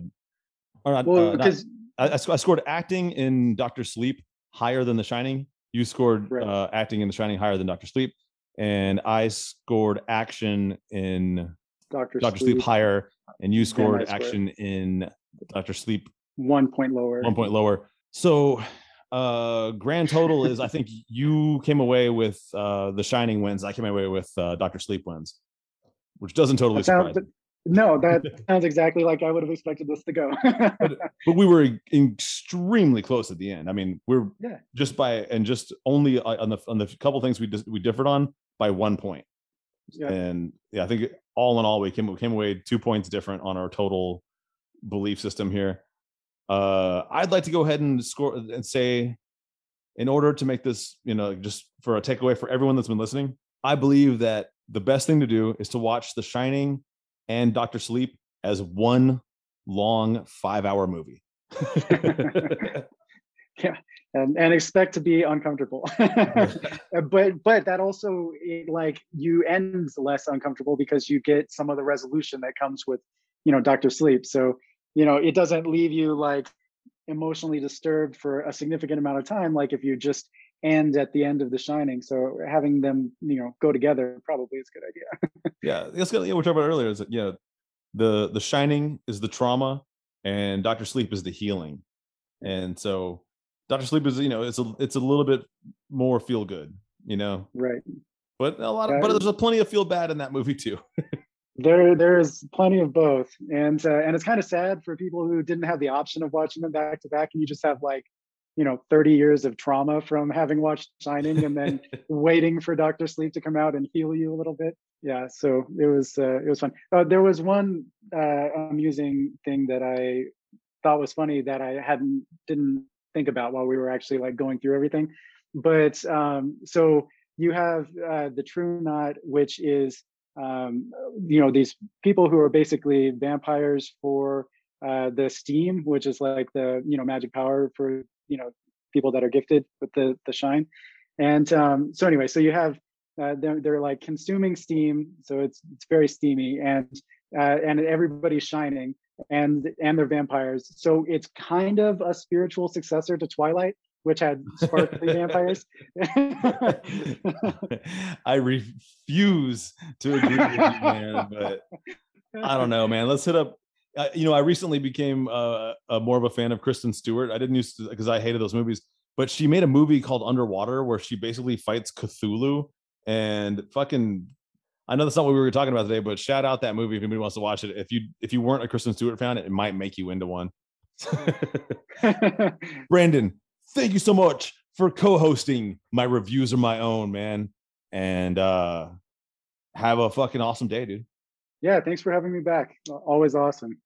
or not, well uh, not- I I scored acting in Doctor Sleep higher than The Shining. You scored Right. uh, acting in The Shining higher than Doctor Sleep, and I scored action in dr, Doctor Sleep higher, and you scored scored- action in Doctor Sleep one point lower one point lower. So uh grand total is I think [LAUGHS] you came away with uh the Shining wins. I came away with uh Doctor Sleep wins, which doesn't totally That sounds- surprise. No that [LAUGHS] sounds exactly like i would have expected this to go [LAUGHS] But we were extremely close at the end. I mean, we're Yeah. just by and just only uh, on the on the couple things we just we differed on by one point. Yeah. And yeah, I think all in all we came we came away two points different on our total belief system here. Uh I'd like to go ahead and score and say in order to make this, you know, just for a takeaway for everyone that's been listening, I believe that the best thing to do is to watch The Shining and Doctor Sleep as one long five hour movie. [LAUGHS] [LAUGHS] yeah and and expect to be uncomfortable [LAUGHS] uh, but but that also it, like you end less uncomfortable because you get some of the resolution that comes with you know dr sleep so you know it doesn't leave you like emotionally disturbed for a significant amount of time like if you just end at the end of the shining so having them you know go together probably is a good idea [LAUGHS] yeah, that's good. Yeah, we talked about earlier. Is that yeah, the the Shining is the trauma, and Doctor Sleep is the healing, and so Doctor Sleep is you know it's a it's a little bit more feel good, you know, right but a lot of but there's a plenty of feel bad in that movie too. [LAUGHS] there there's plenty of both and uh, and it's kind of sad for people who didn't have the option of watching them back to back and you just have like you know 30 years of trauma from having watched Shining and then [LAUGHS] waiting for Doctor Sleep to come out and heal you a little bit. Yeah, so it was uh, it was fun. Uh, there was one uh, amusing thing that I thought was funny that I hadn't didn't think about while we were actually like going through everything. But um, so you have uh, the True Knot, which is um, you know these people who are basically vampires for uh, the steam, which is like the you know magic power for you know people that are gifted with the the shine. And um, so anyway, so you have uh, they're they're like consuming steam, so it's it's very steamy, and uh, and everybody's shining, and and they're vampires. So it's kind of a spiritual successor to Twilight, which had sparkly [LAUGHS] vampires. [LAUGHS] I refuse to agree with you, man. But I don't know, man. Let's hit up. Uh, you know, I recently became uh, a more of a fan of Kristen Stewart. I didn't used to because I hated those movies, but she made a movie called Underwater where she basically fights Cthulhu and fucking. I know that's not what we were talking about today, but shout out that movie if anybody wants to watch it. If you if you weren't a Kristen Stewart fan, it might make you into one. [LAUGHS] [LAUGHS] Brandon, thank you so much for co-hosting my reviews are my own man and uh have a fucking awesome day dude yeah thanks for having me back always awesome